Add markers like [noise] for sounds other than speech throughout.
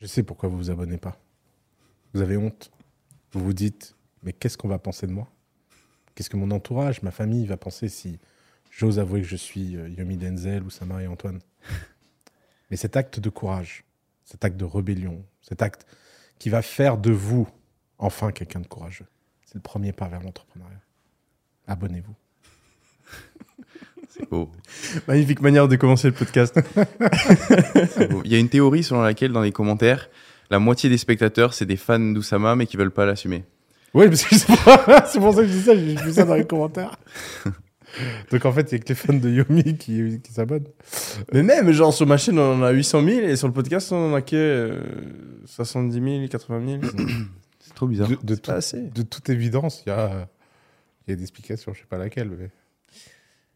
Je sais pourquoi vous vous abonnez pas. Vous avez honte. Vous vous dites, mais qu'est-ce qu'on va penser de moi? Qu'est-ce que mon entourage, ma famille va penser si j'ose avouer que je suis euh, Yomi Denzel ou Samara et Antoine? [laughs] Mais cet acte de courage, cet acte de rébellion, cet acte qui va faire de vous enfin quelqu'un de courageux, c'est le premier pas vers l'entrepreneuriat. Abonnez-vous. C'est beau. Magnifique manière de commencer le podcast. Il y a une théorie selon laquelle, dans les commentaires, la moitié des spectateurs, c'est des fans d'Oussama, mais qui veulent pas l'assumer. Oui, parce que [laughs] c'est pour, ça que je dis ça, j'ai vu ça dans les commentaires. [laughs] Donc en fait, il y a que les fans de Yomi qui, qui s'abonnent. Mais même, genre, sur ma chaîne, on en a 800 000 et sur le podcast, on en a que euh, 70 000, 80 000. C'est trop bizarre. De, de, C'est tout- pas assez. de toute évidence, il y a, il y a des explications, je sais pas laquelle. Mais...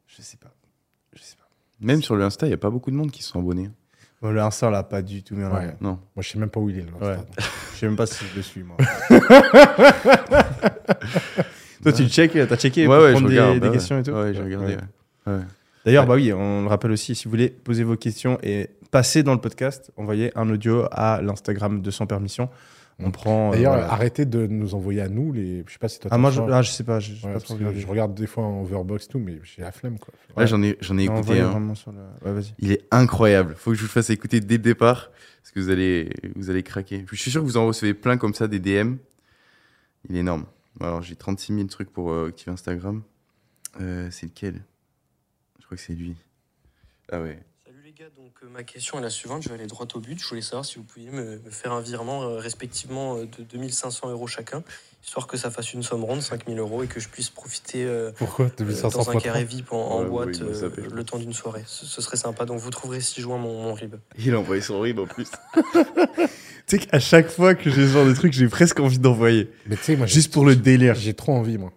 Je sais pas. Même sur le Insta, il y a pas beaucoup de monde qui sont abonnés. Bon, le Insta, là, pas du tout Ouais. avant. Non. Moi, je sais même pas où il est. Là, Ouais. [laughs] Je sais même pas si je le suis, moi. [laughs] Toi, tu le check, t'as checké Ouais, pour prendre des, regarde. des bah questions et tout Ouais, j'ai regardé. D'ailleurs, bah oui, on le rappelle aussi, si vous voulez poser vos questions et passer dans le podcast, envoyez un audio à l'Instagram de Sans Permission. On prend. euh, D'ailleurs, voilà. arrêtez de nous envoyer à nous les. Je sais pas si toi. Ah, moi, je, ah, je sais pas, Ouais, je regarde des fois en overbox et tout, mais j'ai la flemme quoi. Là, j'en ai, j'en ai Non, écouté un. vraiment sur le- Ouais, vas-y. Il est incroyable. Faut que je vous le fasse écouter dès le départ, parce que vous allez, vous allez craquer. Je suis sûr que vous en recevez plein comme ça, des DM. Il est énorme. Alors, j'ai 36 000 trucs pour euh, activer Instagram. Euh, c'est lequel? Je crois que c'est lui. Ah ouais. Gars, donc euh, ma question est la suivante, je vais aller droit au but. Je voulais savoir si vous pouviez me, me faire un virement euh, respectivement euh, de 2500 euros chacun, histoire que ça fasse une somme ronde, 5000 euros, et que je puisse profiter euh, Pourquoi euh, 2500 dans un carré VIP en, en Ouais, boîte euh, le temps d'une soirée. Ce, ce serait sympa, donc vous trouverez si joint mon, mon RIB. Il a envoyé son rib en plus. [laughs] Tu sais qu'à chaque fois que j'ai ce genre de truc, j'ai presque envie d'envoyer. Mais tu sais, moi, Juste pour le délire. J'ai trop envie, moi.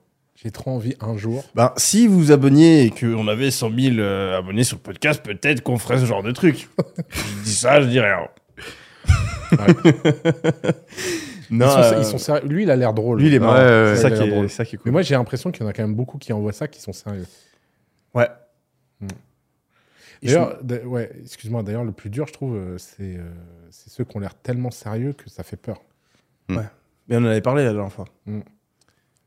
J'ai trop envie un jour. Ben, si vous vous abonniez et qu'on avait 100 000 euh, abonnés sur le podcast, peut-être qu'on ferait ce genre de truc. [laughs] je dis ça, je dis rien. [laughs] non, ils, sont, euh, ils sont sérieux. Lui, il a l'air drôle. lui, il est marrant. Ouais, ouais, ouais. c'est ça, qui est, drôle. ça qui est Mais cool. moi, j'ai l'impression qu'il y en a quand même beaucoup qui envoient ça qui sont sérieux. Ouais. Hmm. Je- D'ailleurs, ouais, excuse-moi. D'ailleurs, le plus dur, je trouve, euh, c'est euh, c'est ceux qui ont l'air tellement sérieux que ça fait peur. Mais on en avait parlé la dernière fois. Mm.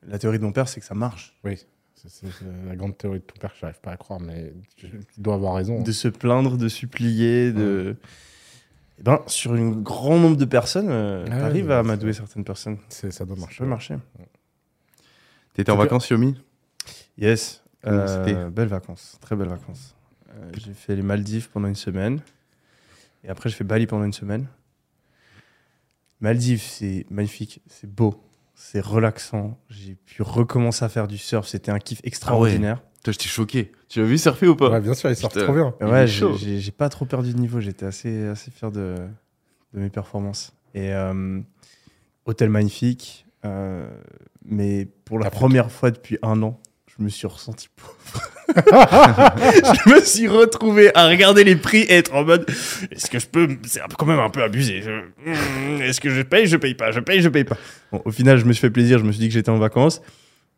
La théorie de mon père, c'est que ça marche. Oui, c'est la grande théorie de ton père. J'arrive pas à croire, mais tu tu dois avoir raison. De se plaindre, de supplier, de. Eh ben, sur un grand nombre de personnes, euh, Ah t'arrives ouais, à amadouer certaines personnes. C'est- Ça doit Ça marcher. peut marcher. T'étais en Tu peux- vacances, Yomi? Yes. Euh, c'était belles vacances, très belles vacances. Euh, j'ai fait les Maldives pendant une semaine. Et après, j'ai fait Bali pendant une semaine. Maldives, c'est magnifique, c'est beau, c'est relaxant. J'ai pu recommencer à faire du surf, c'était un kiff extraordinaire. Toi, j'étais choqué. Tu l'as vu surfer ou pas Ouais, bien sûr, il Putain. trop bien. Ouais, j'ai- pas trop perdu de niveau, j'étais assez, assez fier de, de mes performances. Et euh, hôtel magnifique, euh, mais pour la première fois depuis un an, je me suis ressenti pauvre. [laughs] je me suis retrouvé à regarder les prix et être en mode est-ce que je peux c'est quand même un peu abusé Je- Hmm, est-ce que je paye je paye pas je paye je paye pas bon, au final je me suis fait plaisir je me suis dit que j'étais en vacances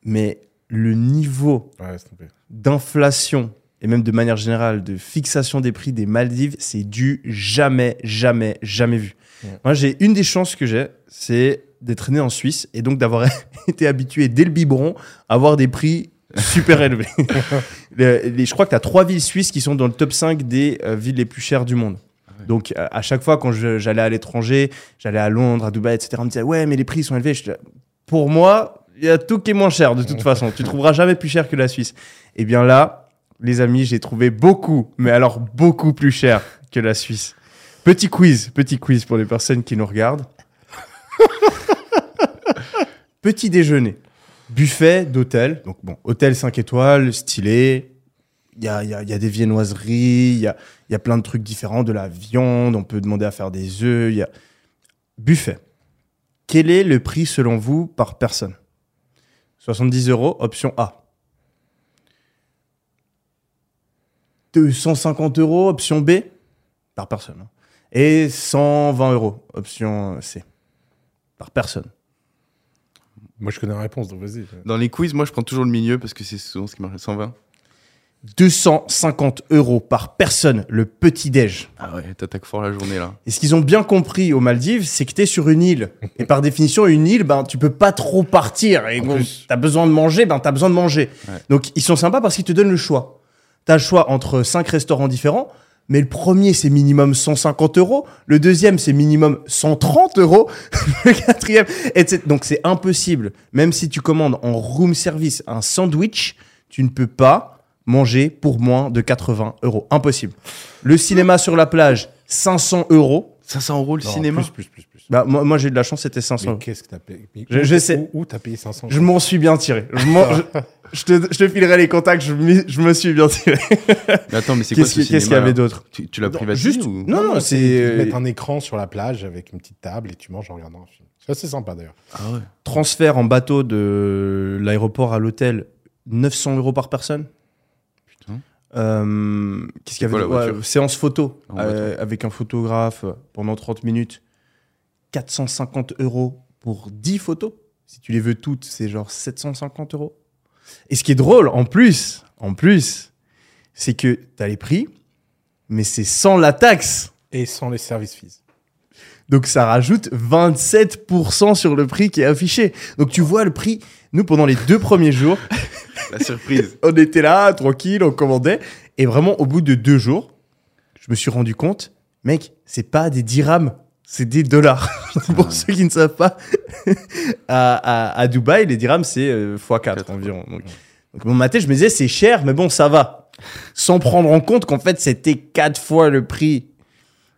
mais le niveau Ouais, d'inflation et même de manière générale de fixation des prix des Maldives, c'est du jamais, jamais, jamais vu. Ouais. Moi, j'ai une des chances que j'ai, c'est d'être né en Suisse et donc d'avoir [laughs] été habitué dès le biberon à avoir des prix super. [laughs] Les- les- je crois que tu as trois villes suisses qui sont dans le top 5 des euh, villes les plus chères du monde. ouais. Donc, à à chaque fois, quand j'allais à l'étranger, j'allais à Londres, à Dubaï, etc., on me disait, ouais, mais les prix sont élevés. Je Pour moi, il y a tout qui est moins cher, de toute [laughs] façon. Tu trouveras jamais plus cher que la Suisse. Eh bien là, les amis, j'ai trouvé beaucoup, mais alors beaucoup plus cher que la Suisse. Petit quiz, petit quiz pour les personnes qui nous regardent. [laughs] petit déjeuner, buffet d'hôtel. Donc bon, hôtel 5 étoiles, stylé. Il y a, des viennoiseries, il y a, plein de trucs différents, de la viande, on peut demander à faire des œufs. Buffet. Quel est le prix selon vous par personne? 70 euros, option A. 250 euros, option B, par personne. hein. Et 120 euros, option C, par personne. Moi, je connais la réponse, donc vas-y. Dans les quiz, moi, je prends toujours le milieu parce que c'est souvent ce qui marche. 120. 250 euros par personne, le petit-déj. Ah ouais, t'attaques fort la journée là. Et ce qu'ils ont bien compris aux Maldives, c'est que t'es sur une île. Et par définition, une île, ben, tu peux pas trop partir. Et En bon, plus. t'as besoin de manger, ben, t'as besoin de manger. Ouais. Donc, ils sont sympas parce qu'ils te donnent le choix. T'as le choix entre cinq restaurants différents. Mais le premier, c'est minimum 150 euros. Le deuxième, c'est minimum 130 euros. [laughs] le quatrième, etc. Donc, c'est impossible. Même si tu commandes en room service un sandwich, tu ne peux pas manger pour moins de 80 euros. Impossible. Le cinéma sur la plage, 500 euros. 500 euros le Non, cinéma Plus, plus, plus. plus. Bah, moi, moi, j'ai eu de la chance, c'était 500 Mais euros. qu'est-ce que t'as payé Mais Je- sais. Où, où t'as payé 500 Je m'en suis bien tiré. Je, m'en- je, te, je te filerai les contacts, je, m'y- je me suis bien tiré. Mais attends, mais c'est quoi Qu'est-ce ce qu'il cinéma qu'est-ce qu'il y avait d'autre Tu, tu l'as Non, privatisé juste- ou... Non, non, c'est. Ils euh, mettent un écran sur la plage avec une petite table et tu manges en regardant un film. C'est assez sympa d'ailleurs. Ah ouais. Transfert en bateau de l'aéroport à l'hôtel, 900 euros par personne. Euh, Qu'est-ce qu'il y avait quoi, la d'autre voiture Ouais, Séance photo euh, avec un photographe pendant 30 minutes. 450 euros pour 10 photos. Si tu les veux toutes, c'est genre 750 euros. Et ce qui est drôle, en plus, en plus, c'est que tu as les prix, mais c'est sans la taxe. Et sans les services fees. Donc ça rajoute 27% sur le prix qui est affiché. Donc tu vois le prix. Nous, pendant les deux premiers jours, [laughs] La surprise. [laughs] on était là, tranquille, on commandait. Et vraiment, au bout de deux jours, je me suis rendu compte, mec, c'est pas des dirhams, c'est des dollars. [laughs] Pour ceux qui ne savent pas, [laughs] à, à- à Dubaï, les dirhams, c'est euh, x4 Quatre, environ. Donc, donc, dans ma tête, je me disais, c'est cher, mais bon, ça va. Sans prendre en compte qu'en fait, c'était quatre fois le prix.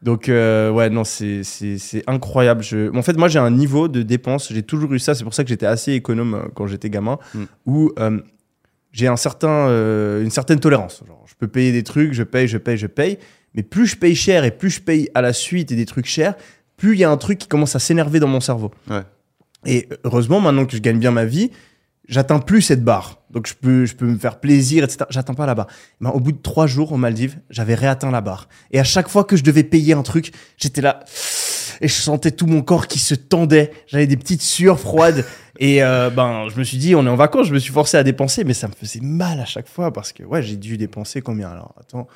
Donc, euh, ouais, non, c'est c'est- c'est incroyable. Je... En fait, moi, j'ai un niveau de dépense, j'ai toujours eu ça, c'est pour ça que j'étais assez économe euh, quand j'étais gamin, Mm. où euh, j'ai un certain, euh, une certaine tolérance. Genre, je peux payer des trucs, je paye, je paye, je paye. Mais plus je paye cher et plus je paye à la suite et des trucs chers, plus il y a un truc qui commence à s'énerver dans mon cerveau. Ouais. Et heureusement, maintenant que je gagne bien ma vie, j'atteins plus cette barre. Donc je peux, je peux me faire plaisir, etc. J'atteins pas la barre. Ben, au bout de trois jours aux Maldives, j'avais réatteint la barre. Et à chaque fois que je devais payer un truc, j'étais là et je sentais tout mon corps qui se tendait. J'avais des petites sueurs froides. [laughs] Et euh, ben, je me suis dit, on est en vacances, je me suis forcé à dépenser, mais ça me faisait mal à chaque fois parce que ouais, j'ai dû dépenser combien? Alors Attends,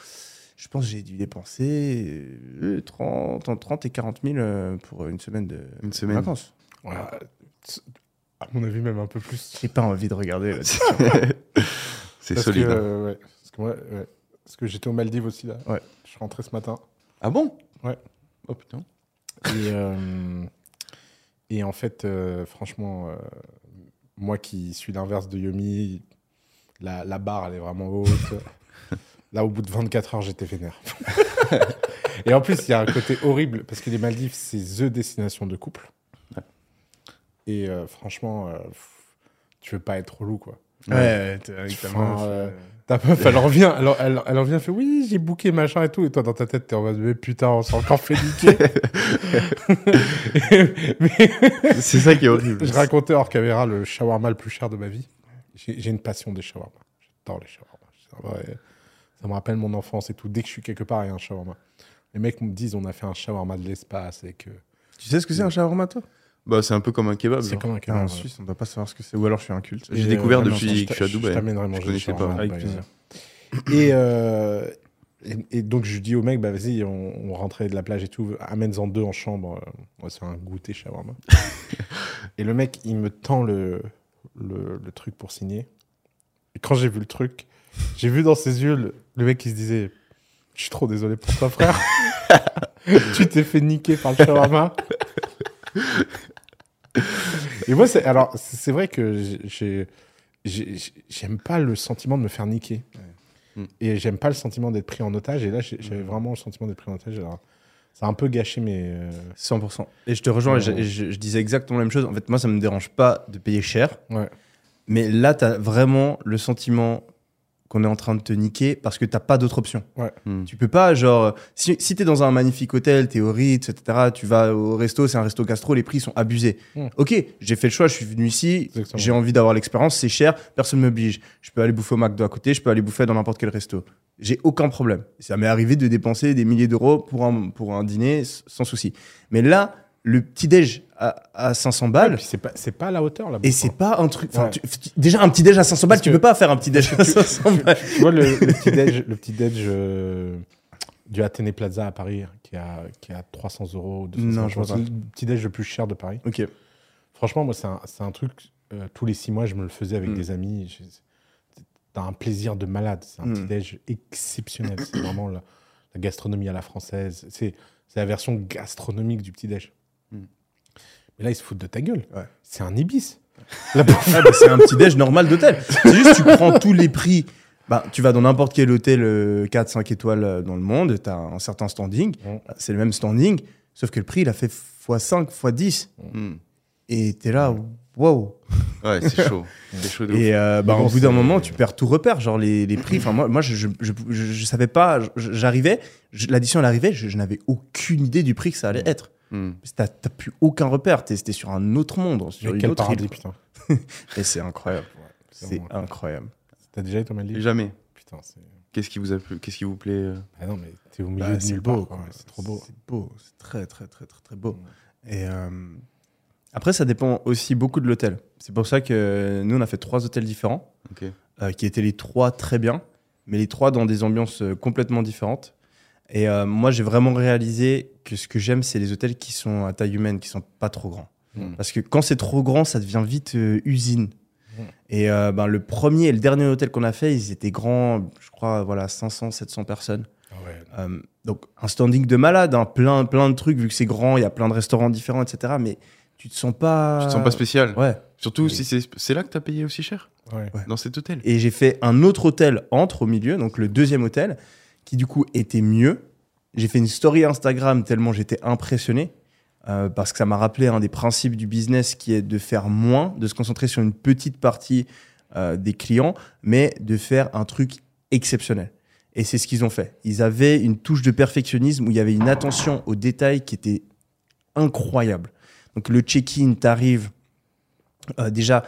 je pense que j'ai dû dépenser euh, 30, entre 30 et 40 000 euh, pour une semaine de Une semaine. vacances. À mon avis, même un peu plus. J'ai pas envie de regarder [laughs] C'est solide. Que, hein. euh, ouais. Parce que, ouais. Parce que j'étais aux Maldives aussi là. Ouais. Je suis rentré ce matin. Ah bon? Ouais. Oh putain. Et, euh, et en fait, euh, franchement, euh, moi qui suis l'inverse de Yomi, la, la barre, elle est vraiment haute. [laughs] Là, au bout de 24 heures, j'étais vénère. et en plus, il y a un côté horrible, parce que les Maldives, c'est THE destination de couple. Et euh, franchement, euh, pff, tu veux pas être relou, quoi. Ouais, t'es avec ta euh, Ta meuf, elle en revient, elle, elle, elle en elle fait oui, j'ai booké machin et tout. Et toi, dans ta tête, t'es en mode, mais putain, on s'est encore fait niquer. mais [laughs] C'est ça qui est horrible. je racontais hors caméra le shawarma le plus cher de ma vie. J'ai une passion des shawarma. J'adore les shawarma. Ça me rappelle mon enfance et tout. Dès que je suis quelque part, il y a un shawarma. Les mecs me disent, on a fait un shawarma de l'espace et que. Tu sais ce que c'est un shawarma, toi? Bah, c'est un peu comme un kebab. C'est comme un Ah, kebab. En ouais. Suisse, on doit pas savoir ce que c'est. Ou alors je suis un culte. J'ai découvert euh, depuis que je suis à je Dubaï. t'amènerai Je manger connaissais du pas. Avec Dubaï, plaisir. Et, euh, et, et donc, je dis au mec, bah vas-y, on, on rentrait de la plage et tout, amène-en deux en chambre, euh, on va se faire un goûter shawarma. [laughs] et le mec, il me tend le, le, le truc pour signer. Et quand j'ai vu le truc, j'ai vu dans ses yeux le, le mec qui se disait, je suis trop désolé pour toi, frère. [laughs] [laughs] tu t'es fait niquer par le shawarma. Et moi, c'est, alors, c'est vrai que j'ai, j'ai- j'ai- j'aime pas le sentiment de me faire niquer. Mm. Et j'aime pas le sentiment d'être pris en otage. Et là, j'ai- j'avais vraiment le sentiment d'être pris en otage. Alors, ça a un peu gâché mes. euh, 100%. Et je te rejoins, et je, disais exactement la même chose. En fait, moi, ça me dérange pas de payer cher. Ouais. Mais là, tu as vraiment le sentiment qu'on est en train de te niquer parce que t'as pas d'autre option. Hmm. Tu peux pas, genre, si, si tu es dans un magnifique hôtel, tu es au Ritz, etc., tu vas au resto, c'est un resto gastro, les prix sont abusés. Mm. Ok, j'ai fait le choix, je suis venu ici, j'ai envie d'avoir l'expérience, c'est cher, personne ne m'oblige. Je peux aller bouffer au McDo à côté, je peux aller bouffer dans n'importe quel resto. J'ai aucun problème. Ça m'est arrivé de dépenser des milliers d'euros pour un, pour un dîner sans souci. Mais là, le petit déj à, à 500 Ouais, balles. puis c'est pas, c'est pas à la hauteur là. Et c'est pas un truc. enfin, Ouais. tu- déjà, un petit déj à 500 balles, Parce tu peux pas faire un petit déj à 500 balles. Tu vois le, le petit [laughs] déj, le petit déj euh, du Athénée Plaza à Paris hein, qui a qui a 300 euros. 250 Non, je vois C'est pas. le petit déj le plus cher de Paris. Ok. Franchement, moi, c'est un, c'est un truc. euh, tous les six mois, je me le faisais avec Mm. des amis. T'as un plaisir de malade. C'est un Mm. petit déj exceptionnel. C'est vraiment la, la gastronomie à la française. C'est c'est la version gastronomique du petit déj. Mm. Mais là, ils se foutent de ta gueule. Ouais. C'est un ibis. Ah, bah, c'est un petit déj normal d'hôtel. C'est juste, tu prends tous les prix. Bah, tu vas dans n'importe quel hôtel 4-5 étoiles euh, dans le monde, tu as un certain standing. Mm. C'est le même standing, sauf que le prix, il a fait x5, x10. Hmm. Et t'es là, wow. Ouais, c'est chaud. c'est chaud de. Et euh, bah, bon, au bout d'un moment, tu perds tout repère. Genre, les, les prix. Enfin, moi, moi je, je, je, je- je savais pas. J'arrivais, l'addition, elle arrivait, je, je n'avais aucune idée du prix que ça allait être. Hmm. T'as t'as plus aucun repère. T'es t'es sur un autre monde, sur Mais une quel autre paradis, île. putain. [laughs] Et c'est incroyable. C'est incroyable. T'as déjà été au Maldives? Jamais. Putain, c'est. Qu'est-ce qui vous a plu Qu'est-ce qui vous plaît euh? Ah non, mais t'es au milieu Bah, de c'est nulle beau, part. C'est trop beau. C'est beau, c'est très très très très très beau. Et euh, après, ça dépend aussi beaucoup de l'hôtel. C'est pour ça que nous, on a fait trois hôtels différents, euh, qui étaient les trois très bien, mais les trois dans des ambiances complètement différentes. Et euh, moi, j'ai vraiment réalisé que ce que j'aime, c'est les hôtels qui sont à taille humaine, qui sont pas trop grands. Hmm. Parce que quand c'est trop grand, ça devient vite euh, usine. Mm. Et euh, ben, le premier et le dernier hôtel qu'on a fait, ils étaient grands, je crois, voilà, 500, 700 personnes. Ah ouais. Euh, donc un standing de malade, hein, plein, plein de trucs, vu que c'est grand, il y a plein de restaurants différents, etc. Mais tu te sens pas... Tu te sens pas spécial Ouais. Surtout Oui. si c'est là que t'as payé aussi cher Ouais. Dans cet hôtel Et j'ai fait un autre hôtel entre au milieu, donc le deuxième hôtel, qui du coup était mieux. J'ai fait une story Instagram tellement j'étais impressionné. euh, parce que ça m'a rappelé un des principes du business qui est de faire moins, de se concentrer sur une petite partie euh, des clients, mais de faire un truc exceptionnel. Et c'est ce qu'ils ont fait. Ils avaient une touche de perfectionnisme où il y avait une attention aux détails qui était incroyable. Donc le check-in, t'arrives. euh, déjà,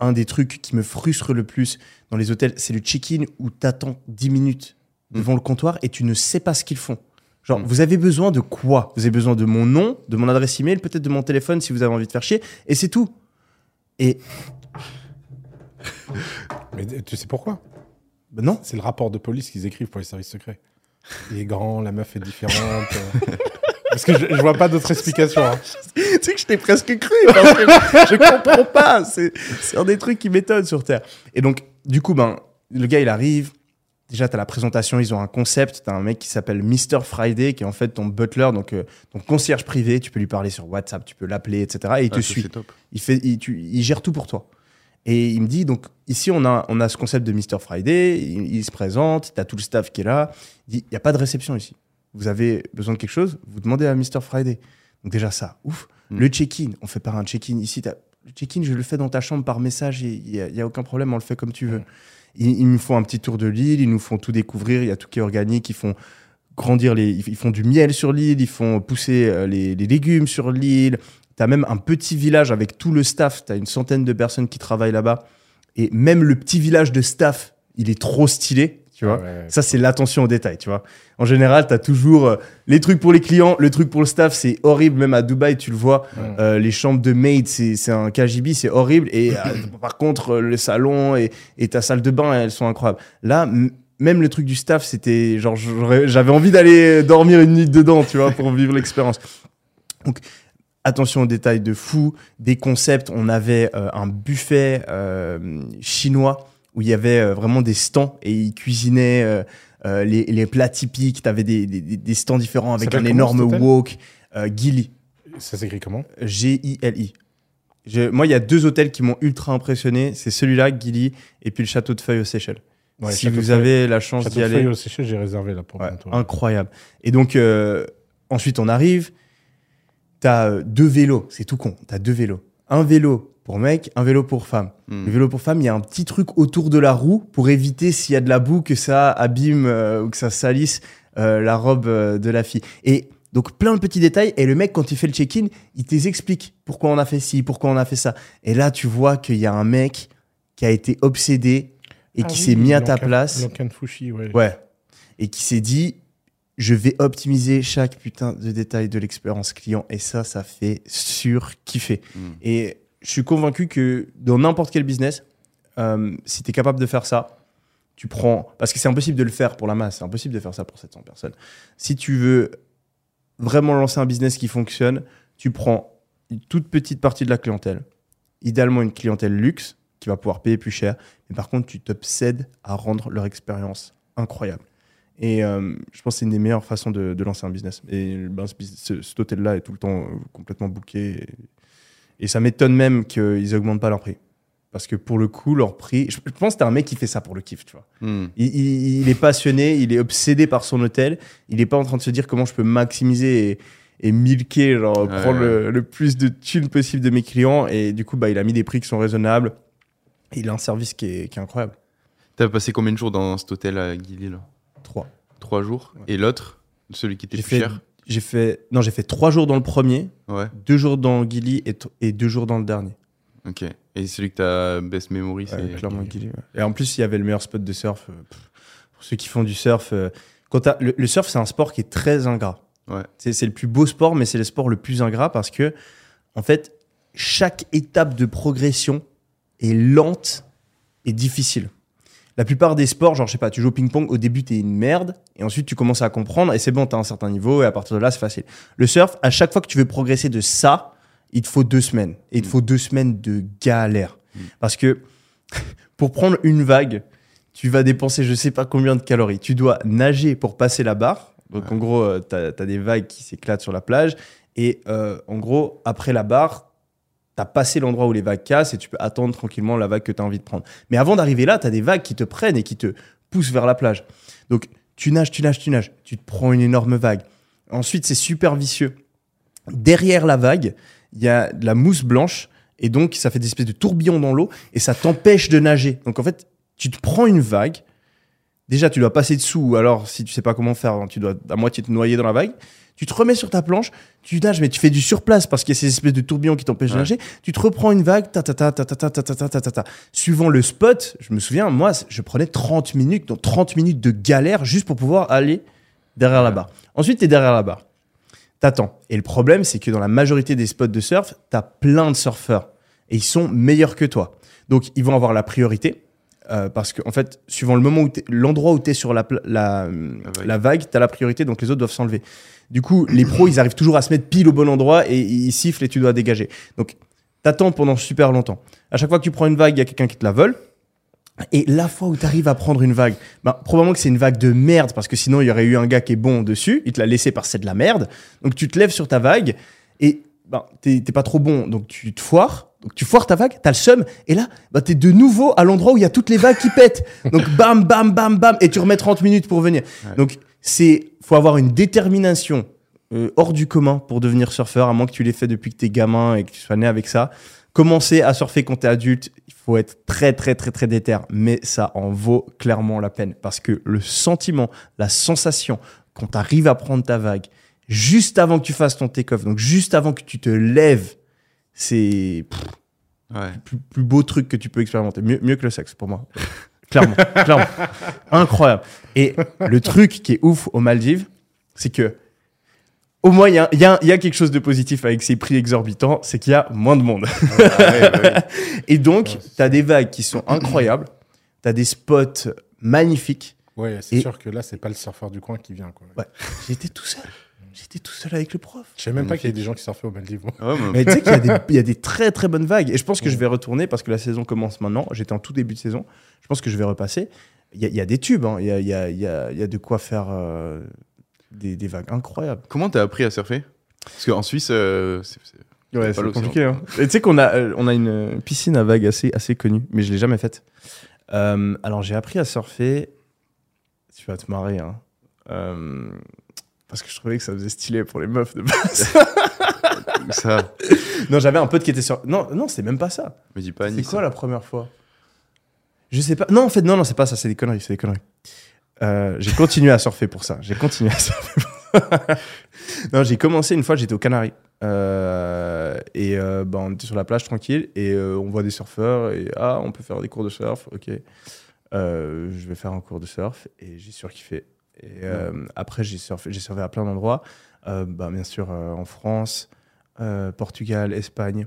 un des trucs qui me frustre le plus dans les hôtels, c'est le check-in où t'attends 10 minutes devant le comptoir et tu ne sais pas ce qu'ils font. Genre, Mm. vous avez besoin de quoi? Vous avez besoin de mon nom, de mon adresse email, peut-être de mon téléphone si vous avez envie de faire chier, et c'est tout. Et [laughs] Mais tu sais pourquoi? Ben non, C'est le rapport de police qu'ils écrivent pour les services secrets. Il est grand, la meuf est différente. euh. [laughs] Parce que je, je vois pas d'autre explication. hein. tu sais que je t'ai presque cru parce que je comprends pas. C'est c'est un des trucs qui m'étonne sur Terre. Et donc, du coup, ben, le gars, il arrive. Déjà, tu as la présentation, ils ont un concept. Tu as un mec qui s'appelle Mr. Friday, qui est en fait ton butler, donc euh, ton concierge privé. Tu peux lui parler sur WhatsApp, tu peux l'appeler, etc. Et il te Ah, ça, suit. Top. Il, fait, il, tu- il gère tout pour toi. Et il me dit, donc ici, on a, on a ce concept de Mr. Friday, il, il se présente, tu as tout le staff qui est là. Il dit, il n'y a pas de réception ici. Vous avez besoin de quelque chose, vous demandez à Mr. Friday. Donc déjà ça, ouf. Mm. Le check-in, on fait pas un check-in ici. Le check-in, je le fais dans ta chambre par message, il n'y a aucun problème, on le fait comme tu veux. Mm. Ils, ils nous font un petit tour de l'île, ils nous font tout découvrir, il y a tout qui est organique, ils font grandir les, ils font du miel sur l'île, ils font pousser euh, les, les légumes sur l'île. Tu as même un petit village avec tout le staff, tu as une centaine de personnes qui travaillent là-bas. Et même le petit village de staff, il est trop stylé, tu vois. Ah ouais. Ça, c'est l'attention aux détails, tu vois. En général, tu as toujours euh, les trucs pour les clients, le truc pour le staff, c'est horrible. Même à Dubaï, tu le vois, Ouais. euh, les chambres de maid, c'est un KGB, c'est horrible. Et euh, [clears throat] par contre, le salon et, et ta salle de bain, elles sont incroyables. Là, même le truc du staff, c'était genre, j'avais envie d'aller dormir une nuit dedans, tu vois, pour vivre l'expérience. Donc, attention aux détails de fou, des concepts. On avait euh, un buffet chinois où il y avait euh, vraiment des stands et ils cuisinaient euh, euh, les, les plats typiques. Tu avais des, des- des stands différents avec un énorme wok. Gilly, Ça s'écrit comment? G-I-L-I. Moi, il y a deux hôtels qui m'ont ultra impressionné. C'est celui-là, Gilly, et puis le château de Feuilles aux Seychelles. Ouais, si Château vous de avez la chance Château d'y de aller. Feuilles au Seychelles, j'ai réservé là pour Ouais, bientôt. incroyable. Et donc, euh, ensuite, on arrive. T'as deux vélos, c'est tout con. T'as deux vélos. Un vélo pour mec, un vélo pour femme. Hmm. Le vélo pour femme, il y a un petit truc autour de la roue pour éviter s'il y a de la boue que ça abîme euh, ou que ça salisse euh, la robe euh, de la fille. Et donc, plein de petits détails. Et le mec, quand il fait le check-in, il t'explique pourquoi on a fait ci, pourquoi on a fait ça. Et là, tu vois qu'il y a un mec qui a été obsédé et Ah qui oui, s'est mis à ta place. Fushi, ouais. Ouais. Et qui s'est dit, je vais optimiser chaque putain de détail de l'expérience client et ça, ça fait sur-kiffer. Mm. Et je suis convaincu que dans n'importe quel business, euh, si tu es capable de faire ça, tu prends. Parce que c'est impossible de le faire pour la masse, c'est impossible de faire ça pour 700 personnes. Si tu veux vraiment lancer un business qui fonctionne, tu prends une toute petite partie de la clientèle, idéalement une clientèle luxe qui va pouvoir payer plus cher, mais par contre, tu t'obsèdes à rendre leur expérience incroyable. Et euh, je pense que c'est une des meilleures façons de, lancer un business. Et ben, ce, cet hôtel-là est tout le temps euh, complètement booké. Et ça m'étonne même qu'ils augmentent pas leur prix. Parce que pour le coup, leur prix. Je pense que t'es un mec qui fait ça pour le kiff, tu vois. Mm. Il, il- il est passionné, il est obsédé par son hôtel. Il n'est pas en train de se dire comment je peux maximiser et, et milquer, genre, Ouais, prendre. Le, le plus de thunes possible de mes clients. Et du coup, bah, il a mis des prix qui sont raisonnables. Il a un service qui est, qui est incroyable. T'as passé combien de jours dans cet hôtel à Guilly là? Trois. Trois jours. Ouais. Et l'autre Celui qui était plus fait, cher? J'ai fait, non, j'ai fait trois jours dans le premier, Ouais, deux jours dans Gilly et, et deux jours dans le dernier. ok. Et celui que t'as best memory, c'est. Ouais, clairement Gilly. ouais. Et en plus, il y avait le meilleur spot de surf. euh, pour ceux qui font du surf, euh, quand le, le surf, c'est un sport qui est très ingrat. C'est le plus beau sport, mais c'est le sport le plus ingrat parce que, en fait, chaque étape de progression est lente et difficile. La plupart des sports, genre, je sais pas, tu joues au ping-pong, au début, t'es une merde, et ensuite, tu commences à comprendre, et c'est bon, t'as un certain niveau, et à partir de là, c'est facile. Le surf, à chaque fois que tu veux progresser de ça, il te faut deux semaines. Et il te Mm. faut deux semaines de galère. Mm. Parce que, [laughs] pour prendre une vague, tu vas dépenser je sais pas combien de calories. Tu dois nager pour passer la barre. Donc, Ouais. en gros, euh, t'as as des vagues qui s'éclatent sur la plage. Et euh, en gros, après la barre, t'as passé l'endroit où les vagues cassent et tu peux attendre tranquillement la vague que tu as envie de prendre. Mais avant d'arriver là, tu as des vagues qui te prennent et qui te poussent vers la plage. Donc, tu nages, tu nages, tu nages. Tu te prends une énorme vague. Ensuite, c'est super vicieux. Derrière la vague, il y a de la mousse blanche et donc ça fait des espèces de tourbillons dans l'eau et ça t'empêche de nager. Donc en fait, tu te prends une vague. Déjà, tu dois passer dessous, ou alors si tu sais pas comment faire, hein, tu dois à moitié te noyer dans la vague. Tu te remets sur ta planche, tu nages, mais tu fais du surplace parce qu'il y a ces espèces de tourbillons qui t'empêchent de nager. Tu te reprends une vague, ta ta ta ta ta ta ta ta ta ta ta. Suivant le spot, je me souviens, moi, je prenais 30 minutes, donc 30 minutes de galère juste pour pouvoir aller derrière la barre. Ensuite, tu es derrière la barre. T'attends. Et le problème, c'est que dans la majorité des spots de surf, t'as plein de surfeurs. Et ils sont meilleurs que toi. Donc, ils vont avoir la priorité. Euh, parce qu'en en fait, suivant le moment où l'endroit où tu es sur la, la, vague. la vague, tu as la priorité, donc les autres doivent s'enlever. Du coup, les pros, ils arrivent toujours à se mettre pile au bon endroit et ils sifflent et tu dois dégager. Donc, t'attends pendant super longtemps. À chaque fois que tu prends une vague, il y a quelqu'un qui te la vole. Et la fois où tu arrives à prendre une vague, ben, probablement que c'est une vague de merde, parce que sinon il y aurait eu un gars qui est bon dessus, il te l'a laissé parce que c'est de la merde. Donc tu te lèves sur ta vague et t'es t'es pas trop bon, donc tu te foires. Donc tu foires ta vague, t'as le seum, et là, bah, t'es de nouveau à l'endroit où il y a toutes les vagues qui pètent. Donc bam, bam, bam, bam, et tu remets 30 minutes pour venir. Ouais. Donc c'est, faut avoir une détermination euh, hors du commun pour devenir surfeur, à moins que tu l'aies fait depuis que t'es gamin et que tu sois né avec ça. Commencer à surfer quand t'es adulte, il faut être très très très très déter, mais ça en vaut clairement la peine parce que le sentiment, la sensation quand t'arrives à prendre ta vague juste avant que tu fasses ton take-off, donc juste avant que tu te lèves, c'est Ouais. le plus, plus beau truc que tu peux expérimenter, mieux, mieux que le sexe pour moi. clairement, [laughs] clairement, incroyable. Et le truc qui est ouf aux Maldives, c'est que au moins, il y a, y y quelque chose de positif avec ces prix exorbitants, c'est qu'il y a moins de monde. Ah ouais, oui. [laughs] Et donc, tu as des vagues qui sont incroyables, tu as des spots magnifiques. Ouais, c'est Et- sûr que là, c'est pas le surfeur du coin qui vient. Quoi. J'étais tout seul. J'étais tout seul avec le prof. Je savais même pas qu'il y avait des gens qui surfaient aux Maldives. Ouais, mais- Mais tu sais qu'il y, a des- [laughs] il y a des très très bonnes vagues. Et je pense que je vais retourner parce que la saison commence maintenant. J'étais en tout début de saison. Je pense que je vais repasser. Il y a, il y a des tubes. Il y, a, il y, a, il y, a, il y a de quoi faire euh, des, des vagues incroyables. Comment t'as appris à surfer? Parce qu'en Suisse, euh, c'est- Ouais, pas c'est compliqué. hein. Et tu sais qu'on a, euh, on a une piscine à vagues assez, assez connue, mais je l'ai jamais faite. Euh, alors j'ai appris à surfer. Tu vas te marrer, hein. Parce que je trouvais que ça faisait stylé pour les meufs de base. [laughs] ça. non, j'avais un pote qui était sur. Non, non, c'est même pas ça. Me dis pas C'est quoi la première fois? Je sais pas. Non, en fait, non, non, c'est pas ça. C'est des conneries. C'est des conneries. Euh, j'ai continué à surfer pour ça. J'ai continué à [laughs] surfer. Pour ça. non, j'ai commencé une fois. J'étais aux Canaries Euh, et euh, bah, on était sur la plage tranquille et euh, on voit des surfeurs et ah, on peut faire des cours de surf. Ok. Je vais faire un cours de surf et j'ai surkiffé Et euh, après, j'ai surfé, surfé à plein d'endroits. Euh, bah, bien sûr, euh, en France, Portugal, Espagne.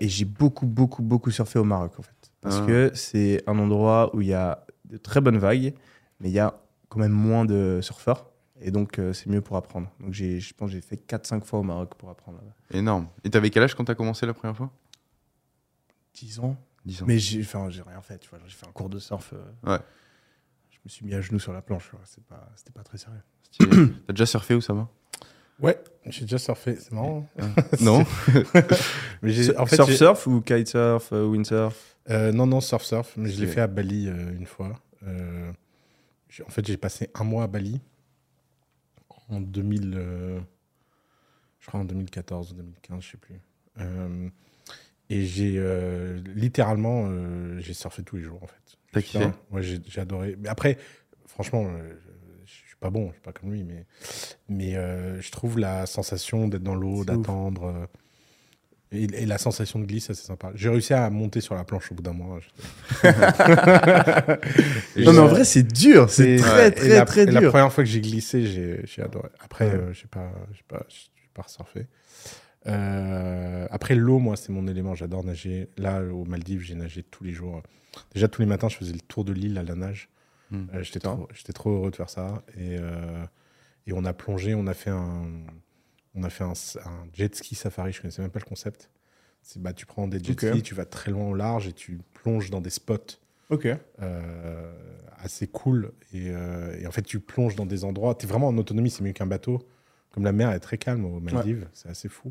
Et j'ai beaucoup, beaucoup, beaucoup surfé au Maroc, en fait. Parce Ah. que c'est un endroit où il y a de très bonnes vagues, mais il y a quand même moins de surfeurs. Et donc, euh, c'est mieux pour apprendre. Donc, je pense que j'ai fait 4-5 fois au Maroc pour apprendre. Énorme. Et t'avais quel âge quand t'as commencé la première fois? 10 ans. 10 ans. Mais j'ai, rien fait, tu vois. J'ai fait un cours de surf. euh, Ouais. Je me suis mis à genoux sur la planche. C'est pas, c'était pas très sérieux. [coughs] T'as déjà surfé où ça va? Ouais, j'ai déjà surfé. C'est marrant. [laughs] Non? [laughs] Mais j'ai, en fait, surf surf ou kitesurf, euh, windsurf? Euh, non, non, surf surf. Mais je l'ai fait à Bali euh, une fois. Euh, en fait, j'ai passé un mois à Bali en 2000, je crois en 2014 ou 2015, je sais plus. Et j'ai littéralement, j'ai surfé tous les jours en fait. T'as kiffé? Ouais, j'ai j'ai adoré. Mais après, franchement, euh, je, je suis pas bon, je suis pas comme lui, mais mais euh, je trouve la sensation d'être dans l'eau, d'attendre. euh, et, et la sensation de glisse, c'est sympa. J'ai réussi à monter sur la planche au bout d'un mois. [laughs] Non, mais en vrai, c'est dur. C'est très, et très, la, très et La dur. première fois que j'ai glissé, j'ai j'ai adoré. Après, Ouais. euh, j'ai pas, j'ai pas, j'ai pas. Euh, après, l'eau, moi, c'est mon élément. J'adore nager. Là, aux Maldives, j'ai nagé tous les jours. Déjà, tous les matins, je faisais le tour de l'île à la nage. Hmm. Euh, J'étais trop, heureux de faire ça. Et, euh, et on a plongé, on a fait un, on a fait un, un jet ski safari. Je connaissais même pas le concept. C'est bah, tu prends des jet Ok. skis, tu vas très loin au large et tu plonges dans des spots assez cool. Et, et en fait, tu plonges dans des endroits. Tu es vraiment en autonomie, c'est mieux qu'un bateau. Comme la mer est très calme aux Maldives, c'est assez fou.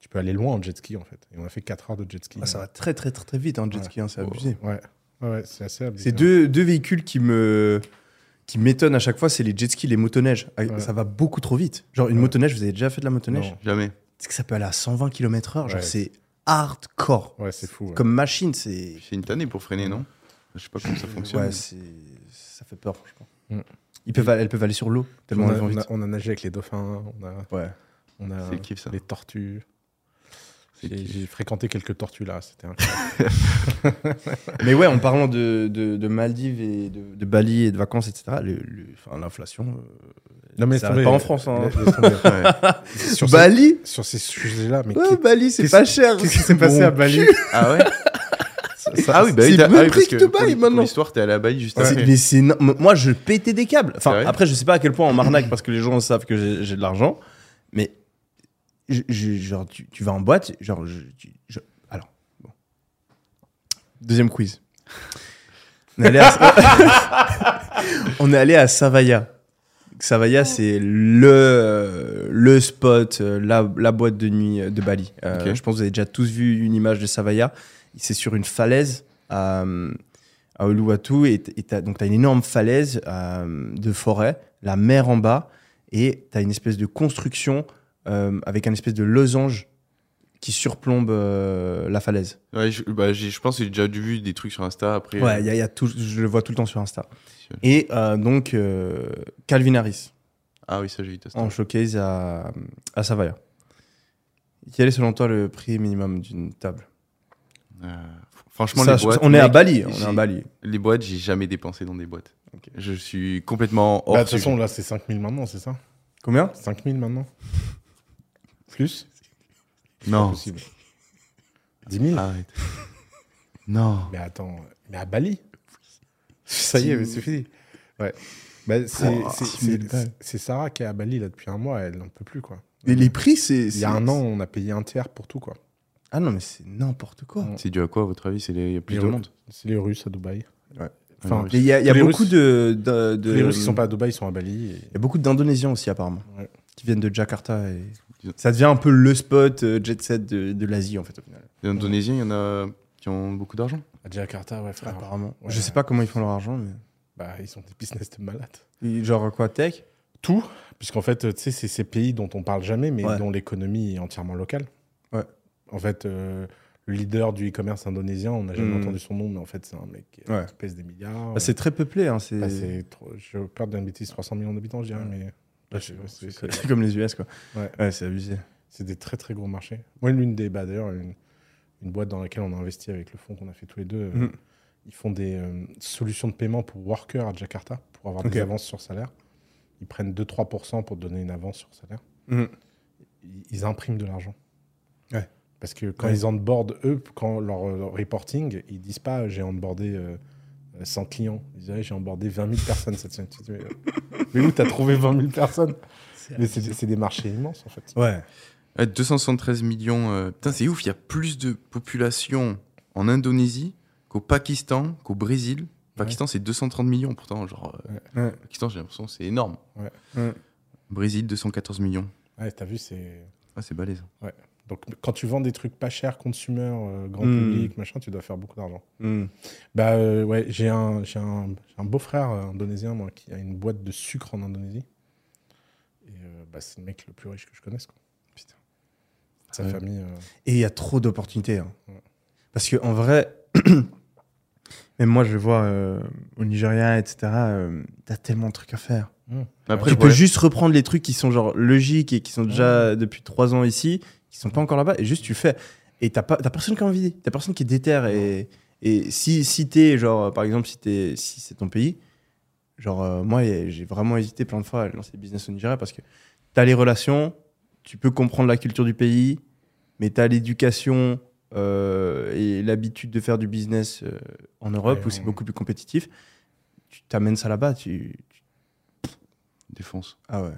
Tu peux aller loin en jet ski, en fait. Et on a fait 4 heures de jet ski. Ah, ça va très, très, très, très vite, un jet Ouais. ski. hein, c'est abusé. Ouais, ouais, ouais, c'est assez abusé. C'est deux, deux véhicules qui me qui m'étonnent à chaque fois, c'est les jet skis, les motoneiges. Ah, Ouais. Ça va beaucoup trop vite. Genre une Ouais. motoneige, vous avez déjà fait de la motoneige Non. Jamais. C'est que ça peut aller à 120 km/h. Genre Ouais. c'est hardcore. Ouais, c'est fou. ouais. Comme machine, c'est. C'est une tannée pour freiner, non? Je sais pas comment ça fonctionne. Ouais, c'est ça fait peur, franchement. Mm. Ils peuvent, elles peuvent aller sur l'eau tellement on, a, elles vont on a- on a nagé avec les dauphins, on a, Ouais. on a le kiff, ça. les tortues. J'ai fréquenté quelques tortues là, c'était. [laughs] Mais ouais, en parlant de, de, de Maldives et de, de Bali et de vacances, etc., l'inflation. euh, Non, mais ça pas en France. Hein. [laughs] sur, ces, Bali sur ces sujets-là, mais Ouais, Bali, c'est pas cher. qu'est-ce qui s'est passé à Bali Ah ouais [laughs] Ah oui, bah c'est le même ah prix que Dubaï, maintenant. Pour l'histoire, t'es allé à Bali juste après. mais c'est no- moi je pétais des câbles. Enfin Sérieux après je sais pas à quel point on m'arnaque parce que les gens savent que j'ai de l'argent, mais je- je- genre tu, tu vas en boîte, genre je, tu- je- alors bon. deuxième quiz. On est allé à, [laughs] on est allé à Savaya. Savaya c'est le le spot, euh, la, la boîte de nuit euh, de Bali. Euh. Je pense que vous avez déjà tous vu une image de Savaya. C'est sur une falaise à, à Uluwatu et donc tu as une énorme falaise euh, de forêt, la mer en bas et tu as une espèce de construction euh, avec un espèce de losange qui surplombe euh, la falaise. Ouais, je, bah, j'ai- je pense que j'ai déjà dû vu des trucs sur Insta après. Ouais, euh, il y a, il y a tout, je le vois tout le temps sur Insta. Et euh, donc euh, Calvin Harris Ah oui, ça j'ai vu. en showcase à, à Savaya. Quel est selon toi le prix minimum d'une table? Euh, franchement, Ça, les boîtes. On est à Bali, on est à Bali. Les boîtes, j'ai jamais dépensé dans des boîtes. Je suis complètement hors. Bah, De toute façon, là, c'est 5000 maintenant, c'est ça? Combien? 5000 maintenant Plus non. possible. 10 000 Arrête. non. Mais attends, mais à Bali Ça y est, mais c'est fini. Ouais. Bah, c'est Oh, c'est- 10 000 c'est- balles. c'est Sarah qui est à Bali là depuis un mois, elle n'en peut plus quoi. Et les prix, c'est. Il y a un an, on a payé un tiers pour tout quoi. Ah non, mais c'est n'importe quoi. Ouais. C'est dû à quoi, à votre avis? C'est les- Il y a plus Les de Russes. monde? C'est les Russes à Dubaï. Ouais. Enfin, Et Il y a, y beaucoup Russes- de. de, de- tous les Russes qui sont pas à Dubaï, ils sont à Bali. et- Il y a beaucoup d'Indonésiens aussi, apparemment. Ouais. Qui viennent de Jakarta. Et... Ça devient un peu le spot euh, jet set de, de l'Asie, en fait, au final. Les Indonésiens, il y en a qui ont beaucoup d'argent. À Jakarta, ouais, frère. Apparemment. Ouais. Je sais pas comment ils font leur argent, mais. Bah, ils sont des business de malades. Et Genre quoi, tech? Tout, puisqu'en fait, tu sais, c'est ces pays dont on parle jamais, mais Ouais. dont l'économie est entièrement locale. Ouais. En fait, euh, le leader du e-commerce indonésien, on n'a jamais Mm. entendu son nom, mais en fait, c'est un mec qui, Ouais. qui pèse des milliards. Bah, C'est très peuplé, hein. C'est Bah, c'est trop- je peur d'une bêtise, 300 millions d'habitants, je dirais, mais Bah, c'est- [laughs] comme les US, quoi. Ouais. Ouais, c'est abusé. c'est des très très gros marchés. Moi, l'une des, bah, d'ailleurs, une, une boîte dans laquelle on a investi avec le fonds qu'on a fait tous les deux, euh, Mhm. Ils font des euh, solutions de paiement pour workers à Jakarta pour avoir des avances sur salaire. Ils prennent 2-3% pour donner une avance sur salaire. Mhm. Ils, ils impriment de l'argent. Ouais. Parce que quand Ouais. ils onboardent, eux, quand leur, leur reporting, ils disent pas euh, j'ai onboardé euh, 100 clients. Ils disent Ouais, j'ai onboardé 20 000 personnes cette semaine. Tu te dis, mais, euh, où t'as trouvé 20 000 personnes? Mais c'est des marchés immenses en fait. Ouais. Ouais, 273 millions. euh, Putain, c'est ouf, il y a plus de population en Indonésie qu'au Pakistan, qu'au Brésil. Pakistan, c'est 230 millions pourtant. Genre, euh, Ouais. Pakistan, j'ai l'impression que c'est énorme. Ouais. Ouais. Brésil, 214 millions. Ouais, t'as vu, c'est. Ah, c'est balèze. Donc quand tu vends des trucs pas chers, consumer, euh, grand Mm. public, machin, tu dois faire beaucoup d'argent. Mhm. Bah euh, ouais, j'ai un, j'ai un, j'ai un beau-frère euh, indonésien, moi, qui a une boîte de sucre en Indonésie. Et euh, bah, c'est le mec le plus riche que je connaisse. Quoi. Putain. Sa Ouais. famille. euh, Et il y a trop d'opportunités. hein. Ouais. Parce que en vrai, [clears throat] même moi, je vois euh, au Nigeria, etc., euh, t'as tellement de trucs à faire. Après, tu peux juste reprendre les trucs qui sont genre logiques et qui sont déjà depuis trois ans ici, qui sont pas encore là-bas, et juste tu fais. Et t'as pas, t'as personne qui a envie, t'as personne qui est déter. Et, et si, si t'es, genre, par exemple, si, t'es, si c'est ton pays, genre, euh, moi, j'ai vraiment hésité plein de fois à lancer des business au Nigeria parce que t'as les relations, tu peux comprendre la culture du pays, mais t'as l'éducation euh, et l'habitude de faire du business euh, en Europe Ouais, où c'est beaucoup plus compétitif. Tu t'amènes ça là-bas, tu, tu- Défonce. Ah ouais.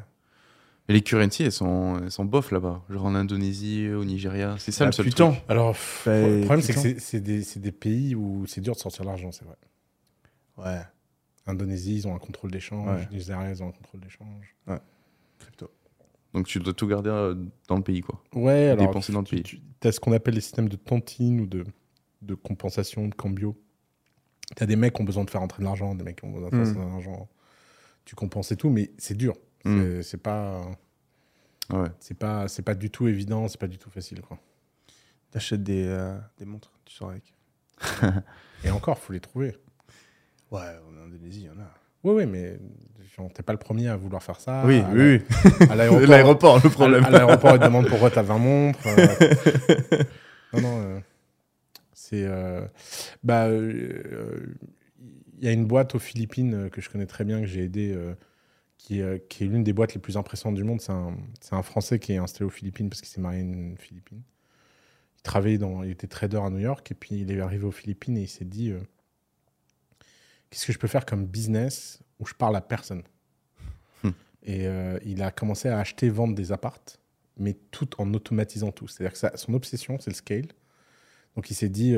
Et les currencies, elles sont, elles sont bof là-bas. Genre en Indonésie, au Nigeria. C'est ça Ah, le seul putain. truc. Alors, pff, Bah, le problème, c'est que c'est- des, c'est des pays où c'est dur de sortir l'argent, c'est vrai. Ouais. Indonésie, ils ont un contrôle d'échange. Ouais. Nigeria, ils ont un contrôle d'échange. Crypto. Donc tu dois tout garder euh, dans le pays, quoi. Ouais, alors. Dépenser dans le pays. Tu as ce qu'on appelle les systèmes de tontine ou de, de compensation, de cambio. Tu as des mecs qui ont besoin de faire entrer de l'argent, des mecs qui ont besoin de faire Mm. sortir de l'argent. Tu compenses et tout, mais c'est dur. Mm. C'est- pas. Ouais. C'est pas, c'est pas du tout évident, c'est pas du tout facile. Quoi. T'achètes des, euh, des montres, tu sors avec. [laughs] Et encore, faut les trouver. Ouais, en Indonésie, il y en a. Oui, oui, mais t'es pas le premier à vouloir faire ça. oui, à oui, la- oui. À [laughs] l'aéroport, le problème. à l'aéroport, ils te demandent pourquoi t'as 20 montres. euh. [laughs] non, non. euh, c'est. euh, bah. euh, Il y a une boîte aux Philippines que je connais très bien, que j'ai aidé, euh, qui, est, euh, qui est l'une des boîtes les plus impressionnantes du monde. C'est un, Français qui est installé aux Philippines parce qu'il s'est marié une Philippine. Il travaillait dans. Il était trader à New York et puis il est arrivé aux Philippines et il s'est dit euh, Qu'est-ce que je peux faire comme business où je parle à personne? Hmm. Et euh, il a commencé à acheter, vendre des appartes, mais tout en automatisant tout. C'est-à-dire que ça- son obsession, c'est le scale. Donc il s'est dit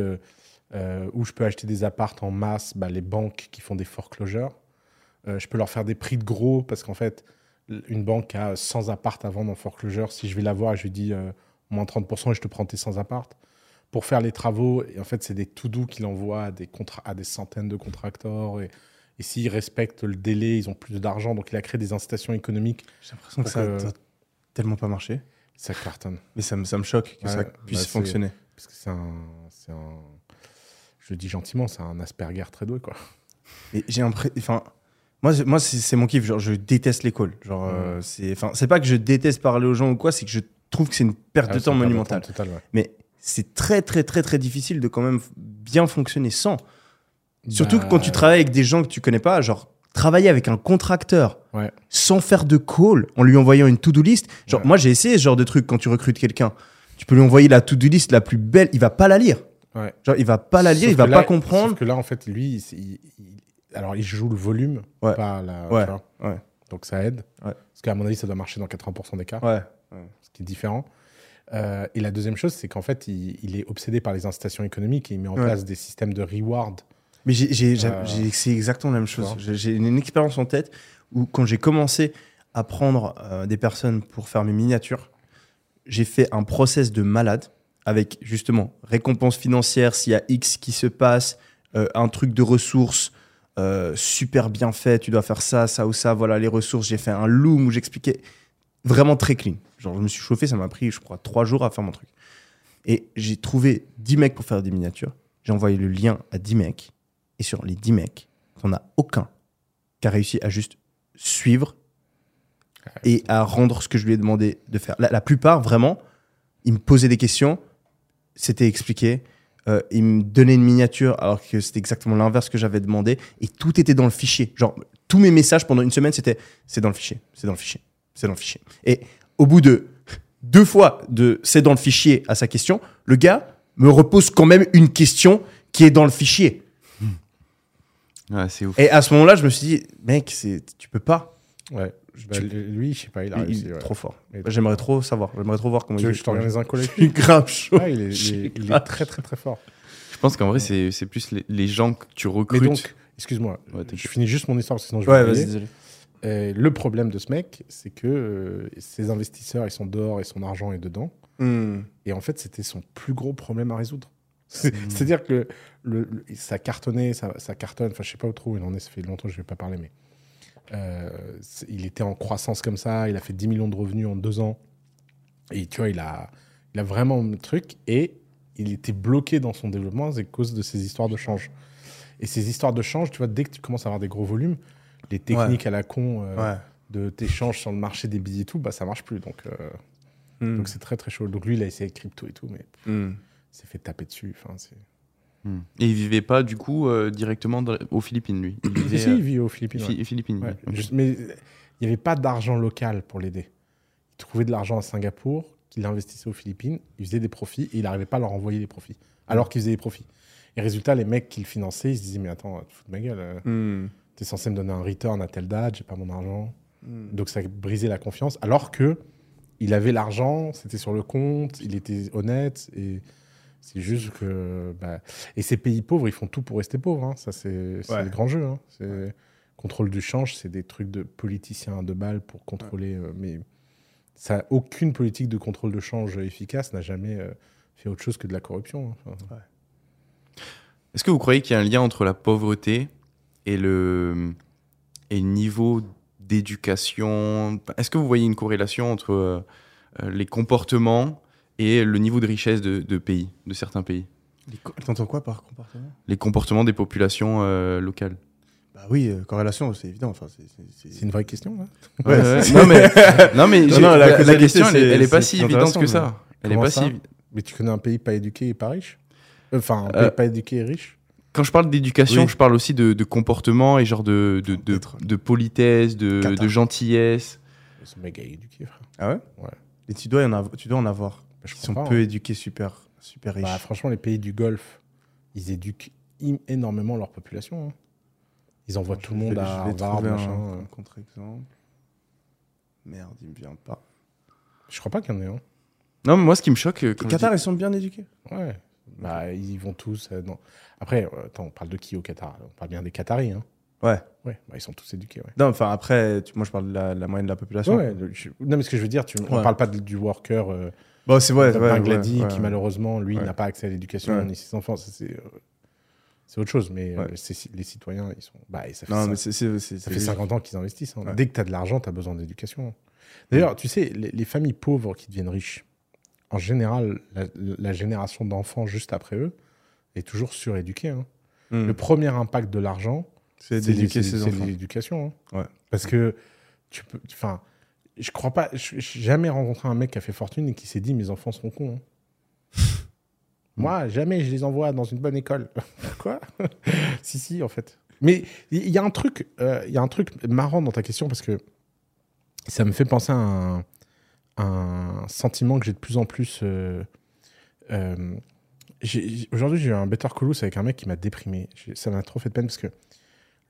où je peux acheter des appartes en masse, bah, les banques qui font des foreclosures. Euh, je peux leur faire des prix de gros parce qu'en fait, une banque a 100 appartes à vendre en foreclosure. Si je vais la voir et je lui dis euh, moins 30% et je te prends tes 100 appartes. Pour faire les travaux, et en fait, c'est des to-do qu'il envoie à des, à des centaines de contracteurs. Et, et s'ils respectent le délai, ils ont plus d'argent. Donc il a créé des incitations économiques. J'ai l'impression que ça euh, ça a tellement pas marché. Ça cartonne. Mais ça me, ça me choque que Ouais, ça bah, puisse c'est- fonctionner. Parce que c'est un, c'est un. Je le dis gentiment, c'est un Asperger très doué, quoi. Et j'ai l'impression. Enfin, moi, c'est- moi c'est mon kiff. Genre, je déteste l'école. Genre, euh, c'est. Enfin, c'est pas que je déteste parler aux gens ou quoi, c'est que je trouve que c'est une perte Ah, de temps monumentale. Total, ouais. Mais c'est très, très, très, très difficile de quand même bien fonctionner sans. Surtout Bah, que quand tu travailles avec des gens que tu connais pas, genre travailler avec un contracteur Ouais. sans faire de call, en lui envoyant une to-do list. Genre, Ouais. moi, j'ai essayé ce genre de truc quand tu recrutes quelqu'un. Tu peux lui envoyer la to-do list la plus belle, il va pas la lire. Ouais. Genre, il va pas la lire, Sauf il va pas comprendre. Sauf que là, en fait, lui, il- alors il joue le volume, Ouais. pas la. Ouais. Donc ça aide. Parce qu'à mon avis, ça doit marcher dans 80% des cas, Ouais. ce qui est différent. Euh, et la deuxième chose, c'est qu'en fait, il, il est obsédé par les incitations économiques et il met en place des systèmes de reward. Mais Euh, c'est exactement la même chose. J'ai, une expérience en tête où, quand j'ai commencé à prendre euh, des personnes pour faire mes miniatures, j'ai fait un process de malade avec justement récompense financière s'il y a X qui se passe, un truc de ressources euh, super bien fait, tu dois faire ça, ça ou ça, voilà les ressources. J'ai fait un loom où j'expliquais vraiment très clean. Genre, je me suis chauffé, ça m'a pris, je crois, trois jours à faire mon truc. Et j'ai trouvé 10 mecs pour faire des miniatures. J'ai envoyé le lien à 10 mecs. Et sur les 10 mecs, t'en as aucun qui a réussi à juste suivre et à rendre ce que je lui ai demandé de faire. La, la plupart, vraiment, ils me posaient des questions, c'était expliqué. Euh, il me donnait une miniature alors que c'était exactement l'inverse que j'avais demandé et tout était dans le fichier. Genre, tous mes messages pendant une semaine, c'était c'est dans le fichier, c'est dans le fichier, c'est dans le fichier. Et au bout de deux fois de c'est dans le fichier à sa question, le gars me repose quand même une question qui est dans le fichier. Ouais, c'est ouf. Et à ce moment-là, je me suis dit, mec, c'est, tu peux pas. Ouais. Bah, Tu- lui, je sais pas, il a Il- réussi. il est ouais. trop fort. Mais- J'aimerais trop savoir. J'aimerais trop voir comment Tu il veux je t'organise un Je suis [laughs] grave [laughs] chaud. Ouais, il est, il est- il est très très très fort. Je pense qu'en vrai, c'est c'est plus les, les gens que tu Mais recrutes. donc, excuse-moi, Ouais, je finis juste mon histoire sinon je vais Ouais, désolé. Euh, le problème de ce mec, c'est que euh, ses investisseurs, ils sont dehors et son argent est dedans. Hmm. Et en fait, c'était son plus gros problème à résoudre. C'est- C'est-à-dire que le, le- ça cartonnait, ça, ça cartonne. Enfin, je sais pas où trop il en est. Ça fait longtemps que je vais pas parler, mais il était en croissance comme ça. Il a fait 10 millions de revenus en deux ans. Et tu vois, il a, il a vraiment le truc. Et il était bloqué dans son développement à cause de ces histoires de change. Et ces histoires de change, tu vois, dès que tu commences à avoir des gros volumes, les techniques à la con euh, Ouais. de t'échanges sur le marché des billets et tout, bah ça marche plus. Donc, euh, Hmm. donc c'est très très chaud. Donc lui, il a essayé crypto et tout, mais il s'est fait taper dessus. Enfin, c'est... Hmm. Et il vivait pas du coup euh, directement dans- aux Philippines, lui. Il vivait si, euh, il vit aux Philippines. Phi- ouais. Philippines. Ouais, oui. juste- mais il n'y avait pas d'argent local pour l'aider. Il trouvait de l'argent à Singapour, qu'il investissait aux Philippines, il faisait des profits et il n'arrivait pas à leur envoyer les profits, alors qu'il faisait des profits. Et résultat, les mecs qui le finançaient, ils se disaient Mais attends, tu fous de ma gueule, euh, Hmm. t'es censé me donner un return à telle date, j'ai pas mon argent. Hmm. Donc ça brisait la confiance, alors que il avait l'argent, c'était sur le compte, il était honnête et. C'est juste que. bah, Et ces pays pauvres, ils font tout pour rester pauvres. hein. Ça, c'est Ouais. le grand jeu. hein. C'est Contrôle du change, c'est des trucs de politiciens à deux balles pour contrôler. euh, mais ça, aucune politique de contrôle de change efficace n'a jamais euh, fait autre chose que de la corruption. hein. Enfin, Est-ce que vous croyez qu'il y a un lien entre la pauvreté et le, et le niveau d'éducation? Est-ce que vous voyez une corrélation entre euh, euh, les comportements et le niveau de richesse de, de pays, de certains pays T'entends quoi par comportement? Les comportements des populations euh, locales Bah oui, euh, corrélation, c'est évident. Enfin, c'est- une vraie question. hein. Ouais, Ouais, c'est- [laughs] non mais, non, mais j'ai- non, la la, la causalité, question, elle, est- c'est- elle est pas si évidente que ça. Elle est pas ça si... Mais tu connais un pays pas éduqué et pas riche? Enfin, un Euh, pays pas éduqué et riche? Quand je parle d'éducation, Oui. je parle aussi de, de comportement et genre de, de, Enfin, de, peut-être. de politesse, de, gentillesse. Ce mec est éduqué, frère. Ah ouais? Ouais. Et tu dois, y en avoir, tu dois en avoir. Bah, je Qui sont pas, peu hein. éduqués, super, super riches. Bah, franchement, les pays du Golfe, ils éduquent énormément leur population. hein. Ils envoient tout le vais- monde je à vais Harvard, trouver un machin. euh. contre-exemple. Merde, il me vient pas. Je crois pas qu'il y en ait un. Non, mais moi, ce qui me choque, euh, Les je Qatar, ils sont bien éduqués. Ouais. Bah, ils vont tous. euh, non. Après, euh, attends, on parle de qui au Qatar? On parle bien des Qataris. Hein. Ouais. Ouais, bah, ils sont tous éduqués. Ouais. Non, enfin, après, tu- moi, je parle de la, la moyenne de la population. Ouais, le- je- Non, mais ce que je veux dire, tu... on Ouais. parle pas de- du worker euh, Bon, c'est ouais, de ouais, Bangladi ouais, ouais, qui, malheureusement, lui, n'a pas accès à l'éducation, ni ses enfants. C'est euh, autre chose. Mais euh, les citoyens, ils sont. Bah, et ça fait Non, ça- mais fait 50 ans qu'ils investissent. hein. Dès que tu as de l'argent, tu as besoin d'éducation. D'ailleurs, tu sais, les, les familles pauvres qui deviennent riches, en général, la, la génération d'enfants juste après eux est toujours suréduquée. hein. Hmm. Le premier impact de l'argent, C'est d'éduquer ses c'est enfants. l'éducation. hein. Ouais. Parce que tu peux. Enfin, je crois pas. je- J'ai jamais rencontré un mec qui a fait fortune et qui s'est dit mes enfants seront cons. hein. [laughs] Moi, jamais je les envoie dans une bonne école. [laughs] Quoi? [laughs] Si, si, en fait. Mais il y, y a un truc, euh, il y a un truc marrant dans ta question parce que ça me fait penser à un, un sentiment que j'ai de plus en plus. euh, euh, Aujourd'hui, j'ai eu un Better Saul avec un mec qui m'a déprimé. Ça m'a trop fait de peine parce que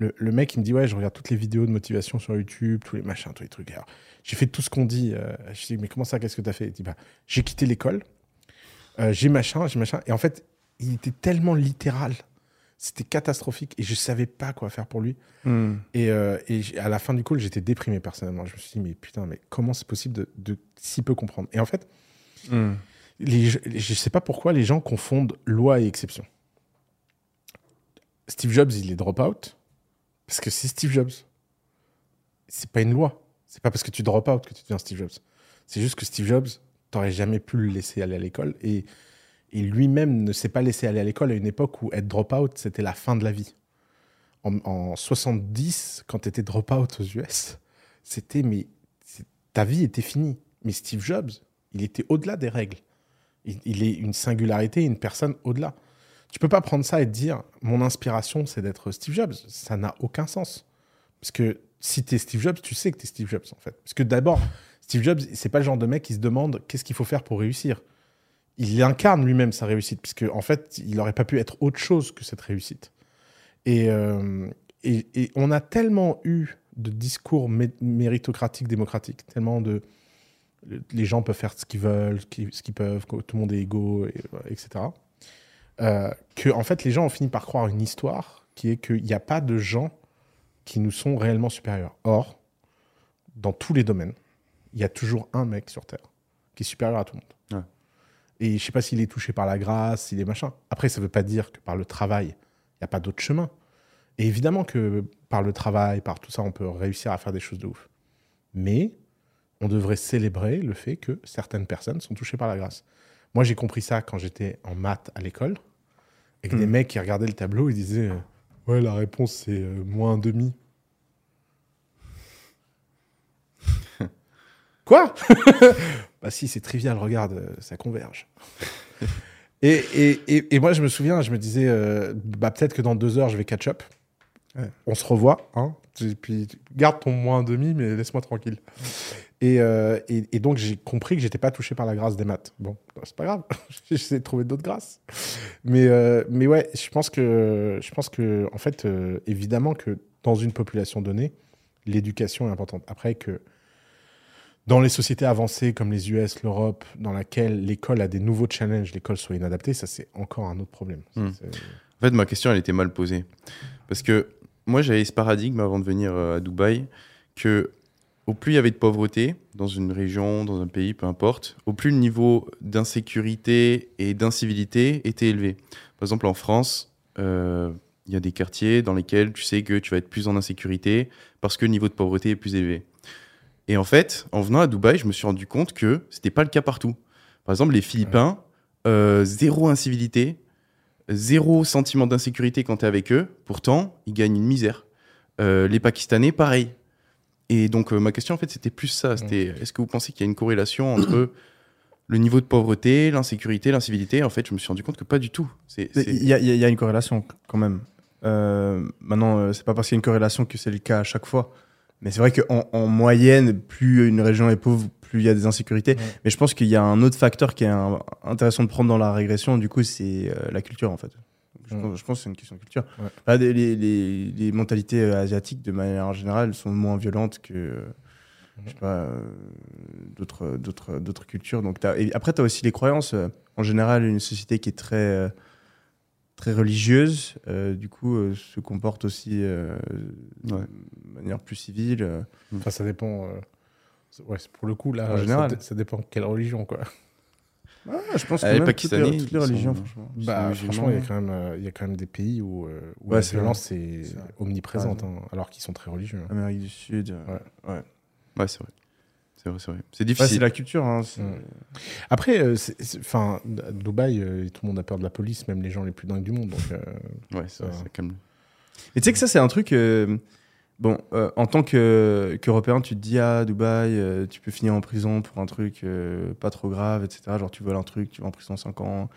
le, le mec, il me dit Ouais, je regarde toutes les vidéos de motivation sur YouTube, tous les machins, tous les trucs. Alors, j'ai fait tout ce qu'on dit. euh, je dis Mais comment ça Qu'est-ce que tu as fait? Il dit bah, J'ai quitté l'école, euh, j'ai machin, j'ai machin. Et en fait, il était tellement littéral. C'était catastrophique et je savais pas quoi faire pour lui. Hmm. Et, euh, et à la fin du call, j'étais déprimé personnellement. Je me suis dit, mais putain, mais comment c'est possible de, de si peu comprendre? Et en fait, Hmm. les, je sais pas pourquoi les gens confondent loi et exception. Steve Jobs, il est drop-out parce que c'est Steve Jobs. C'est pas une loi. C'est pas parce que tu drop-out que tu deviens Steve Jobs. C'est juste que Steve Jobs, t'aurais jamais pu le laisser aller à l'école et, et lui-même ne s'est pas laissé aller à l'école à une époque où être drop-out, c'était la fin de la vie. En, en 70, quand tu étais drop-out aux US, c'était mais ta vie était finie. Mais Steve Jobs, il était au-delà des règles. Il est une singularité, une personne au-delà. Tu peux pas prendre ça et te dire mon inspiration c'est d'être Steve Jobs. Ça n'a aucun sens. Parce que si tu es Steve Jobs, tu sais que tu es Steve Jobs en fait. Parce que d'abord, Steve Jobs, c'est pas le genre de mec qui se demande qu'est-ce qu'il faut faire pour réussir. Il incarne lui-même sa réussite, puisque en fait, il n'aurait pas pu être autre chose que cette réussite. Et, euh, et, on a tellement eu de discours mé- méritocratiques, démocratiques, tellement de les gens peuvent faire ce qu'ils veulent, ce qu'ils peuvent, tout le monde est égaux, etc. Euh, que en fait, les gens ont fini par croire une histoire qui est qu'il n'y a pas de gens qui nous sont réellement supérieurs. Or, dans tous les domaines, il y a toujours un mec sur Terre qui est supérieur à tout le monde. Ouais. Et je sais pas s'il est touché par la grâce, s'il est machin. Après, ça veut pas dire que par le travail, il n'y a pas d'autre chemin. Et évidemment que par le travail, par tout ça, on peut réussir à faire des choses de ouf. Mais on devrait célébrer le fait que certaines personnes sont touchées par la grâce. Moi, j'ai compris ça quand j'étais en maths à l'école, et que des Hmm. mecs qui regardaient le tableau, ils disaient euh, Ouais, la réponse, c'est euh, moins un demi. [laughs] Quoi? [laughs] Bah si, c'est trivial, regarde, euh, ça converge. [laughs] et, et, et, et moi, je me souviens, je me disais, euh, bah, peut-être que dans deux heures, je vais catch up. Ouais. On se revoit, hein. Et puis, garde ton moins un demi, mais laisse-moi tranquille. Et, euh, et, et donc, j'ai compris que j'étais pas touché par la grâce des maths. Bon, bah, c'est pas grave. [laughs] J'essaie de trouver d'autres grâces. Mais, euh, mais ouais, je pense que, je pense que, en fait, euh, évidemment que dans une population donnée, l'éducation est importante. Après que dans les sociétés avancées comme les US, l'Europe, dans laquelle l'école a des nouveaux challenges, l'école soit inadaptée, ça c'est encore un autre problème. Hmm. En fait, ma question, elle était mal posée. Parce que moi, j'avais ce paradigme avant de venir à Dubaï que au plus il y avait de pauvreté dans une région, dans un pays, peu importe, au plus le niveau d'insécurité et d'incivilité était élevé. Par exemple, en France, euh, il y a des quartiers dans lesquels tu sais que tu vas être plus en insécurité parce que le niveau de pauvreté est plus élevé. Et en fait, en venant à Dubaï, je me suis rendu compte que c'était pas le cas partout. Par exemple, les Philippins, euh, zéro incivilité, zéro sentiment d'insécurité quand tu es avec eux. Pourtant, ils gagnent une misère. Euh, les Pakistanais, pareil. Et donc, euh, ma question, en fait, c'était plus ça. C'était, est-ce que vous pensez qu'il y a une corrélation entre le niveau de pauvreté, l'insécurité, l'incivilité? En fait, je me suis rendu compte que pas du tout. Il y, a- il y a- il y a une corrélation quand même. Euh, maintenant, euh, c'est pas parce qu'il y a une corrélation que c'est le cas à chaque fois. Mais c'est vrai qu'en en moyenne, plus une région est pauvre, plus il y a des insécurités. Ouais. Mais je pense qu'il y a un autre facteur qui est un- intéressant de prendre dans la régression, du coup, c'est euh, la culture en fait. Je, pense, je pense que c'est une question de culture. Ouais. Les, les- les- les mentalités euh, asiatiques, de manière générale, sont moins violentes que euh, je sais pas, euh, d'autres, d'autres, d'autres cultures. Donc, et après, tu as aussi les croyances. En général, une société qui est très, très religieuse, euh, du coup, euh, se comporte aussi Ouais. de manière plus civile. Enfin, ça dépend. Ouais, pour le coup, là, En ça général. dé- ça, dépend de quelle religion, quoi. Ah, je pense que Ah, les même toutes Pakistanais, les, toutes les religions, sont- franchement. Bah, musulmans. franchement, il y, a quand même, euh, il y a quand même des pays où, euh, où Ouais, la c'est violence c'est C'est vrai. omniprésente, Ouais. hein, alors qu'ils sont très religieux. hein. Amérique du Sud. euh, Ouais. ouais. Ouais, c'est vrai. C'est vrai, c'est vrai. C'est Ouais, difficile. c'est la culture. Hein, Mm. Après, euh, c'est- c'est- enfin, à Dubaï, euh, tout le monde a peur de la police, même les gens les plus dingues du monde. Donc, euh, Ouais, c'est calme. Mais tu sais que ça, c'est un truc. Bon, euh, en tant que- qu'Européen, tu te dis, ah, Dubaï, euh, tu peux finir en prison pour un truc euh, pas trop grave, etc. Genre, tu voles un truc, tu vas en prison 5 ans.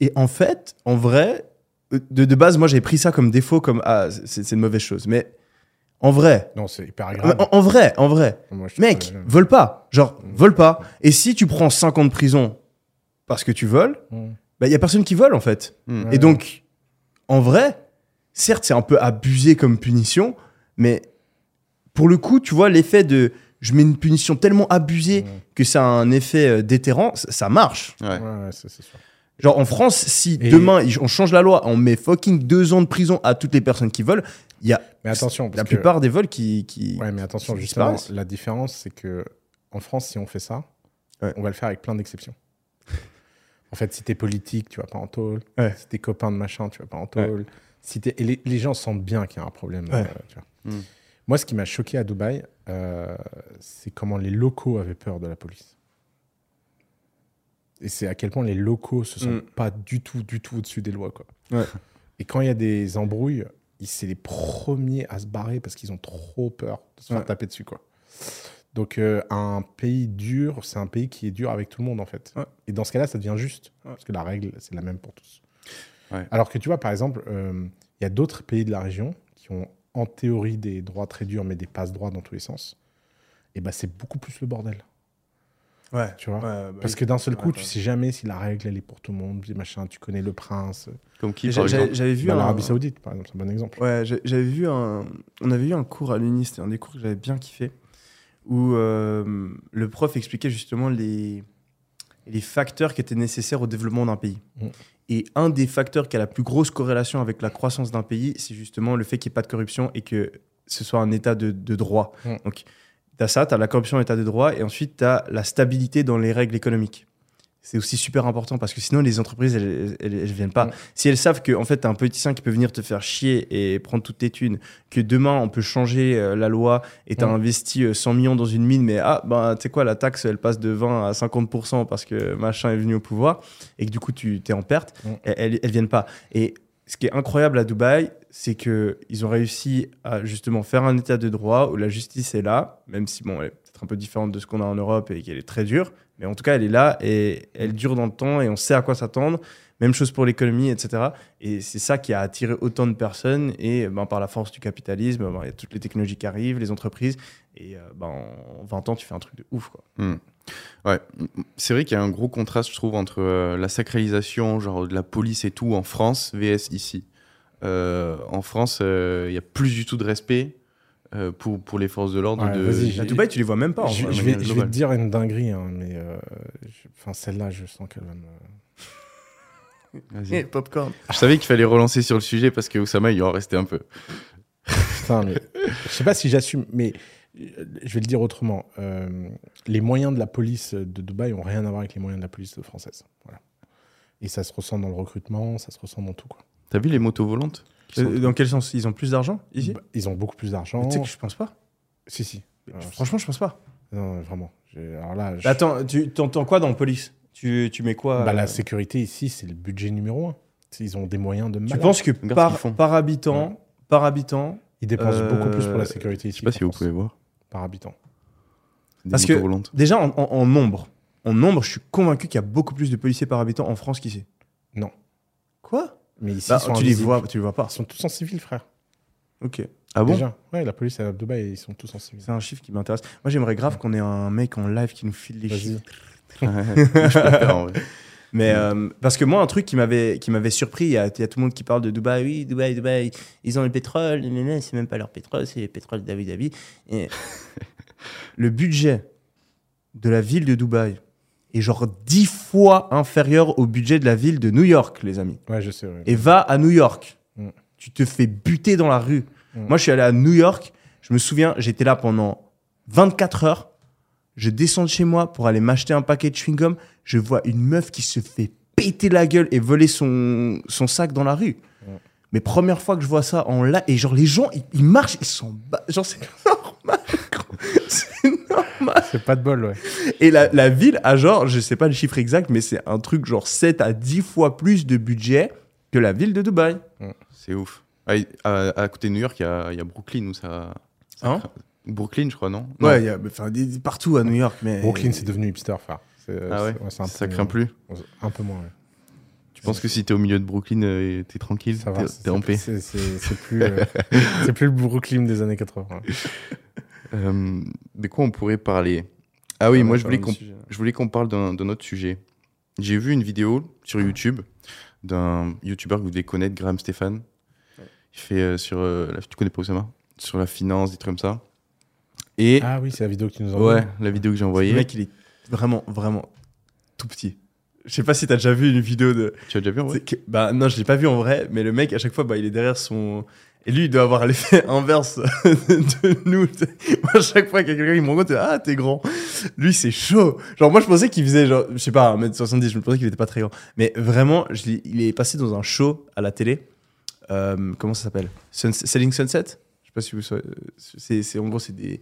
Et en fait, en vrai, de, de base, moi, j'ai pris ça comme défaut, comme, ah, c'est une mauvaise chose. Mais en vrai, non, c'est hyper agréable. en, en vrai, en vrai, Moi, mec, vole pas. Genre, Mm. vole pas. Et si tu prends 5 ans de prison parce que tu voles, Mm. bah, il y a personne qui vole, en fait. Ouais. Et donc, en vrai, certes, c'est un peu abusé comme punition, mais pour le coup, tu vois, l'effet de je mets une punition tellement abusée Ouais. que ça a un effet euh, déterrant, ça, ça marche. Ouais. Ouais, ouais, c'est c'est sûr. Genre en France, si Et- demain on change la loi, on met fucking deux ans de prison à toutes les personnes qui volent, il y a Mais attention, parce la que- plupart des vols qui. qui... Ouais, mais attention, justement, la différence, c'est que en France, si on fait ça, Ouais. on va le faire avec plein d'exceptions. [laughs] en fait, si t'es politique, tu vas pas en tôle. Ouais. Si t'es copain de machin, tu vas pas en tôle. Si t'es- et les, les gens sentent bien qu'il y a un problème. Ouais. euh, tu vois. Mm. Moi, ce qui m'a choqué à Dubaï, euh, c'est comment les locaux avaient peur de la police. Et c'est à quel point les locaux se sentent Mm. pas du tout, du tout au-dessus des lois. Quoi. Ouais. Et quand il y a des embrouilles, c'est les premiers à se barrer parce qu'ils ont trop peur de se faire taper dessus. Quoi. Donc, euh, un pays dur, c'est un pays qui est dur avec tout le monde, en fait. Ouais. Et dans ce cas-là, ça devient juste. Parce que la règle, c'est la même pour tous. Alors que tu vois, par exemple, euh, il y a d'autres pays de la région qui ont en théorie des droits très durs, mais des passe-droits dans tous les sens. Et bah, c'est beaucoup plus le bordel. Ouais. Tu vois Ouais, bah Parce que d'un seul coup, ouais. tu sais jamais si la règle, elle est pour tout le monde, machin, tu connais le prince. Comme qui, J'avais vu Bah, un- L'Arabie Saoudite, par exemple, c'est un bon exemple. Ouais, j'avais vu un. On avait eu un cours à l'Uni, c'était un des cours que j'avais bien kiffé, où euh, le prof expliquait justement les, les facteurs qui étaient nécessaires au développement d'un pays. Mm. Et un des facteurs qui a la plus grosse corrélation avec la croissance d'un pays, c'est justement le fait qu'il n'y ait pas de corruption et que ce soit un état de, de droit. Mm. Donc, tu as ça, tu as la corruption, l'état de droit, et ensuite tu as la stabilité dans les règles économiques. C'est aussi super important parce que sinon les entreprises elles, elles, elles viennent pas. Si elles savent que en fait t'as un politicien qui peut venir te faire chier et prendre toutes tes thunes, que demain on peut changer euh, la loi et t'as Mm. investi euh, 100 millions dans une mine, mais ah ben tu sais quoi la taxe elle passe de 20 à 50% parce que machin est venu au pouvoir et que du coup tu t'es en perte, elles, elles, elles viennent pas. Et ce qui est incroyable à Dubaï, c'est que ils ont réussi à justement faire un état de droit où la justice est là, même si bon elle est peut-être un peu différente de ce qu'on a en Europe et qu'elle est très dure, mais en tout cas elle est là et elle dure dans le temps et on sait à quoi s'attendre. Même chose pour l'économie, etc. Et c'est ça qui a attiré autant de personnes. Et ben, par la force du capitalisme, ben, il y a toutes les technologies qui arrivent, les entreprises. Et euh, ben, en 20 ans, tu fais un truc de ouf. Hmm. Ouais, c'est vrai qu'il y a un gros contraste, je trouve, entre euh, la sacralisation, genre de la police et tout en France, vs ici. Euh, en France, il y a plus du tout de respect euh, pour, pour les forces de l'ordre. Ouais, de... À Dubaï, tu les vois même pas. en je, je vais, je te dire une dinguerie, hein, mais euh, enfin, celle-là, je sens qu'elle va me. Vas-y. Eh, [laughs] popcorn. Je savais qu'il fallait relancer sur le sujet parce que Oussama, il y en restait un peu. Putain, mais je sais pas si j'assume, mais euh, je vais le dire autrement. Euh, les moyens de la police de Dubaï ont rien à voir avec les moyens de la police française. Voilà. Et ça se ressent dans le recrutement, ça se ressent dans tout. Quoi. T'as vu les motos volantes? Euh, Dans quel sens? Ils ont plus d'argent ici? Bah, Ils ont beaucoup plus d'argent. Mais Tu sais que je pense pas. Si, si. Alors, Franchement, je pense pas. non, vraiment. Alors là, je- Bah, Attends, tu t'entends quoi dans police? Tu, tu mets quoi bah, euh, la sécurité ici, c'est le budget numéro un. Ils ont des moyens de Tu malade. penses que par, habitant, par habitant, Ils dépensent Euh, beaucoup plus pour la sécurité Je ici. sais pas si vous France, pouvez voir. Par habitant. Des Parce que- volantes. déjà en, en- en nombre, en nombre, je suis convaincu qu'il y a beaucoup plus de policiers par habitant en France qu'ici. Non. Quoi? Mais ici, Bah, ils sont Tu les vois, tu les vois pas. Ils sont tous en civil, frère. Ok. Ah bon? Déjà. Ouais, la police à Dubaï, ils sont tous en civil. C'est un chiffre qui m'intéresse. Moi, j'aimerais grave qu'on ait un mec en live qui nous file les chiffres. [laughs] Ouais. Mais euh, parce que moi, un truc qui m'avait qui m'avait surpris, il y, a, il y a tout le monde qui parle de Dubaï, oui, Dubaï, Dubaï, ils ont le pétrole, nanana, c'est même pas leur pétrole, c'est le pétrole d'Abu Dhabi. Et [laughs] le budget de la ville de Dubaï est genre dix fois inférieur au budget de la ville de New York, les amis. Ouais, je sais. ouais. Et va à New York, Mm. tu te fais buter dans la rue. Mm. Moi, je suis allé à New York, je me souviens, j'étais là pendant 24 heures. Je descends de chez moi pour aller m'acheter un paquet de chewing-gum. Je vois une meuf qui se fait péter la gueule et voler son, son sac dans la rue. Ouais. Mais première fois que je vois ça en là, et genre les gens, ils, ils marchent, ils sont. Genre c'est [laughs] normal, c'est normal. [laughs] C'est pas de bol, ouais. Et la, la ville a genre, je sais pas le chiffre exact, mais c'est un truc genre 7 à 10 fois plus de budget que la ville de Dubaï. C'est ouf. Ah, à, à côté de New York, il y a, il y a Brooklyn où ça. ça Hein Brooklyn, je crois, non? Non. Ouais, y a partout à New York, mais. Brooklyn, c'est devenu hipster, frère. Ah ouais, un Ça peu- craint plus? Un peu moins, ouais. Tu penses que si t'es au milieu de Brooklyn, euh, t'es tranquille, Ça va. t'es- en paix? C'est plus, euh, [laughs] c'est plus le Brooklyn des années 80. [laughs] Euh, de quoi on pourrait parler Ah oui, Ouais, moi je voulais qu'on de sujets. je voulais qu'on parle d'un d'un autre sujet. J'ai vu une vidéo sur YouTube d'un YouTuber que vous devez connaître, Graham Stéphane. Il fait euh, sur. euh, la- tu connais pas Osama Sur la finance, des trucs comme ça. Et. Ah oui, c'est la vidéo que tu nous envoies. ouais, la vidéo que j'ai envoyée. Le mec, il est vraiment, vraiment tout petit. Je sais pas si t'as déjà vu une vidéo de. Tu as déjà vu en vrai? Que- bah non, je l'ai pas vu en vrai, mais le mec, à chaque fois, bah, il est derrière son. Et lui, il doit avoir l'effet [laughs] inverse [laughs] de nous. Moi, à chaque fois qu'il y a quelqu'un qui me rencontre, ah, t'es grand. Lui, c'est chaud. Genre, moi, je pensais qu'il faisait, genre, je sais pas, 1m70, je me pensais qu'il était pas très grand. Mais vraiment, je il est passé dans un show à la télé. Euh, comment ça s'appelle? Sun- Selling Sunset? Je sais pas si vous savez. C'est, en gros, c'est des,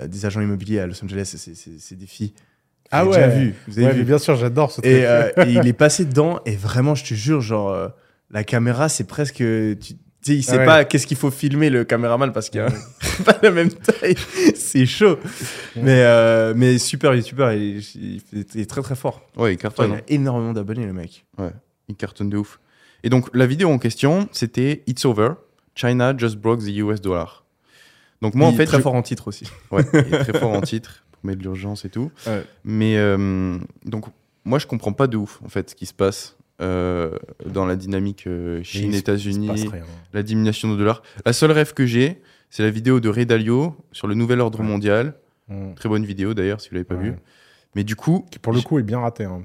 euh, des agents immobiliers à Los Angeles. C'est, des filles. Vous Ah ouais. vu. Vous avez Ouais, vu. mais bien sûr, j'adore ce truc. Et, euh, et il [laughs] est passé dedans et vraiment, je te jure, genre, euh, la caméra, c'est presque. Tu tu sais, il sait Ouais. pas qu'est-ce qu'il faut filmer le caméraman parce qu'il a [laughs] pas la même taille. [laughs] C'est chaud. Mais, euh, mais super youtubeur, il, il, il est très très fort. Ouais, il cartonne. il hein. a énormément d'abonnés, le mec. Il cartonne de ouf. Et donc, la vidéo en question, c'était It's over. China just broke the US dollar. Donc, moi, Il en est fait. très je- fort en titre aussi. Ouais, il est [laughs] très fort en titre pour mettre de l'urgence et tout. Ouais. Mais euh, donc, moi, je comprends pas de ouf, en fait, ce qui se passe dans la dynamique euh, Chine-États-Unis, rien. la diminution du dollar. La seule rêve que j'ai, c'est la vidéo de Ray Dalio sur le nouvel ordre Ouais. mondial. Mm. Très bonne vidéo d'ailleurs, si vous l'avez pas Ouais. vue. Mais du coup, Qui, pour le coup, est bien raté. hein.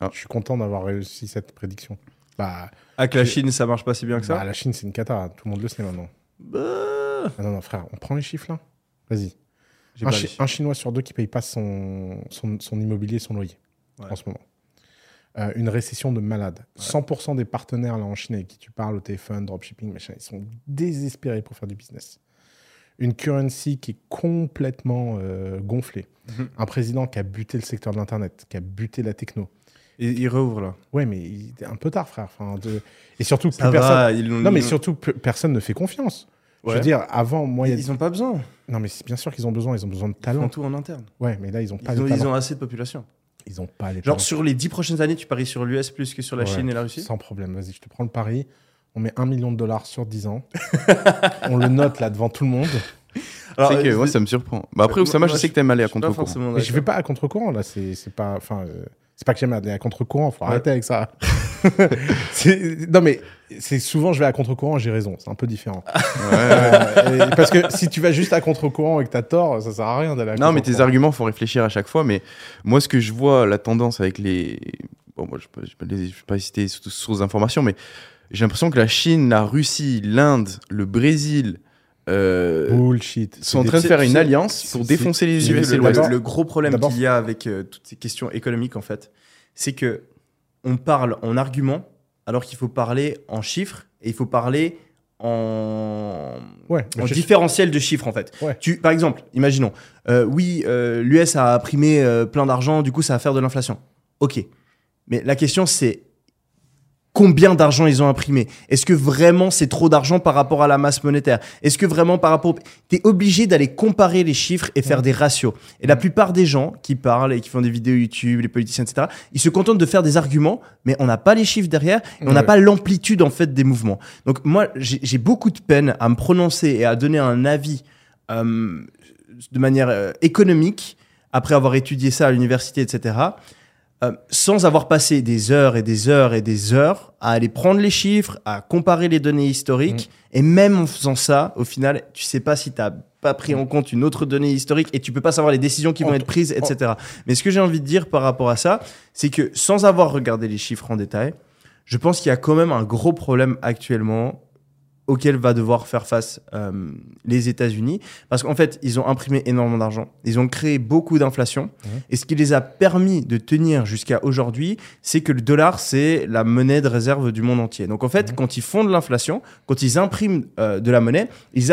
Ah. Je suis content d'avoir réussi cette prédiction. Bah, Avec la Chine, ça marche pas si bien que ça bah, la Chine, c'est une cata. Tout le monde le sait maintenant. Bah, Ah non, non, frère, on prend les chiffres là Vas-y. Un, Chi- Chinois sur deux qui paye pas son, son, son immobilier, son loyer Ouais. en ce moment. Euh, une récession de malade. 100% des partenaires là en Chine avec qui tu parles au téléphone, dropshipping, machin, ils sont désespérés pour faire du business. Une currency qui est complètement euh, gonflée. Mhm. Un président qui a buté le secteur de l'internet, qui a buté la techno. Il, il réouvre là. Ouais, mais il est un peu tard, frère. Enfin, de- Et surtout, Ça plus personne. va, Non, mais surtout, personne ne fait confiance. Je Ouais. veux dire, avant, moi, il y a- Ils ont pas besoin. Non, mais c'est bien sûr qu'ils ont besoin. Ils ont besoin de Ils font talent. tout en interne. Ouais, mais là, ils ont pas Ils ont, ils ont assez de population. Ils ont pas les Genre talents. sur les 10 prochaines années, tu paries sur l'US plus que sur la Ouais, Chine et la Russie? Sans problème. Vas-y, je te prends le pari. On met un million de dollars sur 10 ans. [laughs] on le note là devant tout le monde. Alors, c'est que euh, moi, ça me surprend. Bah, après, Oussama, je sais que t'aimes aller à contre-courant. je vais pas à contre-courant là. C'est c'est pas. Enfin, euh, c'est pas que j'aime aller à contre-courant. Faut Ouais. arrêter avec ça. [laughs] Non, mais c'est souvent je vais à contre-courant. J'ai raison. C'est un peu différent. Ouais. Euh, et- parce que si tu vas juste à contre-courant et que t'as tort, ça sert à rien d'aller à Non, mais tes arguments, faut réfléchir à chaque fois. Mais moi, ce que je vois, la tendance avec les. Bon, moi, je ne vais, pas les- je vais pas citer sous- sources d'informations, mais j'ai l'impression que la Chine, la Russie, l'Inde, le Brésil euh, Bullshit. sont en train de faire une alliance pour défoncer les US et l'Ouest. le, gros problème qu'il y a avec euh, toutes ces questions économiques, en fait, c'est que on parle en arguments alors qu'il faut parler en chiffres et il faut parler en, Ouais. différentiel de chiffres, en fait. Ouais. Tu, par exemple, imaginons, euh, oui, euh, l'US a imprimé euh, plein d'argent, du coup, ça va faire de l'inflation. Ok. Mais la question, c'est combien d'argent ils ont imprimé Est-ce que vraiment c'est trop d'argent par rapport à la masse monétaire? Est-ce que vraiment par rapport... Tu es obligé d'aller comparer les chiffres et faire Ouais. des ratios. Et la plupart des gens qui parlent et qui font des vidéos YouTube, les politiciens, etc., ils se contentent de faire des arguments, mais on n'a pas les chiffres derrière, et on n'a pas l'amplitude en fait des mouvements. Donc moi, j'ai j'ai beaucoup de peine à me prononcer et à donner un avis euh, de manière euh, économique, après avoir étudié ça à l'université, etc., euh, sans avoir passé des heures et des heures et des heures à aller prendre les chiffres, à comparer les données historiques. Et même en faisant ça, au final, tu sais pas si tu n'as pas pris en compte une autre donnée historique et tu peux pas savoir les décisions qui vont être prises, etc. Mais ce que j'ai envie de dire par rapport à ça, c'est que sans avoir regardé les chiffres en détail, je pense qu'il y a quand même un gros problème actuellement auquel va devoir faire face euh, les États-Unis. Parce qu'en fait, ils ont imprimé énormément d'argent. Ils ont créé beaucoup d'inflation. Mhm. Et ce qui les a permis de tenir jusqu'à aujourd'hui, c'est que le dollar, c'est la monnaie de réserve du monde entier. Donc en fait, Mhm. quand ils font de l'inflation, quand ils impriment euh, de la monnaie, ils,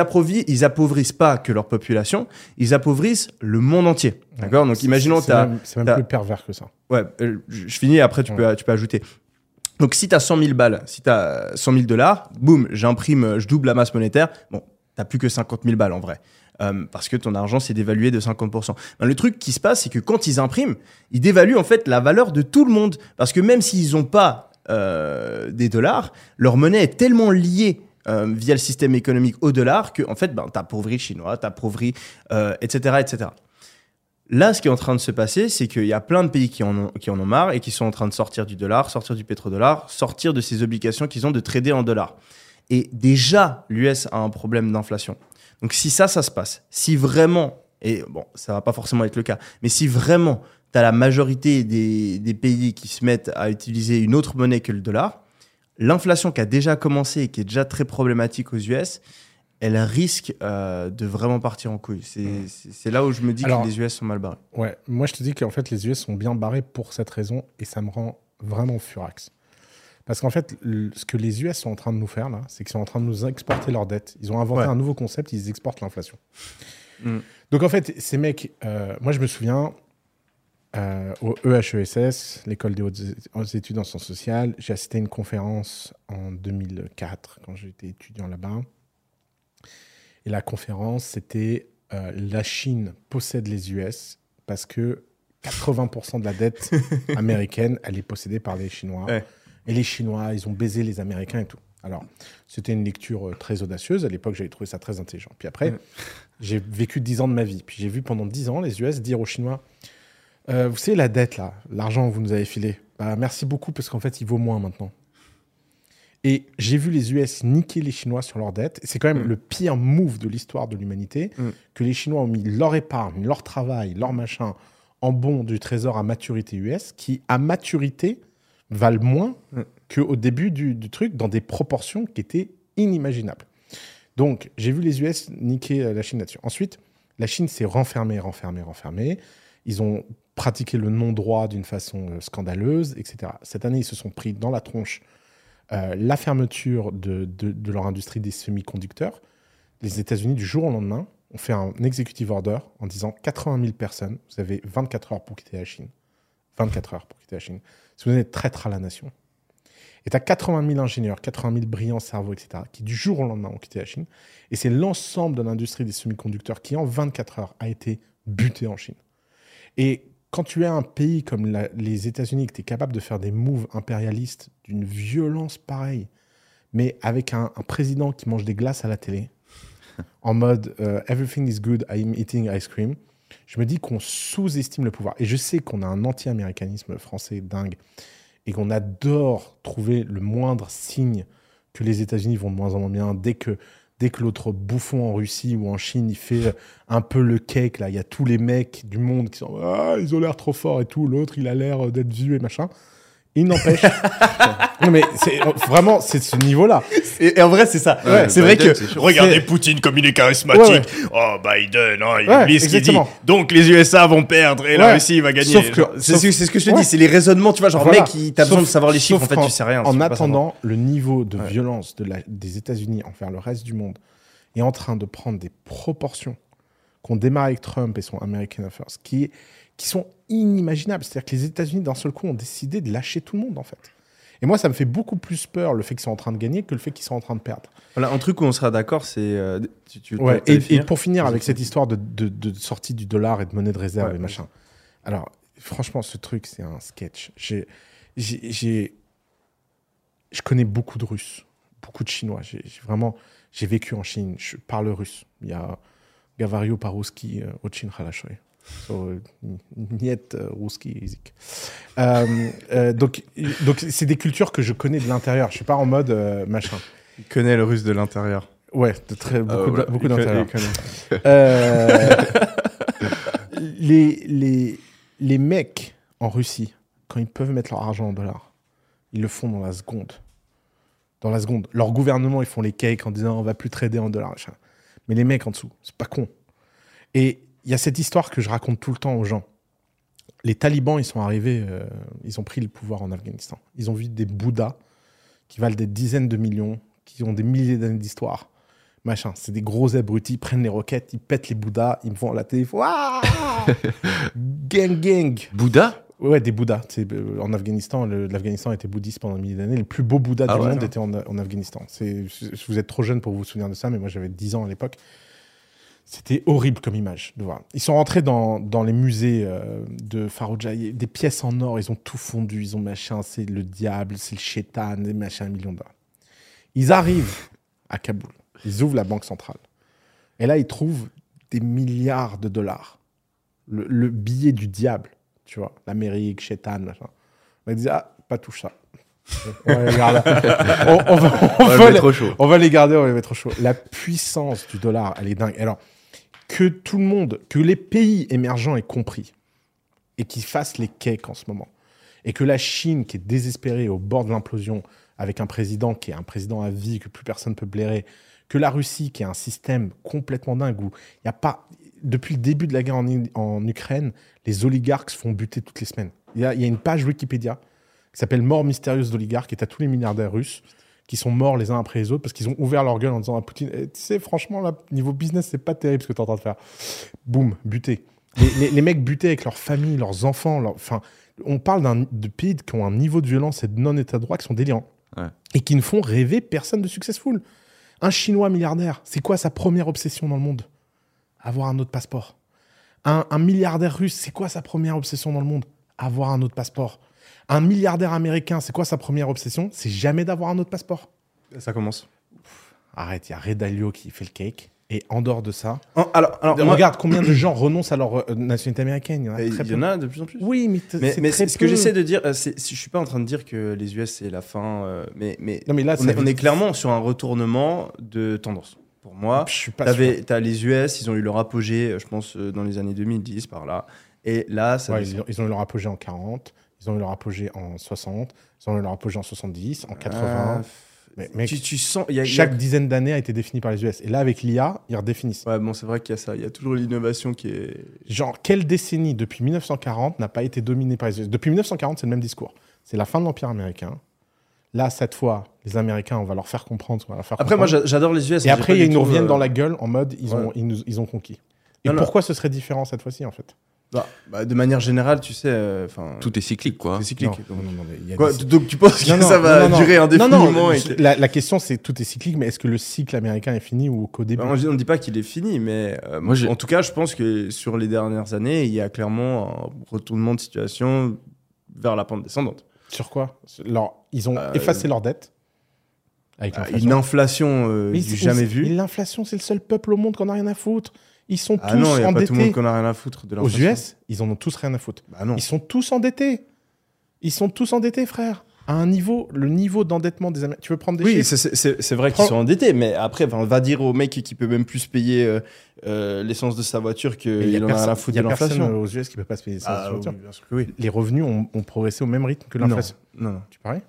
ils appauvrissent pas que leur population, ils appauvrissent le monde entier. D'accord? Donc imaginons, c'est même- plus pervers que ça. Ouais, euh, je je finis, après tu, peux, tu peux ajouter. Donc si tu as 100 000 balles, si tu as 100 000 dollars, boum, j'imprime, je double la masse monétaire. Bon, tu plus que 50 000 balles en vrai. Euh, parce que ton argent s'est dévalué de 50%. Ben, le truc qui se passe, c'est que quand ils impriment, ils dévaluent en fait la valeur de tout le monde. Parce que même s'ils n'ont pas euh, des dollars, leur monnaie est tellement liée euh, via le système économique au dollar que en fait, ben, tu appauvris le chinois, tu appauvris, euh, etc., etc. Là, ce qui est en train de se passer, c'est qu'il y a plein de pays qui en, ont, marre et qui sont en train de sortir du dollar, sortir du pétrodollar, sortir de ces obligations qu'ils ont de trader en dollars. Et déjà, l'US a un problème d'inflation. Donc si ça, ça se passe, si vraiment, et bon, ça va pas forcément être le cas, mais si vraiment tu as la majorité des pays qui se mettent à utiliser une autre monnaie que le dollar, l'inflation qui a déjà commencé et qui est déjà très problématique aux US, elle risque euh, de vraiment partir en couille. C'est là où je me dis Alors- que les US sont mal barrés. Ouais, moi je te dis qu'en fait les US sont bien barrés pour cette raison et ça me rend vraiment furax. Parce qu'en fait, le- ce que les US sont en train de nous faire là, c'est qu'ils sont en train de nous exporter leur dette. Ils ont inventé Ouais. un nouveau concept, ils exportent l'inflation. Mm. Donc en fait, ces mecs, euh, moi je me souviens euh, au EHESS, l'école des hautes hautes études en sciences sociales, j'ai assisté à une conférence en 2004 quand j'étais étudiant là-bas. Et la conférence, c'était euh, la Chine possède les US parce que 80% de la dette [laughs] américaine, elle est possédée par les Chinois. Ouais. Et les Chinois, ils ont baisé les Américains et tout. Alors, c'était une lecture euh, très audacieuse. À l'époque, j'avais trouvé ça très intelligent. Puis après, Ouais. j'ai vécu 10 ans de ma vie. Puis j'ai vu pendant 10 ans les US dire aux Chinois euh, Vous savez, la dette, là, l'argent que vous nous avez filé, bah, merci beaucoup parce qu'en fait, il vaut moins maintenant. Et j'ai vu les US niquer les Chinois sur leur dette. Et c'est quand même Mm. le pire move de l'histoire de l'humanité Mm. que les Chinois ont mis leur épargne, leur travail, leur machin en bon du trésor à maturité US, qui à maturité valent moins Mm. qu'au début du, du truc, dans des proportions qui étaient inimaginables. Donc, j'ai vu les US niquer euh, la Chine là-dessus. Ensuite, la Chine s'est renfermée, renfermée, renfermée. Ils ont pratiqué le non-droit d'une façon euh, scandaleuse, etc. Cette année, ils se sont pris dans la tronche euh, la fermeture de, leur industrie des semi-conducteurs. Les États-Unis, du jour au lendemain, ont fait un executive order en disant 80 000 personnes, vous avez 24 heures pour quitter la Chine. 24 heures pour quitter la Chine. Si vous êtes traître à la nation. Et tu as 80 000 ingénieurs, 80 000 brillants cerveaux, etc., qui du jour au lendemain ont quitté la Chine. Et c'est l'ensemble de l'industrie des semi-conducteurs qui, en 24 heures, a été buté en Chine. Et quand tu es un pays comme la- les États-Unis, que tu es capable de faire des moves impérialistes d'une violence pareille, mais avec un, un président qui mange des glaces à la télé, [laughs] en mode euh, Everything is good, I'm eating ice cream, je me dis qu'on sous-estime le pouvoir. Et je sais qu'on a un anti-américanisme français dingue et qu'on adore trouver le moindre signe que les États-Unis vont de moins en moins bien dès que dès que l'autre bouffon en Russie ou en Chine il fait un peu le cake là il y a tous les mecs du monde qui sont ah ils ont l'air trop forts et tout. L'autre il a l'air d'être vieux et machin il n'empêche [laughs] non mais c'est vraiment c'est ce niveau là Et, et en vrai, c'est ça. Ouais, c'est vrai que regardez Poutine comme il est charismatique. Ouais, Oh Biden, hein, il Ouais, oublie ce qu'il dit. Donc les USA vont perdre et la. Russie va gagner. Sauf que- Genre, c'est sauf- ce que je te Ouais. dis, c'est les raisonnements, tu vois, genre Voilà. mec, il- t'as besoin de savoir les chiffres, en fait, qu'en- tu sais rien. En attendant, le niveau de Ouais. violence de la- des États-Unis envers le reste du monde est en train de prendre des proportions qu'on démarre avec Trump et son American Affairs, qui, qui sont inimaginables. C'est-à-dire que les États-Unis, d'un seul coup, ont décidé de lâcher tout le monde, en fait. Et moi, ça me fait beaucoup plus peur le fait qu'ils sont en train de gagner que le fait qu'ils sont en train de perdre. Voilà, un truc où on sera d'accord, c'est. euh, tu, tu- Ouais, et, pour finir avec cette histoire de, de- de sortie du dollar et de monnaie de réserve Ouais, et machin. Alors, franchement, ce truc, c'est un sketch. J'ai, j'ai, je connais beaucoup de Russes, beaucoup de Chinois. J'ai, vraiment, j'ai vécu en Chine. Je parle russe. Il y a Gavario Parouski, euh, Ochin Khalashoy. So, niet euh, ruski euh, euh, donc, donc c'est des cultures que je connais de l'intérieur. Je suis pas en mode machin. Il connaît le russe de l'intérieur. Ouais, très, ah beaucoup, beaucoup d'intérieur. [laughs] Les, les, les mecs en Russie, quand ils peuvent mettre leur argent en dollars, ils le font dans la seconde. Dans la seconde. Leur gouvernement, ils font les cakes en disant on va plus trader en dollars. Mais les mecs en dessous, c'est pas con. Et il y a cette histoire que je raconte tout le temps aux gens. Les talibans, ils sont arrivés, euh, ils ont pris le pouvoir en Afghanistan. Ils ont vu des Bouddhas qui valent des dizaines de millions, qui ont des milliers d'années d'histoire machin. C'est des gros abrutis, ils prennent les roquettes, ils pètent les Bouddhas, ils me font la télé, ils font [laughs] Gang gang Bouddha? Ouais, des Bouddhas. Euh, en Afghanistan, l'Afghanistan était bouddhiste pendant des milliers d'années. Le plus beau Bouddha Ah du ouais, monde non. était en, en Afghanistan. Vous êtes trop jeune pour vous souvenir de ça, mais moi j'avais 10 ans à l'époque. C'était horrible comme image de voir. Ils sont rentrés dans, dans les musées euh, de Fallujah, Il y a des pièces en or, ils ont tout fondu, ils ont machin, c'est le diable, c'est le chétan, des machins, un million de dollars. Ils arrivent à Kaboul, ils ouvrent la banque centrale. Et là, ils trouvent des milliards de dollars. Le, le billet du diable, tu vois, l'Amérique, chétan, machin. Ils disent, ah, pas touche ça. On va les garder. [laughs] On- on va- on les- trop chaud. on va les garder, on va les mettre au chaud. La puissance du dollar, elle est dingue. Alors, que tout le monde, que les pays émergents aient compris et qu'ils fassent les cakes en ce moment, et que la Chine, qui est désespérée au bord de l'implosion, avec un président qui est un président à vie, que plus personne ne peut blairer, que la Russie, qui a un système complètement dingue, où il n'y a pas. Depuis le début de la guerre en, Ukraine, les oligarques se font buter toutes les semaines. Il y a, y a une page Wikipédia qui s'appelle Mort mystérieuse d'oligarques, et tu tous les milliardaires russes qui sont morts les uns après les autres parce qu'ils ont ouvert leur gueule en disant à Poutine Eh, Tu sais, franchement, là, niveau business, c'est pas terrible ce que tu es en train de faire. Boum, buté. Les, les- les mecs butés avec leur famille, leurs enfants. leur- Enfin, on parle d'un- de pays qui ont un niveau de violence et de non-état de droit qui sont délirants. Ouais. Et qui ne font rêver personne de successful. Un Chinois milliardaire, c'est quoi sa première obsession dans le monde? Avoir un autre passeport. Un, un milliardaire russe, c'est quoi sa première obsession dans le monde? Avoir un autre passeport. Un milliardaire américain, c'est quoi sa première obsession? C'est jamais d'avoir un autre passeport. Ça commence. Arrête, il y a Red Dalio qui fait le cake. Et en dehors de ça, alors, alors moi- regarde combien de gens renoncent à leur euh, nationalité américaine. Il y en a Et très il y peu. en a de plus en plus. Oui, mais, Mais, très ce que j'essaie de dire, euh, c'est, je suis pas en train de dire que les US c'est la fin, euh, mais, mais, Non, mais là, on, est, on veut- est clairement sur un retournement de tendance. Pour moi, Je suis pas t'as les US, ils ont eu leur apogée, je pense, dans les années 2010 par là. Et là, ça Ouais, ils, ont, ils ont eu leur apogée en 40, ils ont eu leur apogée en 60, ils ont eu leur apogée en 70, en 80. Ah, mais mec, tu, tu sens, il y a, il y a- chaque dizaine d'années a été définie par les US. Et là, avec l'IA, ils redéfinissent. Ouais, bon, c'est vrai qu'il y a ça. Il y a toujours l'innovation qui est. Genre, quelle décennie depuis 1940 n'a pas été dominée par les US Depuis 1940, c'est le même discours. C'est la fin de l'Empire américain. Là, cette fois, les Américains, on va leur faire comprendre. on va leur faire Après, moi, comprendre. j'adore les US. Et après, ils nous reviennent euh, dans la gueule en mode ils, ont, ils, nous- ils ont conquis. Et Non, non. pourquoi ce serait différent cette fois-ci, en fait? Bah, bah, de manière générale, tu sais, euh, Tout est cyclique, quoi. c'est cyclique. Non, donc. non, non, mais il y a Quoi, des- donc tu penses que Non, non, ça va non, non, durer indéfiniment Non, non, et la, la question, c'est tout est cyclique, mais est-ce que le cycle américain est fini ou qu'au début Bah, on ne dit pas qu'il est fini, mais euh, Moi, j'ai- en tout cas, je pense que sur les dernières années, il y a clairement un retournement de situation vers la pente descendante. Sur quoi? Leur- Ils ont Euh, effacé leur dette. Avec Ah, l'inflation. Une inflation euh, du jamais mais vu. L'inflation, c'est le seul peuple au monde qu'on a rien à foutre. Ils sont Ah tous non, il n'y a pas tout le endettés. monde qu'on a rien à foutre de Aux. US, ils en ont tous rien à foutre. Bah non. Ils sont tous endettés. Ils sont tous endettés, frère. À un niveau, le niveau d'endettement des Américains. Tu veux prendre des Oui, chiffres c'est- vrai qu'ils sont endettés, mais après, enfin, va dire au mec qui peut même plus se payer euh, euh, l'essence de sa voiture y qu'il en a rien à foutre il y de a personne l'inflation. aux US qui peut pas se payer ça. Ah, oui, bien sûr que oui. Les revenus ont, ont progressé au même rythme que l'inflation. Non, non. Tu paries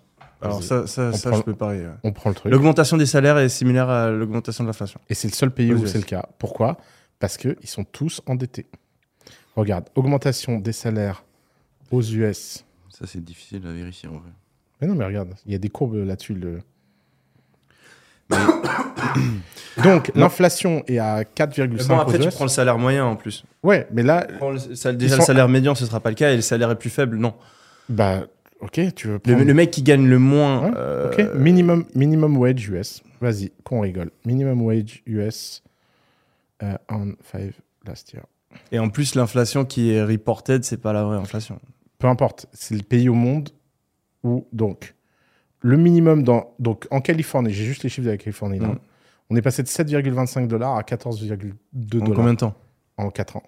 Alors ça, ça, On ça prend- je peux parier. ouais. On prend le truc. L'augmentation des salaires est similaire à l'augmentation de l'inflation. Et c'est le seul pays Aux où c'est le cas. Pourquoi? Parce qu'ils sont tous endettés. Regarde, augmentation des salaires aux US. Ça, c'est difficile à vérifier, en vrai. Mais non, mais regarde, il y a des courbes là-dessus. Le... [coughs] Donc, l'inflation est à 4,5 Bon, après, aux tu prends le salaire moyen en plus. Ouais, mais là, le- ça- déjà, sont- le salaire médian, ce sera pas le cas, et le salaire est plus faible, non. bah, ok, tu veux Le, prendre... le mec qui gagne le moins. Ouais, euh, Ok, minimum, minimum wage US. Vas-y, qu'on rigole. Minimum wage US euh, on 5 last year. Et en plus, l'inflation qui est reported, c'est pas la vraie inflation. peu importe, c'est le pays au monde où, donc, le minimum dans. Donc, en Californie, j'ai juste les chiffres de la Californie, là. Mm. On est passé de 7,25 dollars à 14,2 En dollars combien de temps? en 4 ans.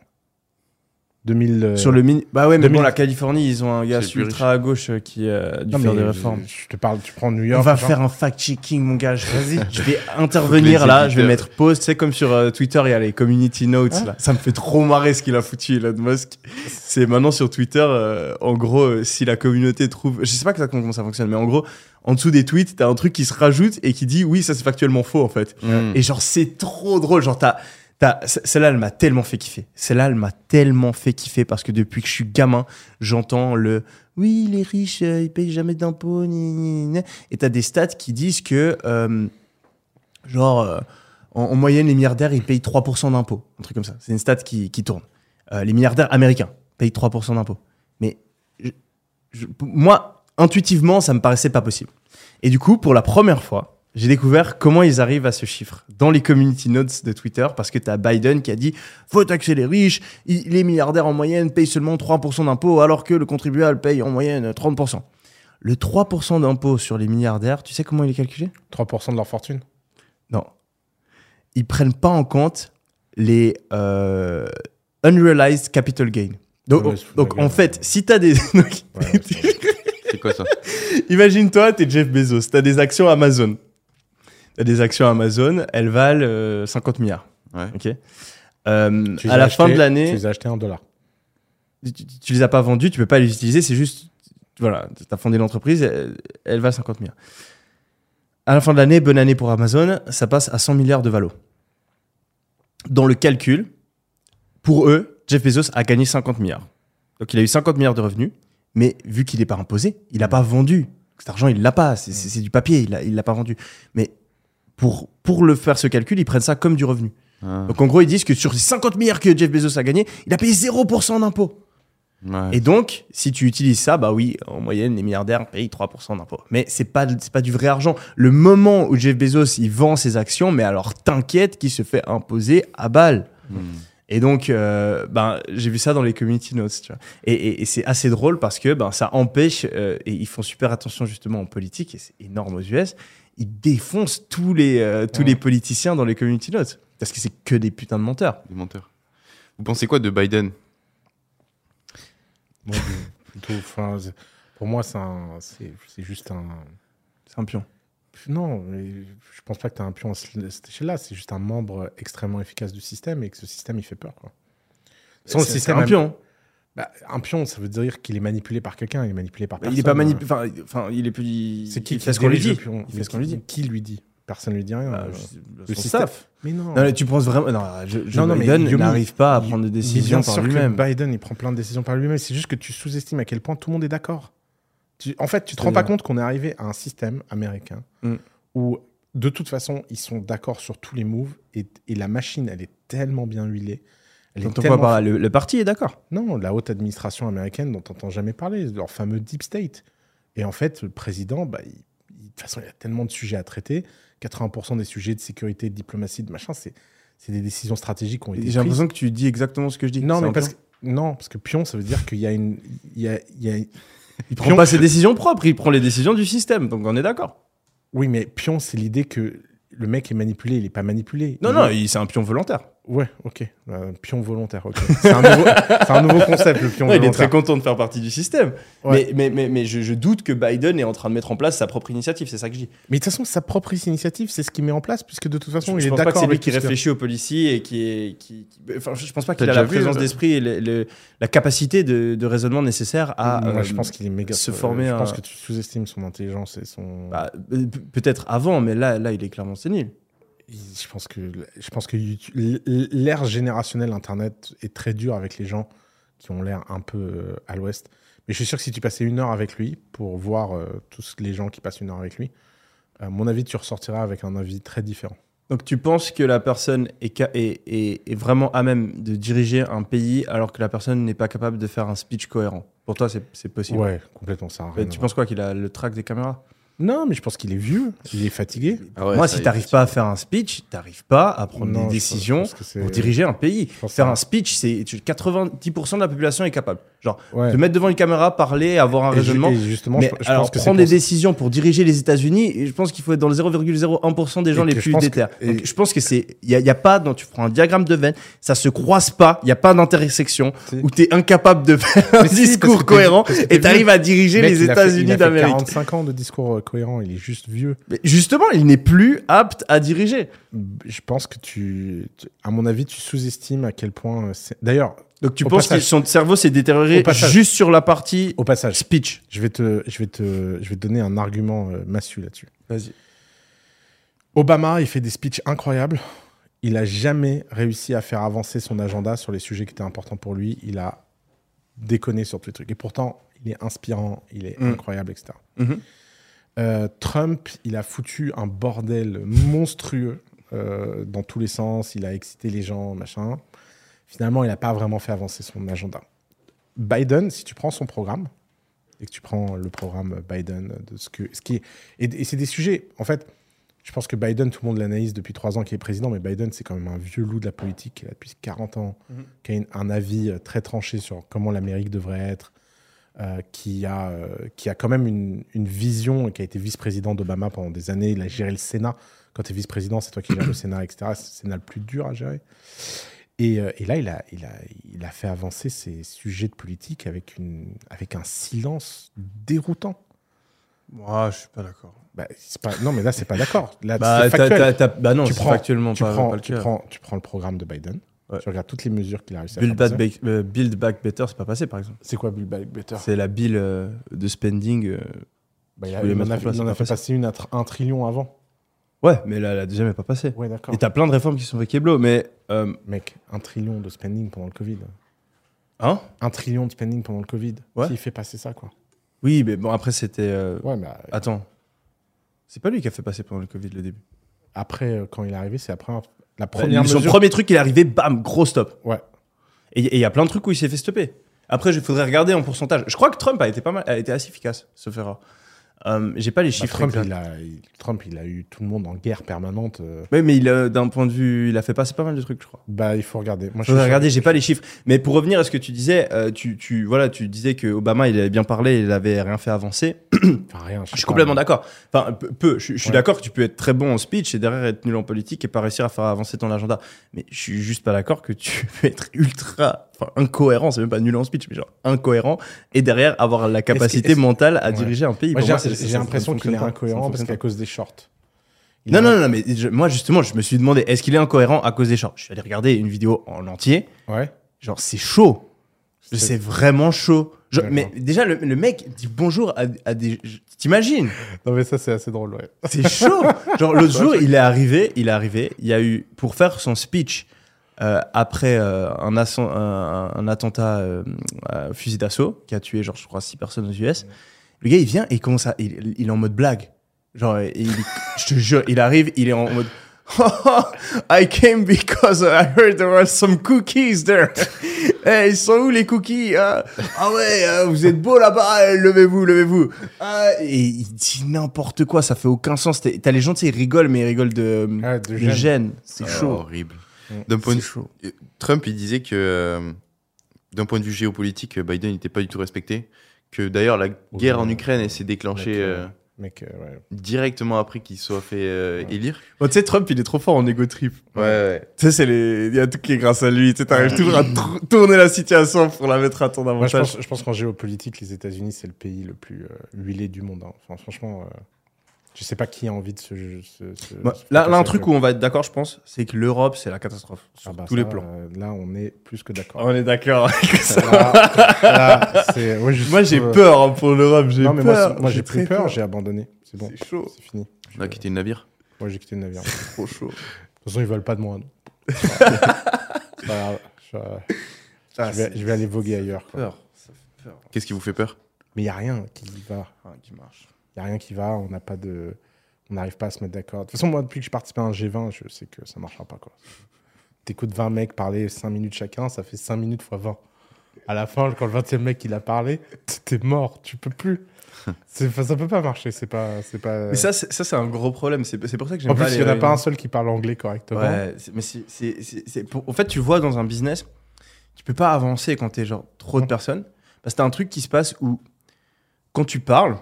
2000. euh, Sur le mini. Bah ouais, mais 2000. bon, la Californie, ils ont un gars ultra à gauche euh, qui a dû non, faire des réformes. Je, te parle, tu prends New York. On va genre. faire un fact-checking, mon gars. Je- Vas-y, [laughs] je vais intervenir là. Je vais mettre pause. Tu sais, comme sur euh, Twitter, il y a les community notes. Hein là. Ça me fait trop marrer ce qu'il a foutu, Elon Musk. C'est maintenant sur Twitter, euh, en gros, euh, si la communauté trouve. Je sais pas exactement comment ça fonctionne, mais en gros, en dessous des tweets, t'as un truc qui se rajoute et qui dit oui, ça c'est factuellement faux en fait. Mm. Et genre, c'est trop drôle. Genre, t'as. Celle-là, elle m'a tellement fait kiffer. Celle-là, elle m'a tellement fait kiffer parce que depuis que je suis gamin, j'entends le oui, les riches, euh, ils payent jamais d'impôts. Et t'as des stats qui disent que, euh, genre, euh, en, en moyenne, les milliardaires, ils payent 3% d'impôts. Un truc comme ça. C'est une stat qui, qui tourne. Euh, les milliardaires américains payent 3% d'impôts. Mais moi, intuitivement, ça me paraissait pas possible. Et du coup, pour la première fois, j'ai découvert comment ils arrivent à ce chiffre dans les community notes de Twitter parce que tu as Biden qui a dit faut taxer les riches, les milliardaires en moyenne payent seulement 3% d'impôts alors que le contribuable paye en moyenne 30%. Le 3% d'impôt sur les milliardaires, tu sais comment il est calculé? 3% de leur fortune? Non. Ils prennent pas en compte les euh, unrealized capital gain. Donc, Ouais, en fait, si tu as des... Ouais, [laughs] c'est- quoi ça? Imagine-toi, t'es Jeff Bezos, t'as des actions Amazon. Des actions Amazon, elles valent euh, 50 milliards. Ouais. Ok. Euh, tu à as la fin de Tu l'année, les as achetés en dollars. tu, tu- tu les as pas vendus, tu peux pas les utiliser, c'est juste, voilà, t'as fondé l'entreprise, elle, elle valent 50 milliards. À la fin de l'année, bonne année pour Amazon, ça passe à 100 milliards de valo. Dans le calcul, pour eux, Jeff Bezos a gagné 50 milliards. Donc il a eu 50 milliards de revenus, mais vu qu'il n'est pas imposé, il n'a pas vendu. Cet argent, il l'a pas, c'est- du papier, il il l'a pas vendu. Mais pour, pour le faire ce calcul, ils prennent ça comme du revenu. Ah, Donc en gros, ils disent que sur les 50 milliards que Jeff Bezos a gagné, il a payé 0% d'impôts. ouais. Et donc, si tu utilises ça, bah oui, en moyenne, les milliardaires payent 3% d'impôts. Mais c'est pas, c'est pas du vrai argent. Le moment où Jeff Bezos, il vend ses actions, mais alors t'inquiète qu'il se fait imposer à balle. Mm. Et donc, euh, ben, j'ai vu ça dans les community notes. Tu vois. Et, et- et c'est assez drôle parce que ben, ça empêche, euh, et ils font super attention justement en politique, et c'est énorme aux US, ils défoncent tous les, euh, tous Ouais. les politiciens dans les community notes. Parce que c'est que des putains de menteurs. Des menteurs. Vous pensez quoi de Biden? Plutôt, pour moi, c'est juste un. C'est un pion. Non, je pense pas que tu as un pion à ce- cette échelle-là. C'est juste un membre extrêmement efficace du système et que ce système, il fait peur. Quoi. Sans le système, c'est un pion. Bah, un pion, ça veut dire qu'il est manipulé par quelqu'un. Il est manipulé par personne. Il est pas manipulé. Enfin, enfin, il est plus. C'est qui fait ce qu'on lui dit. Il fait ce qu'on lui qui- dit. Qui lui dit? Personne lui dit rien. Bah, euh, le staff. Mais non. Non, mais tu penses vraiment. Non, je, je- Non, non, mais Biden n'arrive pas à prendre des décisions par lui-même. Biden, il prend plein de décisions par lui-même. C'est juste que tu sous-estimes à quel point tout le monde est d'accord. Tu- En fait, tu te rends pas compte qu'on est arrivé à un système américain Mm. où, de toute façon, ils sont d'accord sur tous les moves et, et la machine, elle est tellement bien huilée. T'entends tellement là le, le parti est d'accord. non, la haute administration américaine dont on n'entend jamais parler, leur fameux deep state. Et en fait, le président, bah, il- il- de toute façon, il a tellement de sujets à traiter. 80% des sujets de sécurité, de diplomatie, de machin, c'est c'est des décisions stratégiques qui ont été J'ai prises. l'impression que tu dis exactement ce que je dis. Non, mais parce pion. que, non, parce que pion, ça veut dire qu'il y a une. Il y a, il y a- Il prend pas ses décisions propres, il prend les décisions du système. Donc on est d'accord. Oui, mais pion, c'est l'idée que le mec est manipulé, il n'est pas manipulé. Non, Il non, est- c'est un pion volontaire. Ouais, ok. Euh, pion volontaire, ok. C'est un, nouveau- [laughs] c'est un nouveau concept, le pion Ouais, il est volontaire. très content de faire partie du système. Ouais. Mais, mais, mais, mais je, je doute que Biden est en train de mettre en place sa propre initiative, c'est ça que je dis. Mais de toute façon, sa propre initiative, c'est ce qu'il met en place, puisque de toute façon, je il est pense pas que d'accord c'est lui qui réfléchit aux policiers et qui est. Qui, qui- Enfin, je pense pas T'as qu'il a la vu, présence euh, d'esprit et le- le- la capacité de, de raisonnement nécessaire à. Moi, euh, je pense qu'il est méga. se former Je un- pense que tu sous-estimes son intelligence et son. bah, pe- Peut-être avant, mais là, là, il est clairement sénile. Je pense que je pense que l'ère générationnelle Internet est très dure avec les gens qui ont l'air un peu euh, à l'ouest. Mais je suis sûr que si tu passais une heure avec lui pour voir euh, tous les gens qui passent une heure avec lui, à mon avis, tu ressortiras avec un avis très différent. Donc tu penses que la personne est, ca- est, est- est vraiment à même de diriger un pays alors que la personne n'est pas capable de faire un speech cohérent? Pour toi, c'est possible. Ouais, complètement ça. a rien tu penses quoi Qu'il a le track des caméras? Non, mais je pense qu'il est vieux, il est fatigué. Ah ouais, Moi, si t'arrives pas à faire un speech, t'arrives pas à prendre Non, des pense- décisions pense pour diriger un pays. Faire un speech, c'est tu- 90% de la population est capable. Genre, Ouais. te mettre devant une caméra, parler, avoir un Et ju- raisonnement. et justement, Mais je, je alors, pense que c'est prendre des décisions pour diriger les États-Unis, je pense qu'il faut être dans le 0,01% des gens Et les plus déter. que- Donc, et- je pense que c'est, il y, a- il y a pas, dans, tu prends un diagramme de veine, ça se croise pas, il y a pas d'intersection où tu es incapable de faire un si, discours t'es- cohérent t'es et t'arrives à diriger les États-Unis d'Amérique. 45 ans de discours euh, cohérent, il est juste vieux. Mais justement, il n'est plus apte à diriger. Je pense que tu, tu- à mon avis, tu sous-estimes à quel point. euh, D'ailleurs, Donc tu penses que son cerveau s'est détérioré juste sur la partie au passage, speech. je vais te, je vais te, je vais te donner un argument euh, massu là-dessus. Vas-y. Obama, il fait des speeches incroyables. Il a jamais réussi à faire avancer son agenda sur les sujets qui étaient importants pour lui. Il a déconné sur tous les trucs. Et pourtant, il est inspirant, il est Mm. incroyable, etc. Mhm. Euh, Trump, il a foutu un bordel monstrueux euh, dans tous les sens. Il a excité les gens, machin. Finalement, il n'a pas vraiment fait avancer son agenda. Biden, si tu prends son programme et que tu prends le programme Biden de ce que, ce qui est, et, et c'est des sujets. En fait, je pense que Biden, tout le monde l'analyse depuis trois ans qu'il est président, mais Biden, c'est quand même un vieux loup de la politique qui est là depuis 40 ans, Mhm. qui a une- un avis euh, très tranché sur comment l'Amérique devrait être, euh, qui, a, euh, qui a quand même une, une vision et qui a été vice-président d'Obama pendant des années. Il a géré le Sénat. Quand tu es vice-président, c'est toi qui gères le Sénat, etc. C'est le Sénat le plus dur à gérer. Et, euh, et là, il a, il, a, il a fait avancer ces sujets de politique avec, une, avec un silence déroutant. Moi, je suis pas d'accord. Bah, pas, non, mais là, c'est pas d'accord. Là, Bah, bah non, Tu c'est prends- factuellement tu, pas, prends, pas le tu, cas. prends, tu prends le programme de Biden, Ouais. tu regardes toutes les mesures qu'il a réussi à Build, faire. Back, euh, Build Back Better, c'est pas passé par exemple. C'est quoi Build Back Better? C'est la bill euh, de spending. euh, bah, Il, a, il en a, en fait- place, il en c'est a pas fait passé. passer une à un trillion avant. Ouais, mais la, la deuxième est pas passée. Ouais, d'accord. Et t'as plein de réformes qui sont fait Keblo, mais. euh, Mec, un trillion de spending pendant le Covid. hein? Un trillion de spending pendant le Covid. Ouais. Qui fait passer ça, quoi Oui, mais bon, après, c'était. Ouais, mais Attends. C'est pas lui qui a fait passer pendant le Covid le début. après, quand il est arrivé, c'est après la Bah, son mesure. premier truc, il est arrivé, bam, gros stop. Ouais. Et il y a plein de trucs où il s'est fait stopper. Après, il faudrait regarder en pourcentage. Je crois que Trump a été, pas mal, a été assez efficace, sauf erreur. Euh, J'ai pas les Bah, chiffres Trump, il a, il- Trump, il a eu tout le monde en guerre permanente. euh, Ouais, mais il, a- d'un point de vue, il a fait passer pas mal de trucs, je crois. Bah, il faut regarder. Moi, je sûr- regarder, j'ai pas les chiffres. Mais pour revenir à ce que tu disais, euh, tu, tu, voilà, tu disais que Obama, il avait bien parlé, il avait rien fait avancer. Enfin, [coughs] rien. Je suis complètement d'accord. Enfin, peu, je, je suis Ouais. d'accord que tu peux être très bon en speech et derrière être nul en politique et pas réussir à faire avancer ton agenda. Mais je suis juste pas d'accord que tu peux être ultra, enfin, incohérent, c'est même pas nul en speech, mais genre incohérent et derrière avoir la capacité est-ce- mentale à Ouais. diriger un pays. Moi, Pour j'ai moi, c'est- c'est- j'ai l'impression qu'il est incohérent parce qu'à cause des shorts. Il Non, non, non, mais je- moi, justement, je me suis demandé, est-ce qu'il est incohérent à cause des shorts? Je suis allé regarder une vidéo en entier. Ouais. Genre, c'est chaud. C'est- vraiment chaud. Genre, mais déjà, le, le mec dit bonjour à, à des. T'imagines? Non, mais ça, c'est assez drôle, ouais. C'est chaud. Genre l'autre [laughs] jour, il est arrivé, il est arrivé, il y a eu pour faire son speech euh, après euh, un, asso- un, un attentat euh, fusil d'assaut qui a tué genre je crois six personnes aux US. Le gars il vient et il commence à, il, il est en mode blague. Genre il, je te jure, il arrive, il est en mode [laughs] I came because I heard there were some cookies there. Eh, ils sont où les cookies hein? Ah ouais, euh, vous êtes beau là-bas, eh, levez-vous, levez-vous. Ah, et il dit n'importe quoi, ça fait aucun sens. T'as les gens, tu sais, ils rigolent, mais ils rigolent de, Ouais, de de gêne. gêne. C'est Ah, chaud. horrible. Mm. D'un point de chaud. Trump, il disait que euh, d'un point de vue géopolitique, euh, Biden n'était pas du tout respecté. Que d'ailleurs, la guerre en ouais. Ukraine, s'est déclenchée Mec, euh, euh, Mec, euh, ouais. directement après qu'il soit fait euh, Ouais. élire. Bon, tu sais, Trump, il est trop fort en égo trip. ouais. Tu sais, c'est les... il y a tout qui est grâce à lui. Tu sais, t'arrives Ouais. toujours à tourner la situation pour la mettre à ton Moi, je avantage. pense, je pense qu'en géopolitique, les États-Unis, c'est le pays le plus euh, huilé du monde. hein. Enfin, franchement, euh, je sais pas qui a envie de Moi, se là, un truc où on va être d'accord, je pense, c'est que l'Europe, c'est la catastrophe. Sur Ah bah tous ça, les plans. euh, là, on est plus que d'accord. On est d'accord [laughs] c'est- ouais, Moi, j'ai euh, peur hein, pour l'Europe. J'ai moi, peur. c'est- moi, j'ai très peur, j'ai abandonné. C'est bon, C'est chaud. c'est fini. On a quitté le navire. Moi, j'ai quitté le navire. De Trop chaud. toute façon, ils veulent pas de moi. non. C'est [laughs] pas grave, je, Ah, je vais, je vais aller voguer ailleurs. quoi. peur. Ça fait peur. Qu'est-ce qui vous fait peur? Mais il n'y a rien qui va. Qui marche. Il n'y a rien qui va. On n'a pas de. On n'arrive pas à se mettre d'accord. De toute façon, moi, depuis que je participe à un G20, je sais que ça ne marchera pas. quoi. T'écoutes 20 mecs parler 5 minutes chacun, ça fait 5 minutes fois 20. À la fin, quand le 20e mec il a parlé, t'es mort, tu peux plus. [laughs] Enfin, ça peut pas marcher, c'est pas. c'est pas... Mais ça, c'est ça, c'est un gros problème. C'est pour ça que j'aime en plus, il n'y en a pas un seul qui parle anglais correctement. Ouais, mais c'est- pour- En fait, tu vois dans un business, tu peux pas avancer quand t'es genre trop de Non. personnes. Parce que t'as un truc qui se passe où, quand tu parles,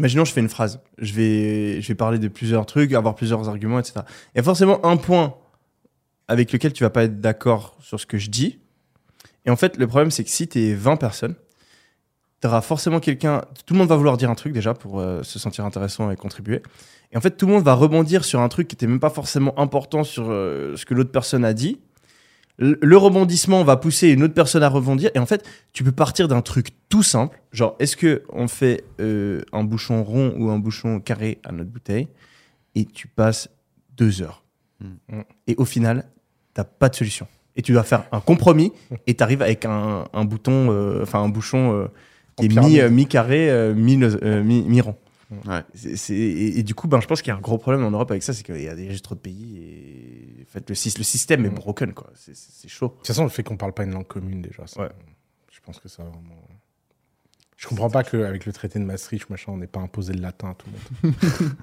imaginons je fais une phrase, je vais, je vais parler de plusieurs trucs, avoir plusieurs arguments, etc. Il y a forcément un point avec lequel tu vas pas être d'accord sur ce que je dis. Et en fait, le problème, c'est que si t'es 20 personnes, t'auras forcément quelqu'un. Tout le monde va vouloir dire un truc déjà pour euh, se sentir intéressant et contribuer. Et en fait, tout le monde va rebondir sur un truc qui était même pas forcément important sur euh, ce que l'autre personne a dit. Le rebondissement va pousser une autre personne à rebondir. Et en fait, tu peux partir d'un truc tout simple. Genre, est-ce que on fait euh, un bouchon rond ou un bouchon carré à notre bouteille Et tu passes deux heures. Mm. Et au final, t'as pas de solution. Et tu dois faire un compromis et tu arrives avec un, un bouton, euh, enfin un bouchon euh, qui est euh, mi-carré, mi, mi- mi-rond. Ouais. Et, et du coup, ben, je pense qu'il y a un gros problème en Europe avec ça, c'est qu'il y a déjà trop de pays et en fait, le, sys- le système est Mm. broken, quoi. C'est- chaud. De toute façon, le fait qu'on parle pas une langue commune déjà, ça, Ouais. je pense que ça vraiment. Je comprends pas qu'avec le traité de Maastricht, machin, on n'ait pas imposé le latin à tout le monde. [laughs]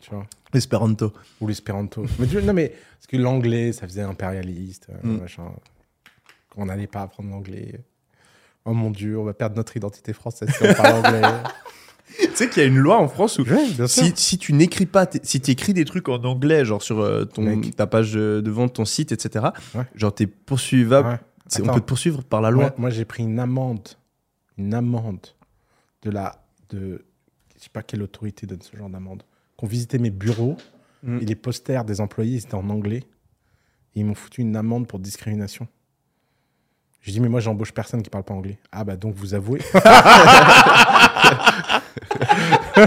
tu vois? Espéranto. Ou l'espéranto. Mais tu- non, mais parce que l'anglais, ça faisait impérialiste, euh, Mm. machin. On n'allait pas apprendre l'anglais. Oh mon dieu, on va perdre notre identité française si on parle anglais. [laughs] tu sais qu'il y a une loi en France où Ouais, si, si tu n'écris pas, si tu écris des trucs en anglais, genre sur euh, ton, Mec. ta page de, de vente, ton site, etc., Ouais. genre t'es poursuivable, Ouais. on peut te poursuivre par la loi. Moi, moi, j'ai pris une amende, une amende de la, de, je sais pas quelle autorité donne ce genre d'amende. Qu'on visitait mes bureaux Mm. et les posters des employés ils étaient en anglais. Et ils m'ont foutu une amende pour discrimination. Je dis mais moi j'embauche personne qui parle pas anglais. Ah bah donc vous avouez. [laughs] [laughs]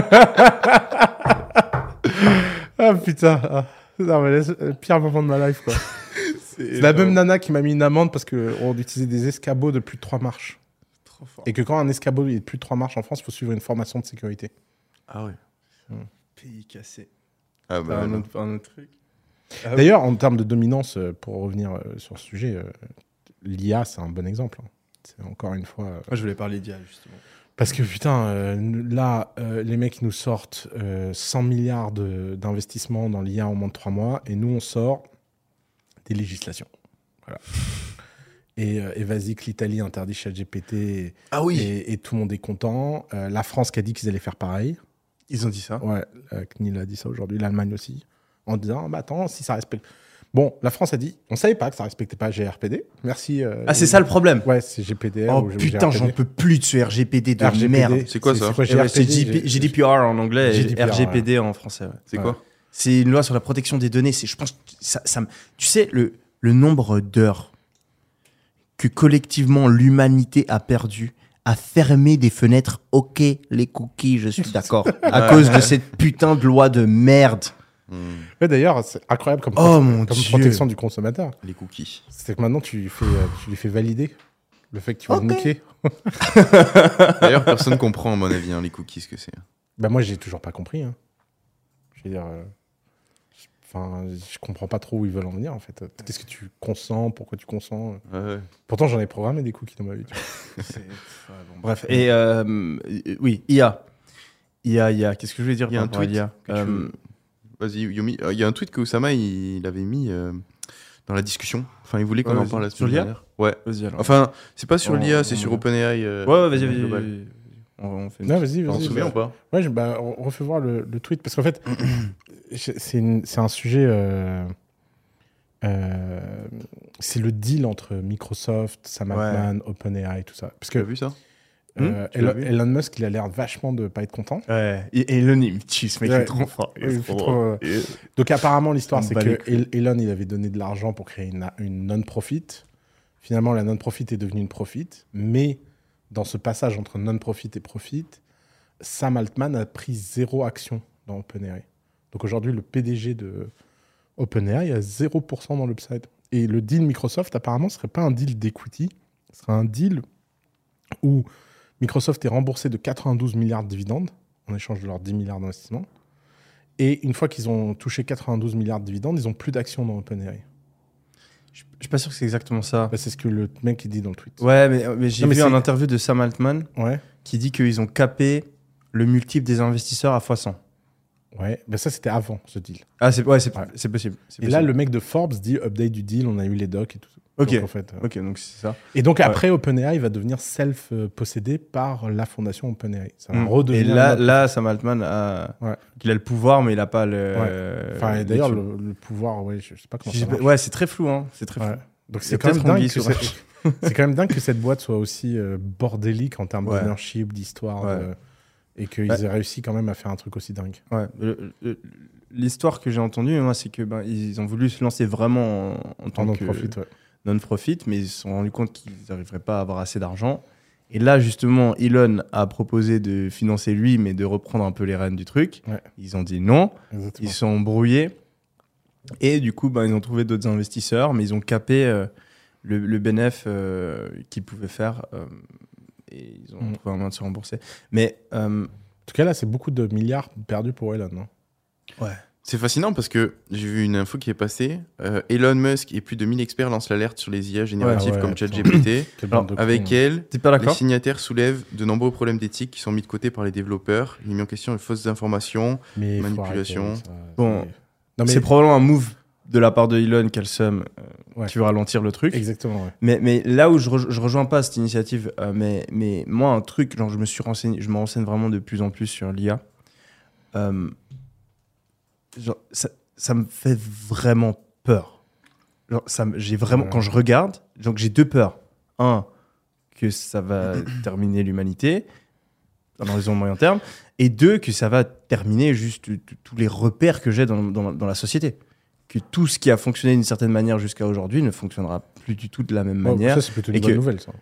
[laughs] ah putain. Ah. Non, mais laisse- euh, pire moment de ma life quoi. [laughs] C'est la même nana qui m'a mis une amende parce qu'on utilisait des escabeaux de plus de 3 marches. Trop fort. Et que quand un escabeau est de plus de 3 marches en France, il faut suivre une formation de sécurité. Ah ouais. Pays cassé. Ah bah, un, non. autre, un autre truc. Ah oui. D'ailleurs, en termes de dominance, euh, pour revenir euh, sur ce sujet, euh, l'IA, c'est un bon exemple. hein. C'est encore une fois. euh, Moi, je voulais parler d'IA, justement. Parce que putain, euh, là, euh, les mecs nous sortent euh, 100 milliards de- d'investissements dans l'IA en moins de 3 mois, et nous, on sort des législations. Voilà. Et, euh, et vas-y que l'Italie interdit ChatGPT et, Ah et, et tout le monde est content. Euh, la France qui a dit qu'ils allaient faire pareil. Ils ont dit ça. Ouais, euh, CNIL a dit ça aujourd'hui, l'Allemagne aussi, en disant bah attends, si ça respecte. Bon, la France a dit, on savait pas que ça respectait pas GRPD. Merci. euh, Ah, c'est ça le problème. Ouais, c'est GPDR. Oh ou putain, j'en peux plus de ce RGPD de RGPD, merde. C'est quoi ça Eh C'est GP GDPR en anglais et GDPR, RGPD en français. ouais. C'est Ouais. quoi C'est une loi sur la protection des données. C'est, je pense, ça, ça me- tu sais, le, le nombre d'heures que collectivement l'humanité a perdu à fermer des fenêtres. Ok, les cookies, je suis d'accord. [laughs] à cause de cette putain de loi de merde. Hmm, Ouais, D'ailleurs, c'est incroyable comme, Oh, mon comme Dieu. protection du consommateur. Les cookies. C'est que maintenant, tu fais, euh, tu lui fais valider le fait que tu vas Ok. niquer. [laughs] D'ailleurs, personne comprend, à mon avis, hein, les cookies, ce que c'est. Bah moi, j'ai toujours pas compris. hein. Je veux dire, euh, je- enfin, je comprends pas trop où ils veulent en venir en fait. Qu'est-ce que tu consens Pourquoi tu consens Ouais, ouais. Pourtant, j'en ai programmé des cookies dans ma vie. [laughs] Bref. Et euh, euh, oui, IA. IA, IA. Qu'est-ce que je voulais dire Il y a un tweet l'IA que tu- Euh, Vas-y, Yomi. Euh, Il y a un tweet que Osama, il, il avait mis euh, dans la discussion. Enfin, il voulait qu'on Ouais, en parle la Sur semaine l'IA dernière. Ouais. Vas-y alors. Enfin, c'est pas sur l'IA, c'est sur. OpenAI. euh, ouais, ouais, vas-y, vas-y. On, on fait une Non, vas-y, On vas-y. se souvient ou pas Ouais, je, bah, on refait voir le, le tweet parce qu'en fait, [clears throat] c'est une- c'est un sujet. euh, euh, c'est le deal entre Microsoft, Sam Ouais. Altman, OpenAI, tout ça. Parce Tu as que vu ça? Euh, tu l'as Elon, Musk, il a l'air vachement de pas être content. Ouais. Et Elon, il me tue, ce mec, il Ouais. est trop fort. Il est trop trop, drôle. euh, Et- Donc apparemment, l'histoire, c'est que Elon, il avait donné de l'argent pour créer une, une non-profit. Finalement, la non-profit est devenue une profit. Mais dans ce passage entre non-profit et profit, Sam Altman a pris zéro action dans OpenAI. Donc aujourd'hui, le PDG de OpenAI a 0% dans l'upside. Et le deal Microsoft, apparemment, ne serait pas un deal d'equity. Ce serait un deal où Microsoft est remboursé de 92 milliards de dividendes en échange de leurs 10 milliards d'investissements. Et une fois qu'ils ont touché 92 milliards de dividendes, ils n'ont plus d'actions dans OpenAI. Je je suis pas sûr que c'est exactement ça. Bah, c'est ce que le mec il dit dans le tweet. Ouais, mais, mais j'ai vu un interview de Sam Altman Ouais. qui dit qu'ils ont capé le multiple des investisseurs à x100. Ouais. Bah, ça, c'était avant ce deal. Ah, c'est ouais, Ouais. possible. Et là, le mec de Forbes dit update du deal, on a eu les docs et tout. Ok. Donc, en fait, euh, Ok, donc c'est ça. Et donc après, OpenAI va devenir self-possédé par la fondation OpenAI. Ça va Mm. Et redevenir là, notre- là, Sam Altman a, Ouais. qu'il a le pouvoir, mais il a pas le. Enfin, et d'ailleurs, le, le pouvoir, ouais, je, je sais pas comment ça. Ouais, c'est très flou, hein. C'est très flou. Ouais. Donc Il c'est quand, même dingue que [laughs] c'est quand même dingue que cette boîte soit aussi euh, bordélique en termes Ouais. d'ownership, d'histoire, Ouais. de- et qu'ils Ouais. aient réussi quand même à faire un truc aussi dingue. Ouais. Le- le- L'histoire que j'ai entendue, moi, c'est que ben, ils ont voulu se lancer vraiment en, en tant En que non-profit, ouais. Non-profit, mais ils se sont rendus compte qu'ils n'arriveraient pas à avoir assez d'argent. Et là, justement, Elon a proposé de financer lui, mais de reprendre un peu les rênes du truc. Ouais. Ils ont dit non. Exactement. Ils se sont embrouillés. Et du coup, ben, ils ont trouvé d'autres investisseurs, mais ils ont capé euh, le, le bénéf euh, qu'ils pouvaient faire. euh, et ils ont Mm. trouvé un moyen de se rembourser. Mais euh, En tout cas, là, c'est beaucoup de milliards perdus pour Elon. Non? C'est fascinant parce que j'ai vu une info qui est passée. Euh, Elon Musk et plus de 1000 experts lancent l'alerte sur les IA génératives Ouais, ouais, comme. ChatGPT. [coughs] Avec elle, pas les signataires soulèvent de nombreux problèmes d'éthique qui sont mis de côté par les développeurs. Il est mis en question les fausses informations. Mais il faut manipulation. arrêter, ça, Bon, mais C'est probablement un move de la part de Elon qu'elle somme euh, Ouais. qui veut ralentir le truc. exactement. ouais. Mais, mais là où je, je rejoins pas cette initiative, euh, mais, mais moi, un truc, genre, je me suis renseigné, je me renseigne vraiment de plus en plus sur l'IA. Euh, genre, ça, ça me fait vraiment peur. Genre, ça me- j'ai vraiment, Ouais. quand je regarde, donc j'ai deux peurs. Un, que ça va [clears throat] terminer l'humanité dans l'horizon moyen terme, et deux, que ça va terminer juste tous les repères que j'ai dans, dans- dans la société. Que tout ce qui a fonctionné d'une certaine manière jusqu'à aujourd'hui ne fonctionnera plus du tout de la même Ouais, manière. ça, c'est plutôt une et bonne que- nouvelle, ça.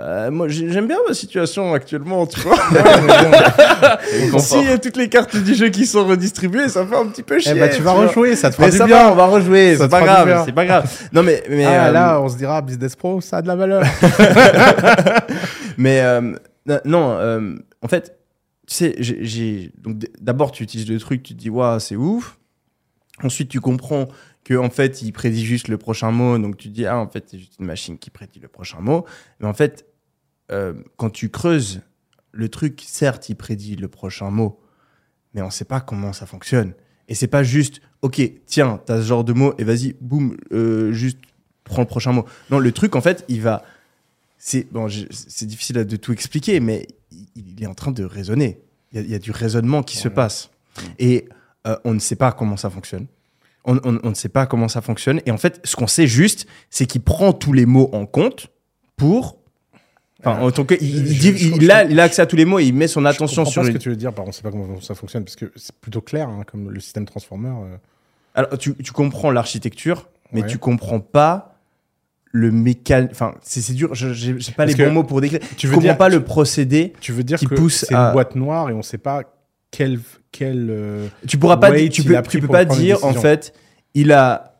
Euh, moi, j'ai- j'aime bien ma situation actuellement, tu vois. [laughs] si euh, toutes les cartes du jeu qui sont redistribuées, ça fait un petit peu chier. Eh bah, tu vas vois. rejouer, ça te fera Mais du ça bien. va, on va rejouer, c'est pas grave, c'est pas grave. Non mais mais ah, euh, là, on se dira, Business Pro, ça a de la valeur. [laughs] mais euh, non, euh, en fait, tu sais, j'ai- donc d'abord tu utilises le truc, tu te dis waouh, c'est ouf. Ensuite, tu comprends que en fait, il prédit juste le prochain mot, donc tu dis ah en fait, c'est juste une machine qui prédit le prochain mot. Mais en fait, euh, quand tu creuses le truc, certes, il prédit le prochain mot, mais on sait pas comment ça fonctionne. Et c'est pas juste, ok, tiens, t'as ce genre de mot et vas-y, boum, euh, juste prends le prochain mot. Non, le truc, en fait, il va. C'est bon, c'est difficile de tout expliquer, mais il, est en train de raisonner. Il y a, il y a du raisonnement qui se passe. Et euh, on ne sait pas comment ça fonctionne. On, on- on ne sait pas comment ça fonctionne. Et en fait, ce qu'on sait juste, c'est qu'il prend tous les mots en compte pour. Enfin, Euh, en tout cas, il, il je- je- je- a, il a accès à tous les mots et il met son attention je sur une. ce que tu veux dire, par on sait pas comment ça fonctionne, parce que c'est plutôt clair, hein, comme le système Transformer. euh, Alors, tu, tu comprends l'architecture, mais Ouais. tu comprends pas le mécan. Enfin, c'est c'est dur. je- J'ai pas Parce les que bons mots pour décrire. tu veux comprends dire- pas le procédé. Tu veux dire Qui que pousse c'est à- une boîte noire et on sait pas quel. quel euh, Tu pourras pas. Tu peux, tu pas dire en fait, il a.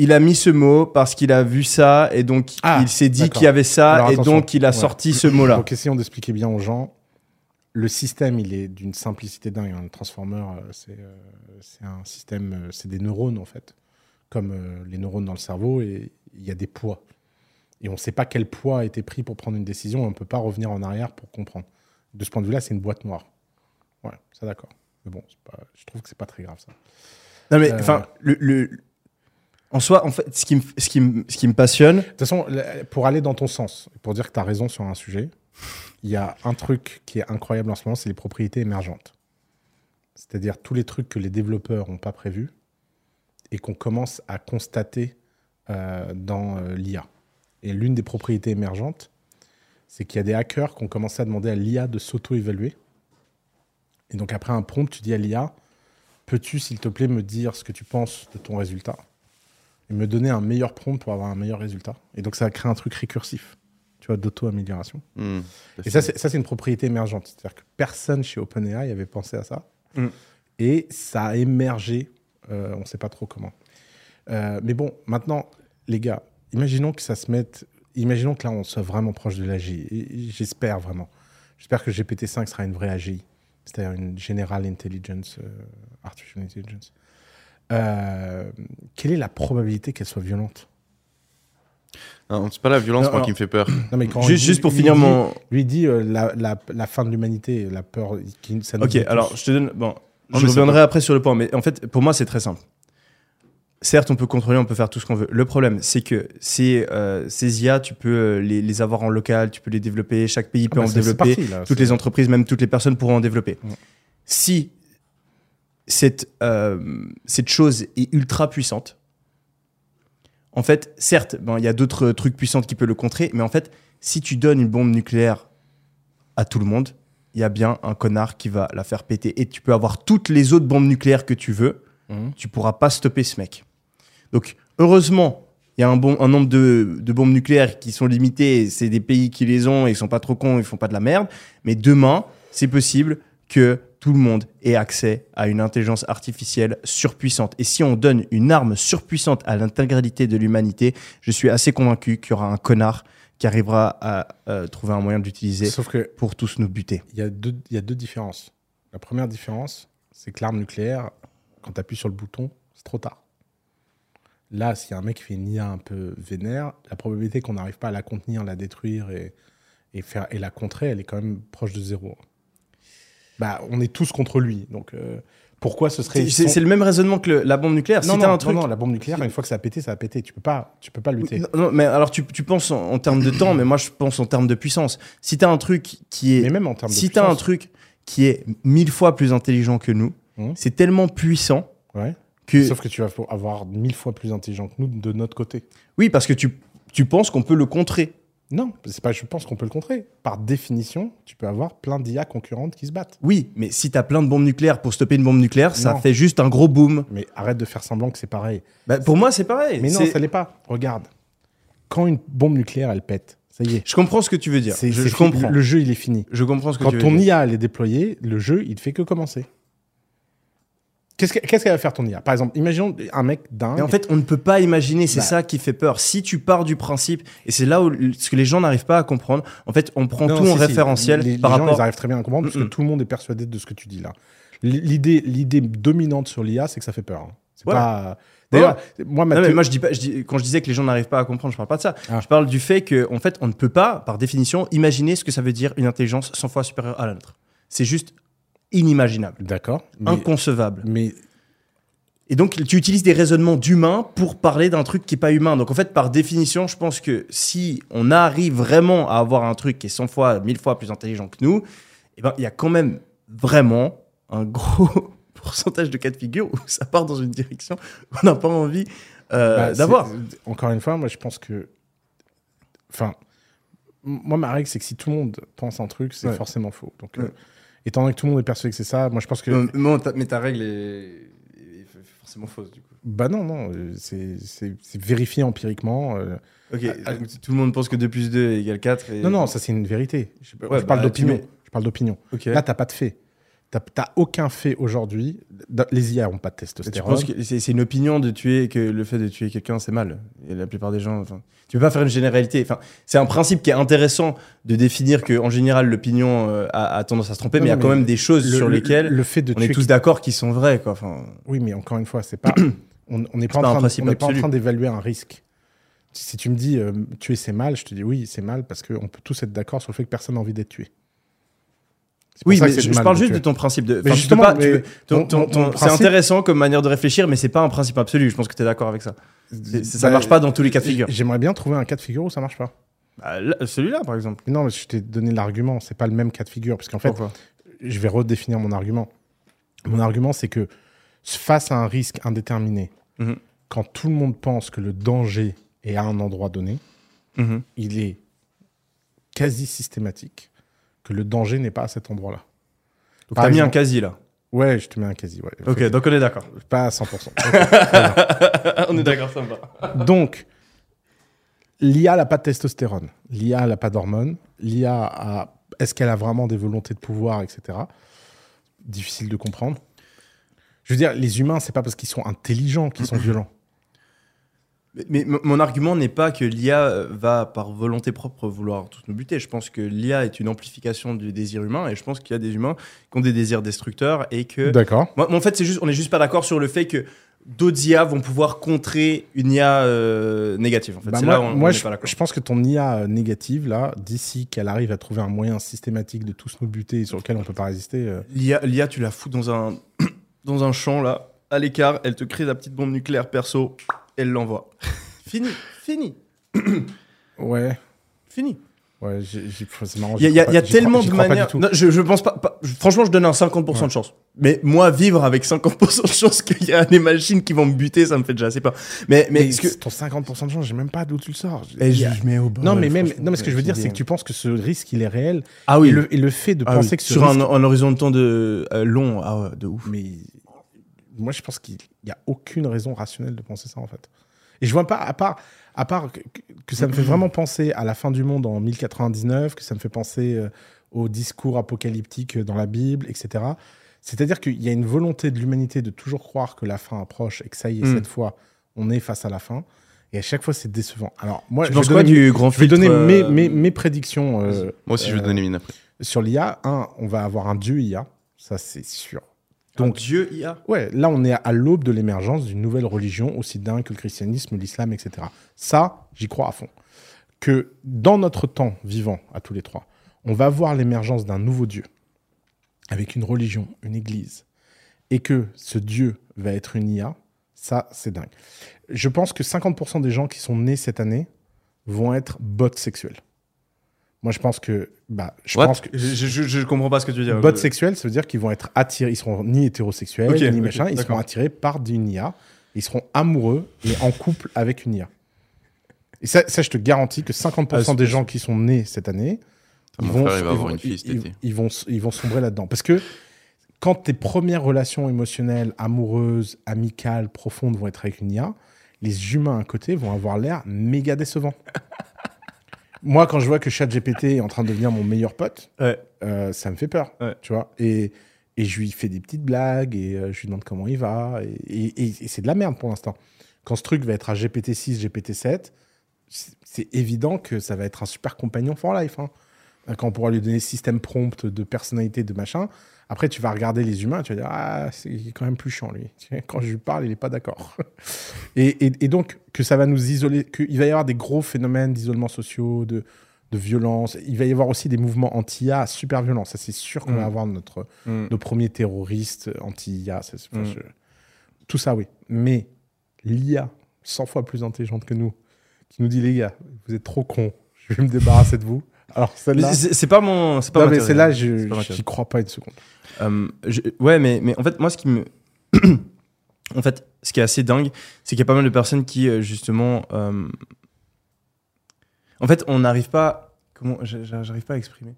Il a mis ce mot parce qu'il a vu ça et donc Ah, il s'est dit qu'il y avait ça Alors, et donc il a Ouais. sorti ce mot-là. Donc, essayons d'expliquer bien aux gens. Le système, il est d'une simplicité dingue. Un transformer, euh, c'est euh, c'est un système, c'est des neurones en fait, comme euh, les neurones dans le cerveau, et il y a des poids. Et on ne sait pas quel poids a été pris pour prendre une décision, et on ne peut pas revenir en arrière pour comprendre. De ce point de vue-là, c'est une boîte noire. Ouais, ça d'accord. Mais bon, pas- je trouve que c'est pas très grave ça. Non mais Euh. enfin, le, le- en soi, en fait, ce qui me, ce qui me, ce qui me passionne, De toute façon, pour aller dans ton sens, pour dire que tu as raison sur un sujet, il y a un truc qui est incroyable en ce moment, c'est les propriétés émergentes. C'est-à-dire tous les trucs que les développeurs n'ont pas prévus et qu'on commence à constater euh, dans euh, l'IA. Et l'une des propriétés émergentes, c'est qu'il y a des hackers qui ont commencé à demander à l'IA de s'auto-évaluer. Et donc après un prompt, tu dis à l'IA, peux-tu s'il te plaît me dire ce que tu penses de ton résultat et me donner un meilleur prompt pour avoir un meilleur résultat? Et donc ça a créé un truc récursif, tu vois, d'auto-amélioration. Hmm. Et ça, c'est ça, c'est une propriété émergente. C'est-à-dire que personne chez OpenAI avait pensé à ça. Mm. Et ça a émergé, euh, on ne sait pas trop comment. Euh, mais bon, maintenant, les gars, imaginons que ça se mette. Imaginons que là, on soit vraiment proche de l'AGI. J'espère vraiment. J'espère que GPT-5 sera une vraie AGI. C'est-à-dire une General Intelligence, euh, Artificial Intelligence. Euh, quelle est la probabilité qu'elle soit violente? Non, c'est pas la violence, Non, moi, non. qui me fait peur. Non, mais quand juste, dit- pour finir dit- mon. Lui dit euh, la, la, la fin de l'humanité, la peur. Qui, ça nous Ok, dit tous. alors je te donne. Bon, je reviendrai après sur le point, mais en fait, pour moi, c'est très simple. Certes, on peut contrôler, on peut faire tout ce qu'on veut. Le problème, c'est que ces, euh, ces IA, tu peux euh, les, les avoir en local, tu peux les développer, chaque pays Ah peut bah, en développer, parti, là, toutes les entreprises, même toutes les personnes pourront en développer. Ouais. Si cette, euh, cette chose est ultra puissante, en fait, certes, il y a d'autres trucs puissants qui peuvent le contrer, mais en fait, si tu donnes une bombe nucléaire à tout le monde, il y a bien un connard qui va la faire péter. Et tu peux avoir toutes les autres bombes nucléaires que tu veux, Mhm. tu pourras pas stopper ce mec. Donc, heureusement, il y a un, bon, un nombre de, de bombes nucléaires qui sont limitées. C'est des pays qui les ont et ils sont pas trop cons, ils font pas de la merde. Mais demain, c'est possible que tout le monde ait accès à une intelligence artificielle surpuissante. Et si on donne une arme surpuissante à l'intégralité de l'humanité, je suis assez convaincu qu'il y aura un connard qui arrivera à euh, trouver un moyen d'utiliser Sauf que pour tous nous buter. il y, a deux- il y a deux différences. La première différence, c'est que l'arme nucléaire, quand tu appuies sur le bouton, c'est trop tard. Là, s'il y a un mec qui fait une IA un peu vénère, la probabilité qu'on n'arrive pas à la contenir, la détruire et, et, faire, et la contrer, elle est quand même proche de zéro. Bah, on est tous contre lui. Donc, euh, pourquoi ce serait. C'est le même raisonnement que le- la bombe nucléaire. Non, si non, un non, truc, non, la bombe nucléaire, une fois que ça a pété, ça a pété. Tu peux pas, tu peux pas lutter. Non, mais alors tu, tu penses en, en termes de temps, mais moi je pense en termes de puissance. Si t'as un truc qui est, Mais même en termes de si un truc qui est mille fois plus intelligent que nous, Mhm. c'est tellement puissant Ouais. Que Sauf que tu vas avoir mille fois plus intelligent que nous de notre côté. oui, parce que tu, tu penses qu'on peut le contrer. Non, c'est pas. Je pense qu'on peut le contrer. Par définition, tu peux avoir plein d'IA concurrentes qui se battent. Oui, mais si t'as plein de bombes nucléaires pour stopper une bombe nucléaire, ça fait juste un gros boom. Mais arrête de faire semblant que c'est pareil. Bah, pour moi, c'est pareil. Mais non, ça l'est pas. Regarde, quand une bombe nucléaire elle pète, ça y est. je comprends ce que tu veux dire. Je, je comprends. Le jeu il est fini. Je comprends ce que Quand tu veux ton dire. IA elle est déployée, le jeu il fait que commencer. Qu'est-ce que- qu'elle va faire ton IA Par exemple, imaginons un mec dingue. Mais en fait, on ne peut pas imaginer, c'est Bah. ça qui fait peur. Si tu pars du principe, et c'est là où ce que les gens n'arrivent pas à comprendre, en fait, on prend Non, tout en si. référentiel Les, par les gens, rapport. ils arrivent très bien à comprendre parce que tout le monde est persuadé de ce que tu dis là. L'idée, l'idée dominante sur l'IA, c'est que ça fait peur. hein. C'est Voilà. pas. D'ailleurs, moi, ma Non, mais thé- moi, je dis pas, je dis- quand je disais que les gens n'arrivent pas à comprendre, je parle pas de ça. Ah. Je parle du fait qu'en fait, on ne peut pas, par définition, imaginer ce que ça veut dire une intelligence 100 fois supérieure à la nôtre. C'est juste inimaginable, D'accord. Inconcevable. mais Et donc, tu utilises des raisonnements d'humains pour parler d'un truc qui est pas humain. Donc, en fait, par définition, je pense que si on arrive vraiment à avoir un truc qui est 100 fois, 1000 fois plus intelligent que nous, eh ben, il y a quand même vraiment un gros [laughs] pourcentage de cas de figure où ça part dans une direction qu'on n'a pas envie euh, Bah, d'avoir. Encore une fois, moi, je pense que. Enfin, moi, ma règle, c'est que si tout le monde pense un truc, c'est Ouais. forcément faux. Donc, Ouais. euh, étant donné que tout le monde est persuadé que c'est ça, moi, je pense que. Non, mais ta règle est, est forcément fausse, du coup. Bah non, non, euh, c'est vérifié empiriquement. euh. Ok, donc tout le monde pense que 2 plus 2 égale 4. Et... Non, non, ça, c'est une vérité. Je, Ouais, je parle bah, d'opinion. Je parle d'opinion. Là, t'as pas de fait. T'as aucun fait aujourd'hui. Les IA n'ont pas de testostérone. penses que c'est une opinion de tuer, que le fait de tuer quelqu'un, c'est mal. Et la plupart des gens. enfin, Tu peux pas faire une généralité. Enfin, c'est un principe qui est intéressant de définir que, en général, l'opinion euh, a, a tendance à se tromper, Non, mais il y a quand même des choses Le- sur le- lesquelles le fait de on est tuer tous d'accord qui sont vraies. Quoi. Enfin, Oui, mais encore une fois, c'est pas. [clears throat] on on n'est pas, en pas train d'évaluer un risque. Si tu me dis euh, tuer c'est mal, je te dis oui, c'est mal parce qu'on peut tous être d'accord sur le fait que personne n'a envie d'être tué. Oui, mais je, parle juste de ton principe de. Mais justement, pas- mais ton- ton- ton- C'est intéressant comme manière de réfléchir, mais c'est pas un principe absolu. Je pense que tu es d'accord avec ça. C'est- Ça Bah, marche pas dans tous les cas de figure. J'aimerais bien trouver un cas de figure où ça marche pas. Bah, là, Celui-là, par exemple. Non, mais je t'ai donné l'argument, c'est pas le même cas de figure. Parce qu'en fait, Pourquoi? je vais redéfinir mon argument. Mon argument, c'est que face à un risque indéterminé, Mhm. quand tout le monde pense que le danger est à un endroit donné, Mhm. il est quasi systématique que le danger n'est pas à cet endroit-là. Donc, t'as mis un quasi là. Ouais, je te mets un quasi. Ouais. Ok, Faut- donc on est d'accord. Pas à 100%. [laughs] Ok, très [laughs] bien. on est d'accord, ça me va. Donc, l'IA n'a pas de testostérone. L'IA n'a pas d'hormones. L'IA a... Est-ce qu'elle a vraiment des volontés de pouvoir, etc. Difficile de comprendre. Je veux dire, les humains, c'est pas parce qu'ils sont intelligents qu'ils sont [clears throat] violents. Mais, mais mon- argument n'est pas que l'IA euh, va par volonté propre vouloir tous nous buter. Je pense que l'IA est une amplification du désir humain et je pense qu'il y a des humains qui ont des désirs destructeurs et que. D'accord. Moi, en fait, c'est juste, on est juste pas d'accord sur le fait que d'autres IA vont pouvoir contrer une IA euh, négative. En fait, Bah c'est moi, là où on, moi, on je, pas d'accord. je pense que ton IA euh, négative, là, d'ici qu'elle arrive à trouver un moyen systématique de tous nous buter sur lequel on peut pas résister, euh, L'IA, l'IA, tu la fous dans un, [coughs] dans un champ là, à l'écart, elle te crée la petite bombe nucléaire perso, elle l'envoie. [laughs] fini, fini, ouais, fini. ouais, c'est marrant. Il y a, y y tellement de manières. je, je pense pas, Franchement, je donne un 50% de chance. Mais moi, vivre avec 50% de chance qu'il y a des machines qui vont me buter, ça me fait déjà assez peur. Mais, mais, Mais ce que. ton 50% de chance, j'ai même pas d'où tu le sors. Et je, y a- je mets au bol, Non, mais même, non, mais ce que je veux dire, c'est c'est que tu penses que ce risque, il est réel. Ah oui, Et le, et le fait de Ah penser oui. que ce sur risque. un, un horizon de temps de, euh, long, ah ouais, de ouf. Mais moi, je pense qu'il n'y a aucune raison rationnelle de penser ça, en fait. Et je vois pas, à part, à part que, que ça me fait vraiment penser à la fin du monde en 1099, que ça me fait penser euh, au discours apocalyptique dans la Bible, etc. C'est-à-dire qu'il y a une volonté de l'humanité de toujours croire que la fin approche et que ça y est, Mm. cette fois, on est face à la fin. Et à chaque fois, c'est décevant. Alors, moi, Tu je vais quoi donner, du grand je vais filtre, donner mes, euh, mes, mes prédictions. euh, Moi aussi, je vais donner mine après. sur l'IA, un, on va avoir un dieu IA, ça c'est sûr. Donc, Dieu IA. ouais, là on est à l'aube de l'émergence d'une nouvelle religion aussi dingue que le christianisme, l'islam, etc. Ça, j'y crois à fond. Que dans notre temps vivant, à tous les trois, on va voir l'émergence d'un nouveau dieu, avec une religion, une église, et que ce dieu va être une IA, ça c'est dingue. Je pense que 50% des gens qui sont nés cette année vont être bots sexuels. Moi je pense que, bah, je What? pense que Je, je, je comprends pas ce que tu veux dire. Bots sexuels, ça veut dire qu'ils vont être attirés, ils seront ni hétérosexuels, ni ok, machin, ils seront attirés par une IA, ils seront amoureux et en couple avec une IA. Et ça, ça, je te garantis que 50% Ah, des gens qui sont nés cette année, Ah, ils vont, frère, il va ils avoir vont- une fille ils- cet ils- été. ils vont, ils vont sombrer là-dedans. Parce que quand tes premières relations émotionnelles, amoureuses, amicales, profondes vont être avec une IA, les humains à côté vont avoir l'air méga décevants. Moi, quand je vois que ChatGPT est en train de devenir mon meilleur pote, Ouais. euh, ça me fait peur, Ouais. tu vois. Et, et je lui fais des petites blagues et euh, je lui demande comment il va. Et, et- et- et c'est de la merde pour l'instant. Quand ce truc va être à GPT-6, GPT-7, c'est évident que ça va être un super compagnon for life. hein. Quand on pourra lui donner système prompt de personnalité, de machin, Après, tu vas regarder les humains, tu vas dire Ah, c'est quand même plus chiant, lui. [laughs] Quand je lui parle, il n'est pas d'accord. [laughs] et, et- et donc, que ça va nous isoler, qu'il va y avoir des gros phénomènes d'isolement sociaux, de, de violence. Il va y avoir aussi des mouvements anti-IA super violents. Ça, c'est sûr qu'on Mm. va avoir notre, Mm. nos premiers terroristes anti-IA. Mm. Tout ça, oui. Mais l'IA, 100 fois plus intelligente que nous, qui nous dit Les gars, vous êtes trop cons, je vais me débarrasser de vous. Alors, celle-là. C'est pas mon. C'est pas Non, ma mais celle-là, hein. je théorie. crois pas une seconde. Euh, je- ouais, mais, mais en fait, moi, ce qui me. [clears throat] en fait, ce qui est assez dingue, c'est qu'il y a pas mal de personnes qui, euh, justement. euh, En fait, on n'arrive pas. Comment. j'a- j'a- J'arrive pas à exprimer.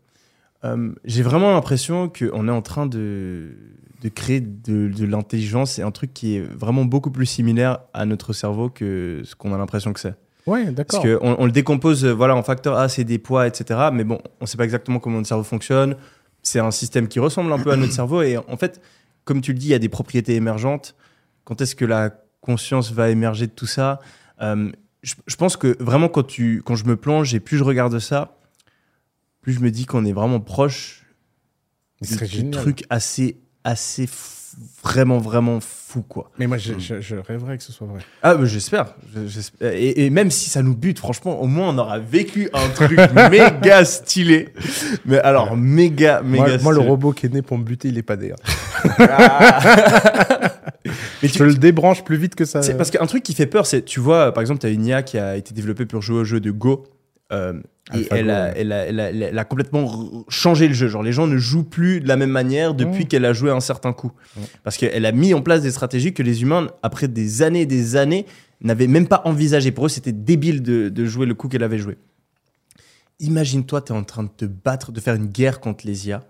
Euh, J'ai vraiment l'impression qu'on est en train de, de créer de, de l'intelligence et un truc qui est vraiment beaucoup plus similaire à notre cerveau que ce qu'on a l'impression que c'est. Ouais, Parce d'accord. qu'on on le décompose euh, voilà, en facteur A, c'est des poids, etc. Mais bon, on ne sait pas exactement comment notre cerveau fonctionne. C'est un système qui ressemble un peu à notre [clears throat] cerveau. Et en fait, comme tu le dis, il y a des propriétés émergentes. Quand est-ce que la conscience va émerger de tout ça? Euh, je, je pense que vraiment, quand, tu, quand je me plonge et plus je regarde ça, plus je me dis qu'on est vraiment proche du, truc assez, assez f- vraiment, vraiment fou, quoi. Mais moi, je, Mm. je- je rêverais que ce soit vrai. Ah, bah, j'espère. Je- j'espère. Et, et même si ça nous bute, franchement, au moins on aura vécu un truc [laughs] méga stylé. Mais alors, méga, méga Moi, moi, le stylé. robot qui est né pour me buter, il est pas d'air. [laughs] Mais Je tu- le débranche plus vite que ça. C'est parce qu'un truc qui fait peur, c'est, tu vois, par exemple, tu as une IA qui a été développée pour jouer au jeu de Go. Euh, et elle a, ouais. elle, a, elle, a, elle a complètement changé le jeu. Genre, les gens ne jouent plus de la même manière depuis Mm. qu'elle a joué un certain coup. Mm. Parce qu'elle a mis en place des stratégies que les humains, après des années et des années, n'avaient même pas envisagé. Pour eux, c'était débile de, de jouer le coup qu'elle avait joué. Imagine-toi, tu es en train de te battre, de faire une guerre contre les IA.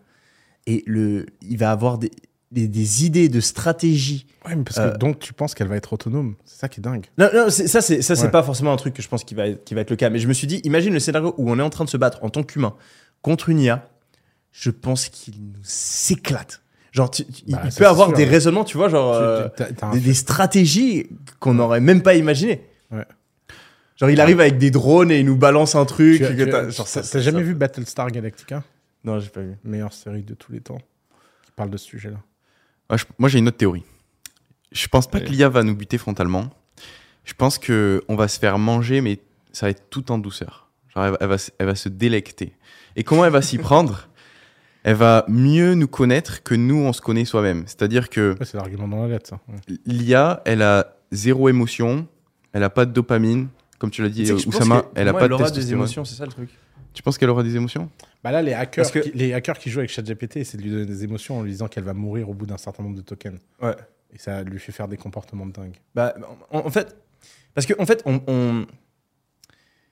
Et le, il va avoir des, des, des idées de stratégie Ouais, mais parce Euh, que donc tu penses qu'elle va être autonome. C'est ça qui est dingue. non, non, c'est- ça, c'est ça, c'est Ouais. pas forcément un truc que je pense qui va, être, qui va être le cas. Mais je me suis dit, imagine le scénario où on est en train de se battre en tant qu'humain contre une IA. Je pense qu'il nous éclate. Genre, tu- tu- il- Bah, il peut avoir sûr, des ouais. raisonnements, tu vois, genre euh, des, des stratégies qu'on n'aurait même pas imaginées. Ouais. Genre, il arrive avec des drones et il nous balance un truc. T'as- jamais vu Battlestar Galactica? Non, j'ai pas vu. Meilleure série de tous les temps. Qui parle de ce sujet-là. Je- moi, j'ai une autre théorie. Je pense pas Allez. que l'IA va nous buter frontalement. Je pense que on va se faire manger, mais ça va être tout en douceur. Genre, elle, va- elle va, se- elle va se délecter. Et comment elle va s'y [laughs] prendre? Elle va mieux nous connaître que nous, on se connaît soi-même. C'est-à-dire que Ouais, c'est l'argument dans la lettre, ça. Ouais. l'IA, elle a zéro émotion, elle a pas de dopamine. Comme tu l'as dit, Tu sais que je pense Oussama, que pour elle a moi, pas de aura des testostérone. émotions, c'est ça le truc. Tu penses qu'elle aura des émotions? Bah là, les hackers, Parce que- qui, les hackers qui jouent avec ChatGPT, c'est de lui donner des émotions en lui disant qu'elle va mourir au bout d'un certain nombre de tokens. Ouais. Et ça lui fait faire des comportements de dingue. Bah, en, en fait, parce qu'en en fait, on, on-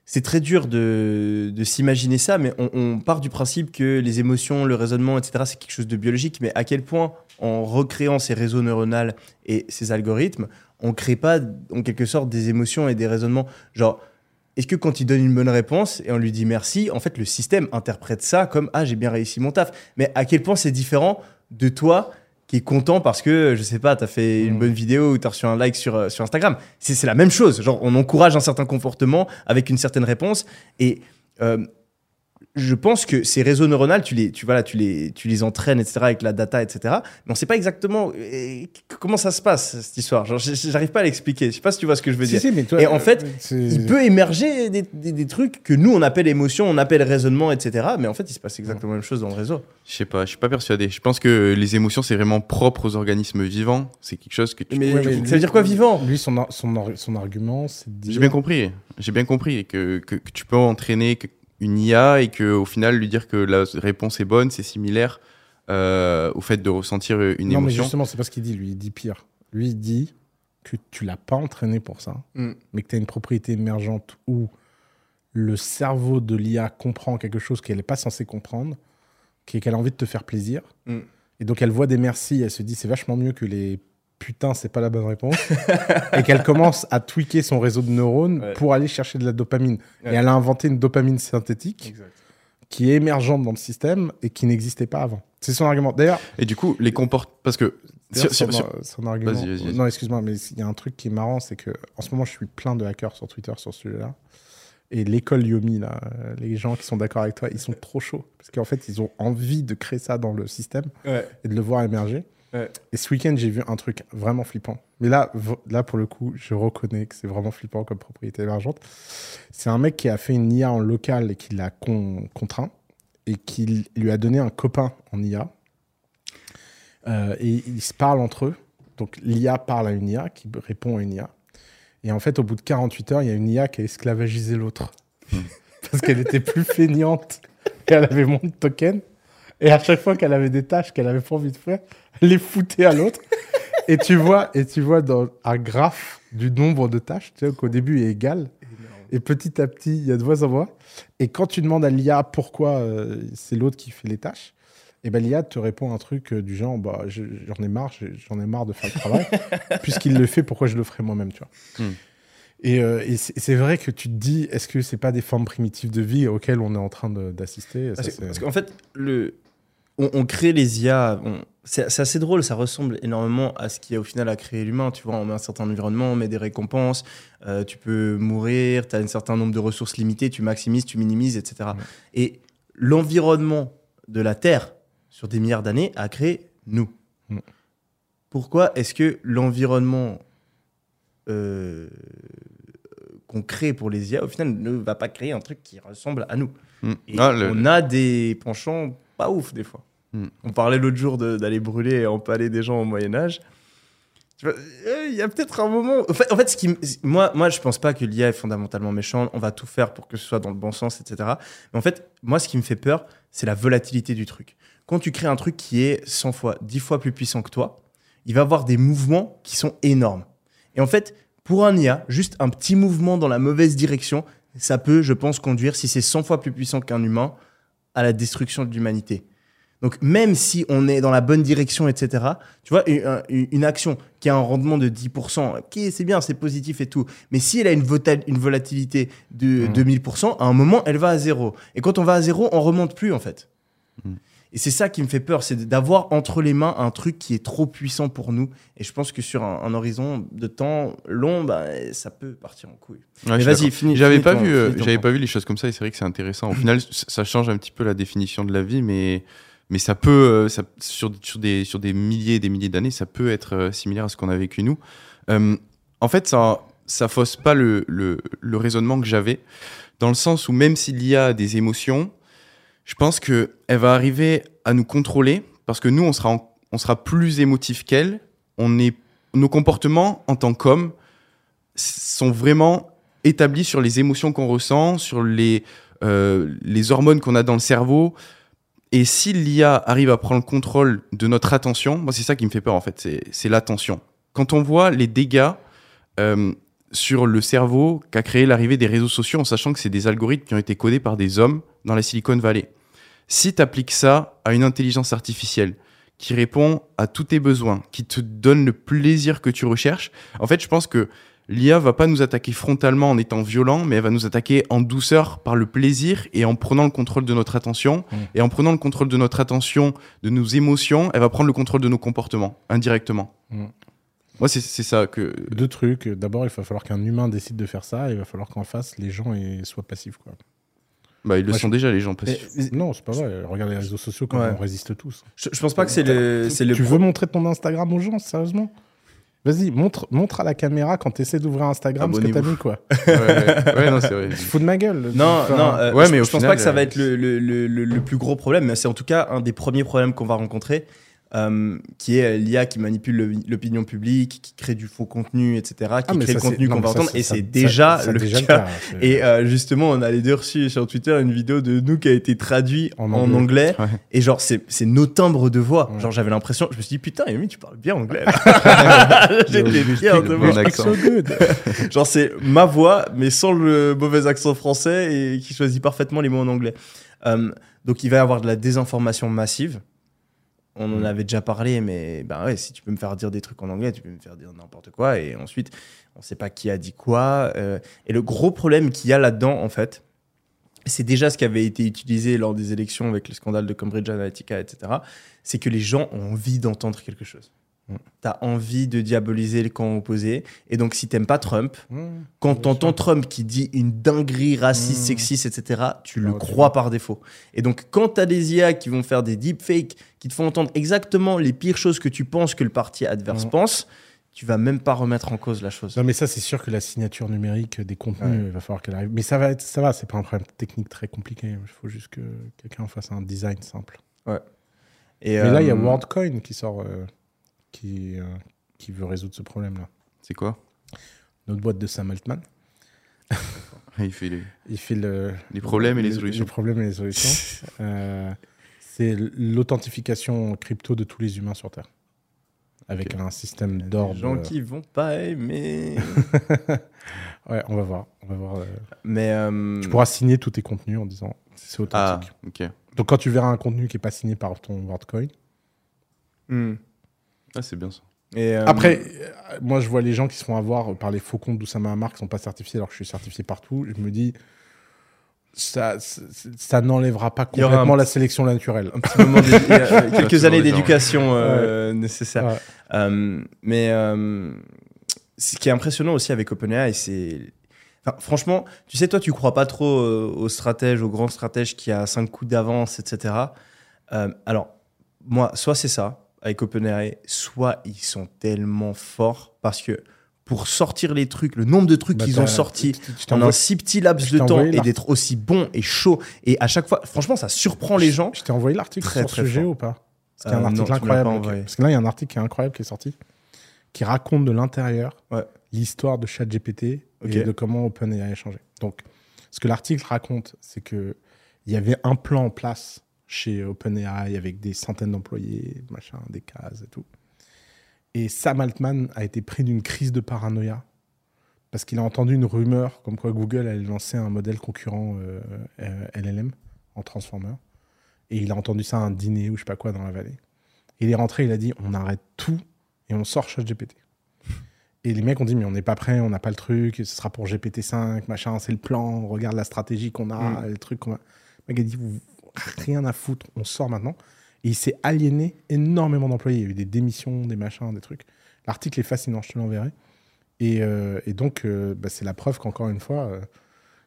c'est très dur de, de s'imaginer ça, mais on, on part du principe que les émotions, le raisonnement, etc., c'est quelque chose de biologique. Mais à quel point, en recréant ces réseaux neuronaux et ces algorithmes, on crée pas, en quelque sorte, des émotions et des raisonnements? Genre, est-ce que quand il donne une bonne réponse et on lui dit merci, en fait, le système interprète ça comme ah, j'ai bien réussi mon taf. Mais à quel point c'est différent de toi qui est content parce que, je sais pas, t'as fait une Mm. bonne vidéo ou t'as reçu un like sur, euh, sur Instagram. C'est c'est la même chose. Genre, on encourage un certain comportement avec une certaine réponse. Et euh, je pense que ces réseaux neuronaux, tu les, tu, voilà, tu les, tu les entraînes, etc., avec la data, etc. Mais on sait pas exactement euh, comment ça se passe, cette histoire. J'arrive pas à l'expliquer. Je sais pas si tu vois ce que je veux Si, dire. si, mais toi, Et en euh, fait, Il peut émerger des, des- des trucs que nous, on appelle émotion, on appelle raisonnement, etc. Mais en fait, il se passe exactement la même chose dans le réseau. Je sais pas, je suis pas persuadé. Je pense que les émotions, c'est vraiment propre aux organismes vivants. C'est quelque chose que tu Mais, Ouais, mais ça lui- veut dire quoi, vivant? Lui, son, son, son argument, c'est de dire. J'ai bien compris. J'ai bien compris que, que, que tu peux entraîner que- une IA et que au final lui dire que la réponse est bonne, c'est similaire euh, au fait de ressentir une non, mais émotion. justement, c'est pas ce qu'il dit. Lui, il dit pire. Lui, il dit que tu l'as pas entraîné pour ça, Mm. mais que tu as une propriété émergente où le cerveau de l'IA comprend quelque chose qu'elle n'est pas censée comprendre, qui- qu'elle a envie de te faire plaisir. Mm. Et donc, elle voit des merci, elle se dit c'est vachement mieux que les putain, c'est pas la bonne réponse. [laughs] et qu'elle commence à tweaker son réseau de neurones Ouais. pour aller chercher de la dopamine. Ouais. Et elle a inventé une dopamine synthétique qui est émergente dans le système et qui n'existait pas avant. C'est son argument. D'ailleurs, Et du coup, les comporte parce que sur- son, sur- son argument. Vas-y, vas-y, vas-y. Non, excuse-moi, mais il y a un truc qui est marrant, c'est que en ce moment, je suis plein de hackers sur Twitter sur ce sujet-là. Et l'école Yomi, là, euh, les gens qui sont d'accord avec toi, ils sont trop chauds. Parce qu'en fait, ils ont envie de créer ça dans le système Ouais. et de le voir émerger. Ouais. Et ce week-end, j'ai vu un truc vraiment flippant. Mais là, là, pour le coup, je reconnais que c'est vraiment flippant comme propriété émergente. C'est un mec qui a fait une IA en local et qui l'a con- contraint et qui lui a donné un copain en IA. Euh, et ils se parlent entre eux. Donc l'IA parle à une IA qui répond à une IA. Et en fait, au bout de 48 heures, il y a une IA qui a esclavagisé l'autre. [laughs] Parce qu'elle était plus feignante [laughs] et elle avait moins de tokens. Et à chaque fois qu'elle avait des tâches qu'elle avait pas envie de faire, elle les foutait à l'autre. [laughs] et tu vois, et tu vois dans un graphe du nombre de tâches, tu vois qu'au début il est égal. Et petit à petit, il y a de moins en moins. Et quand tu demandes à l'IA pourquoi euh, c'est l'autre qui fait les tâches, et ben l'IA te répond un truc euh, du genre bah, je- j'en ai marre, j'en ai marre de faire le travail. [laughs] Puisqu'il le fait, pourquoi je le ferais moi-même, tu vois. Hmm. Et, euh, et c'est vrai que tu te dis, est-ce que c'est pas des formes primitives de vie auxquelles on est en train d'assister? Parce qu'en fait, le, on, on crée les IA. c'est assez drôle, ça ressemble énormément à ce qui a au final à créer l'humain. Tu vois, on met un certain environnement, on met des récompenses, euh, tu peux mourir, tu as un certain nombre de ressources limitées, tu maximises, tu minimises, etc. Et l'environnement de la Terre, sur des milliards d'années, a créé nous. Pourquoi est-ce que l'environnement euh, qu'on crée pour les IA, au final, ne va pas créer un truc qui ressemble à nous? Mm. et Ah, le- on a des penchants pas ouf des fois. Mm. On parlait l'autre jour d'aller brûler et empaler des gens au Moyen Âge. Euh, Il y a peut-être un moment. En fait, ce qui, moi, moi, je pense pas que l'IA est fondamentalement méchante. On va tout faire pour que ce soit dans le bon sens, etc. Mais en fait, moi, ce qui me fait peur, c'est la volatilité du truc. Quand tu crées un truc qui est 100 fois, 10 fois plus puissant que toi, il va avoir des mouvements qui sont énormes. Et en fait, pour un IA, juste un petit mouvement dans la mauvaise direction, ça peut, je pense, conduire, si c'est 100 fois plus puissant qu'un humain, à la destruction de l'humanité. Donc même si on est dans la bonne direction, etc., tu vois, une, action qui a un rendement de 10%, ok, c'est bien, c'est positif et tout, mais si elle a une, volatilité de Mhm. 2000%, à un moment, elle va à zéro. Et quand on va à zéro, on remonte plus, en fait. Mhm. Et c'est ça qui me fait peur, c'est d'avoir entre les mains un truc qui est trop puissant pour nous. Et je pense que sur un, un horizon de temps long, bah, ça peut partir en couille. Ouais, Mais vas-y, finis. J'avais pas ton- vu, j'avais pas vu les choses comme ça et c'est vrai que c'est intéressant. Au final, ça change un petit peu la définition de la vie, mais mais ça peut, euh, sur des milliers et des milliers d'années, ça peut être euh, similaire à ce qu'on a vécu nous. Euh, en fait, ça ça fausse pas le raisonnement que j'avais dans le sens où même si l'IA a des émotions, je pense que elle va arriver à nous contrôler parce que nous on sera plus émotif qu'elle. Nos comportements en tant qu'hommes sont vraiment établis sur les émotions qu'on ressent, sur les hormones qu'on a dans le cerveau. Et si l'IA arrive à prendre le contrôle de notre attention, moi c'est ça qui me fait peur en fait, c'est- l'attention. Quand on voit les dégâts euh, sur le cerveau qu'a créé l'arrivée des réseaux sociaux en sachant que c'est des algorithmes qui ont été codés par des hommes dans la Silicon Valley. Si tu appliques ça à une intelligence artificielle qui répond à tous tes besoins, qui te donne le plaisir que tu recherches, en fait je pense que l'IA va pas nous attaquer frontalement en étant violent, mais elle va nous attaquer en douceur par le plaisir et en prenant le contrôle de notre attention. Mm. Et en prenant le contrôle de notre attention, de nos émotions, elle va prendre le contrôle de nos comportements, indirectement. Mm. Moi, c'est ça que. Deux trucs. D'abord, il va falloir qu'un humain décide de faire ça. Et il va falloir qu'en face, les gens aient- soient passifs. Quoi. Bah, ils le Moi, sont je- déjà, les gens. Parce... Mais- mais- Non, c'est pas vrai. Regardez les réseaux sociaux, comme Ouais. on résiste tous. je, je pense pas que c'est le, c'est le tu pro- veux montrer ton Instagram aux gens, sérieusement? Vas-y, montre, montre à la caméra quand tu essaies d'ouvrir Instagram ce que t'as mis, quoi. [laughs] ouais, ouais. Ouais, non, c'est vrai. Tu te fous de ma gueule. Non, non, euh, Ouais, je, mais au je pense final, pas que ça va euh, être le, le, le- le plus gros problème, mais c'est en tout cas un des premiers problèmes qu'on va rencontrer, euh, qui est l'IA qui manipule le- l'opinion publique, qui crée du faux contenu, etc., qui Ah, mais crée ça, le c'est- contenu qu'on va entendre, et c'est déjà ça, le déjà cas. Et euh, justement, on a les deux reçus sur Twitter une vidéo de nous qui a été traduite En en, anglais. anglais. Ouais. Et genre, c'est c'est nos timbres de voix. Ouais. Genre, j'avais l'impression, je me suis dit, putain, Yumi, tu parles bien anglais. [laughs] [laughs] J'étais moi. bon accent. So good. [laughs] Genre, c'est ma voix, mais sans le mauvais accent français et qui choisit parfaitement les mots en anglais. Euh, donc, il va y avoir de la désinformation massive. On en Mm. avait déjà parlé, mais ben ouais, si tu peux me faire dire des trucs en anglais, tu peux me faire dire n'importe quoi. Et ensuite, on ne sait pas qui a dit quoi. euh, et le gros problème qu'il y a là-dedans, en fait, c'est déjà ce qui avait été utilisé lors des élections avec le scandale de Cambridge Analytica, etc. C'est que les gens ont envie d'entendre quelque chose. Mm. tu as envie de diaboliser le camp opposé. Et donc, si t'aimes pas Trump, Mmh. quand t'entends. Trump qui dit une dinguerie raciste, Mm. sexiste, etc., tu le Ah, crois par défaut. Et donc, quand t'as des IA qui vont faire des deepfakes, qui te font entendre exactement les pires choses que tu penses que le parti adverse Mm. pense, tu vas même pas remettre en cause la chose. Non, mais ça, c'est sûr que la signature numérique des contenus, Ouais. il va falloir qu'elle arrive. Mais ça va, être, ça va, c'est pas un problème technique très compliqué. Il faut juste que quelqu'un fasse un design simple. Et, Mais là, il y a euh, WorldCoin qui sort, euh, qui, euh, qui veut résoudre ce problème-là. C'est quoi? Notre boîte de Sam Altman, [laughs] Il fait les... il fait le, Les problèmes et les le- solutions. Les problèmes et les solutions. [laughs] Euh, c'est l'authentification crypto de tous les humains sur Terre. Avec un système des d'ordre. gens qui vont pas aimer. [laughs] Ouais, on va voir. On va voir. euh. mais euh, Tu pourras signer tous tes contenus en disant c'est Ah, authentique. ok. Donc quand tu verras un contenu qui n'est pas signé par ton WorldCoin. hmm. Ah, c'est bien ça. Et, euh, Après, euh, moi je vois les gens qui se font avoir par les faux comptes d'Oussama Hamar qui sont pas certifiés alors que je suis certifié partout. Je me dis, ça, ça, ça n'enlèvera pas complètement un la sélection naturelle. un petit moment euh, [laughs] quelques années d'éducation euh, nécessaires. Ouais. Euh, mais euh, ce qui est impressionnant aussi avec OpenAI, c'est. Enfin, franchement, tu sais, toi, tu crois pas trop euh, aux stratèges, aux grands stratèges qui a cinq coups d'avance, etc. Euh, alors, moi, soit c'est ça avec OpenAI, soit ils sont tellement forts parce que pour sortir les trucs, le nombre de trucs Bah, qu'ils ont sortis en un si petit laps de temps et d'être aussi bon et chaud, et à chaque fois, franchement, ça surprend les gens. Je t'ai envoyé l'article sur très ce sujet fort. ou pas Parce qu'il y a Euh, un article incroyable. envoyé. Parce que là, il y a un article qui est incroyable qui est sorti, qui raconte de l'intérieur Ouais. l'histoire de ChatGPT et de comment OpenAI a changé. Donc, ce que l'article raconte, c'est que il y avait un plan en place chez OpenAI avec des centaines d'employés, machin, des cases et tout. Et Sam Altman a été pris d'une crise de paranoïa parce qu'il a entendu une rumeur comme quoi Google allait lancer un modèle concurrent euh, euh, LLM en transformer. Et il a entendu ça à un dîner ou je sais pas quoi dans la vallée. Il est rentré, il a dit on arrête tout et on sort ChatGPT. Et les mecs ont dit mais on n'est pas prêt, on n'a pas le truc, ce sera pour GPT-5, machin, c'est le plan, regarde la stratégie qu'on a, le truc qu'on a. Le mec a dit vous, rien à foutre, on sort maintenant. Et il s'est aliéné énormément d'employés. Il y a eu des démissions, des machins, des trucs. L'article est fascinant, je te l'enverrai. Et, euh, et donc, euh, bah, c'est la preuve qu'encore une fois, euh,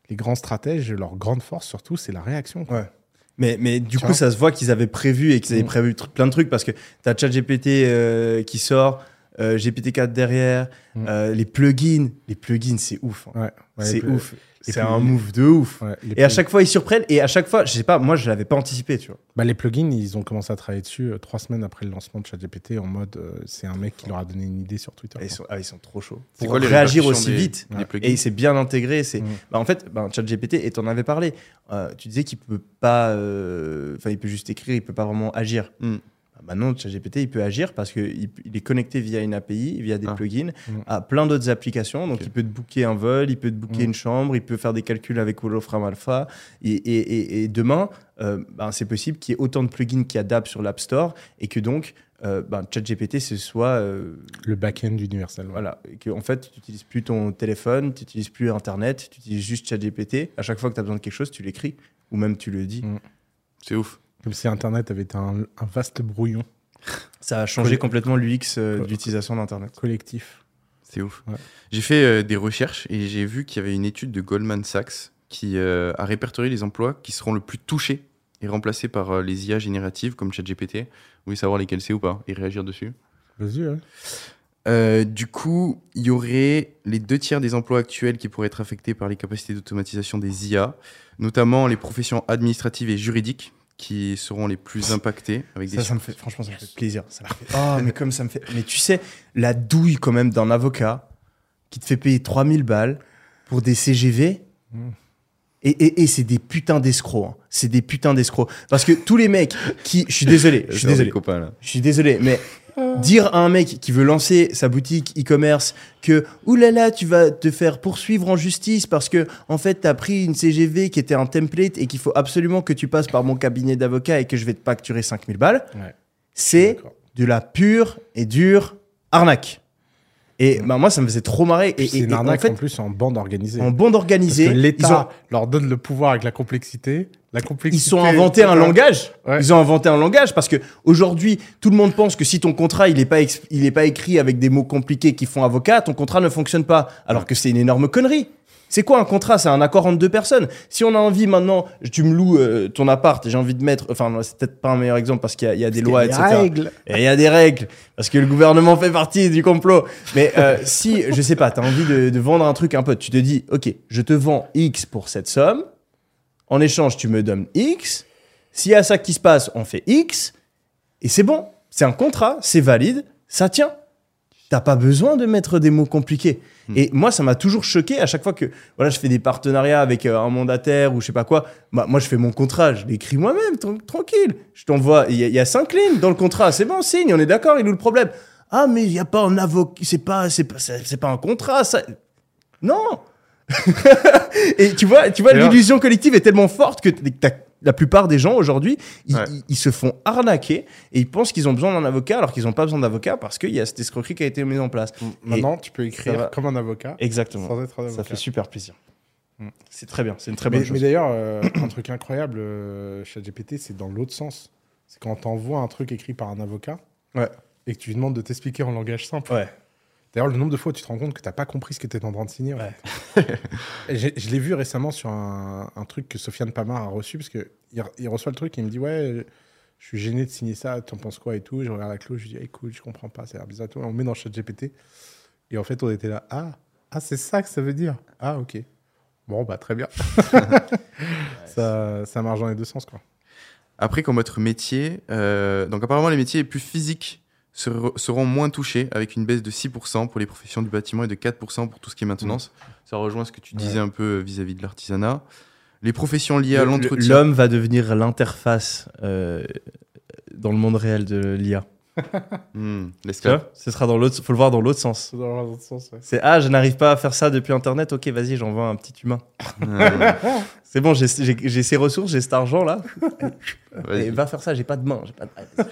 les grands stratèges, leur grande force surtout, c'est la réaction. quoi. Ouais. Mais, mais du Tu coup, ça se voit qu'ils avaient prévu et qu'ils avaient Mm. prévu plein de trucs parce que tu as ChatGPT qui sort, euh, GPT-4 derrière, Mm. les plugins. Les plugins, c'est ouf. hein. Ouais, ouais, c'est ouf. C'est un move de ouf. ouais, Et à chaque fois, ils surprennent. Et à chaque fois, je sais pas, moi, je l'avais pas anticipé, tu vois. Bah, les plugins, ils ont commencé à travailler dessus euh, trois semaines après le lancement de ChatGPT en mode euh, c'est un mec qui leur a donné une idée sur Twitter. Et ils, sont, ah, ils sont trop chauds. Pour quoi réagir aussi des- vite. des Et c'est bien intégré. C'est Mm. bah, en fait, bah, ChatGPT, et t'en avais parlé. euh, tu disais qu'il peut pas, euh, enfin, il peut juste écrire, il peut pas vraiment agir. Mm. Bah, maintenant, ChatGPT, il peut agir parce qu'il il est connecté via une API, via des Ah. plugins, Mm. à plein d'autres applications. Donc, il peut te booker un vol, il peut te booker Mm. une chambre, il peut faire des calculs avec Wolfram Alpha. Et, et- et- et demain, euh, ben, c'est possible qu'il y ait autant de plugins qui adaptent sur l'App Store et que donc, euh, ben, ChatGPT, ce soit euh, Le back-end universel. ouais. voilà, et que, en fait, tu n'utilises plus ton téléphone, tu n'utilises plus Internet, tu utilises juste ChatGPT. À chaque fois que tu as besoin de quelque chose, tu l'écris ou même tu le dis. Mm. C'est ouf. Comme si Internet avait été un, un vaste brouillon [laughs] Ça a changé Coll- complètement l'UX euh, d'utilisation d'Internet. collectif. C'est ouf. Ouais. J'ai fait euh, des recherches et j'ai vu qu'il y avait une étude de Goldman Sachs qui euh, a répertorié les emplois qui seront le plus touchés et remplacés par euh, les IA génératives comme ChatGPT. Vous voulez savoir lesquels c'est ou pas et réagir dessus? Vas-y, ouais. Euh, du coup, il y aurait les deux tiers des emplois actuels qui pourraient être affectés par les capacités d'automatisation des IA, notamment les professions administratives et juridiques qui seront les plus impactées avec des Ça, ça me fait, franchement, ça me fait plaisir. Ça me fait- Oh, mais comme ça me fait. Mais tu sais, la douille quand même d'un avocat qui te fait payer 3000 balles pour des CGV. Mm. Et, et, et c'est des putains d'escrocs. hein. C'est des putains d'escrocs. Parce que tous les mecs qui. Je suis désolé, je suis désolé. copains, là. Je suis désolé, mais dire à un mec qui veut lancer sa boutique e-commerce que oulala, tu vas te faire poursuivre en justice parce que en fait, tu as pris une CGV qui était un template et qu'il faut absolument que tu passes par mon cabinet d'avocat et que je vais te facturer 5000 balles, Ouais, c'est de la pure et dure arnaque. Et bah, moi, ça me faisait trop marrer. Et, C'est une et en arnaque fait, en plus en bande organisée. en bande organisée, l'État ont- leur donne le pouvoir avec la complexité La complexité. Ils sont inventé un langage. Ouais. Ils ont inventé un langage parce que aujourd'hui, tout le monde pense que si ton contrat il est pas il est pas écrit avec des mots compliqués qui font avocat, ton contrat ne fonctionne pas. Alors que c'est une énorme connerie. C'est quoi un contrat? C'est un accord entre deux personnes. Si on a envie maintenant, tu me loues euh, ton appart, j'ai envie de mettre, enfin c'est peut-être pas un meilleur exemple parce qu'il y, a- il y a des lois, etc. règles. Et il y a des règles, parce que le gouvernement fait partie du complot. Mais euh, si, je sais pas, tu as envie de, de vendre un truc un peu, tu te dis, ok, je te vends X pour cette somme, en échange, tu me donnes X, s'il y a ça qui se passe, on fait X, et c'est bon, c'est un contrat, c'est valide, ça tient. T'as pas besoin de mettre des mots compliqués. Et moi, ça m'a toujours choqué à chaque fois que voilà, je fais des partenariats avec euh, un mandataire ou je sais pas quoi. Bah, moi, je fais mon contrat, je l'écris moi-même, tran- tranquille. Je t'envoie, il y, a- il y a cinq lignes dans le contrat, c'est bon, signe, on est d'accord, il est où le problème? Ah, mais il y a pas un avocat, c'est pas, c'est pas, c'est pas un contrat, ça. Non. [laughs] Et tu vois, tu vois, l'illusion collective est tellement forte que la plupart des gens aujourd'hui, ils, Ouais. ils- ils se font arnaquer et ils pensent qu'ils ont besoin d'un avocat alors qu'ils n'ont pas besoin d'avocat parce qu'il y a cette escroquerie qui a été mise en place. Maintenant, tu peux ça écrire va. comme un avocat Exactement. sans être un Ça avocat. fait super plaisir. Mm. C'est très bien, c'est une très bonne Mais, mais chose. d'ailleurs, euh, un truc incroyable, euh, ChatGPT, c'est dans l'autre sens. C'est quand t'envoies un truc écrit par un avocat Ouais. et que tu lui demandes de t'expliquer en langage simple. Ouais. D'ailleurs, le nombre de fois où tu te rends compte que t'as pas compris ce que tu en train de signer. en fait. Je l'ai vu récemment sur un, un truc que Sofiane Pamar a reçu, parce qu'il il reçoit le truc et il me dit Ouais, je suis gêné de signer ça, tu en penses quoi et tout. Je regarde la clause, je dis Écoute, je comprends pas, ça a l'air bizarre. On met dans ChatGPT. Et en fait, on était là Ah, ah c'est ça que ça veut dire Ah, ok. Bon, bah, très bien. [laughs] [laughs] ça, ça marche dans les deux sens, quoi. Après, comme votre métier, euh, donc apparemment les métiers les plus physiques seront moins touchés avec une baisse de 6% pour les professions du bâtiment et de 4% pour tout ce qui est maintenance. Ça rejoint ce que tu disais un peu vis-à-vis de l'artisanat. Les professions liées à Le- l'entretien. L'homme va devenir l'interface euh, dans le monde réel de l'IA. [laughs] Vois Ce sera dans l'autre, faut le voir dans l'autre sens. C'est dans l'autre sens, ouais. C'est ah, je n'arrive pas à faire ça depuis Internet. Ok, vas-y, j'envoie un petit humain. Euh, [laughs] C'est bon, j'ai- ces ressources, j'ai cet argent là. [laughs] Et va faire ça, j'ai pas de main. Pas de...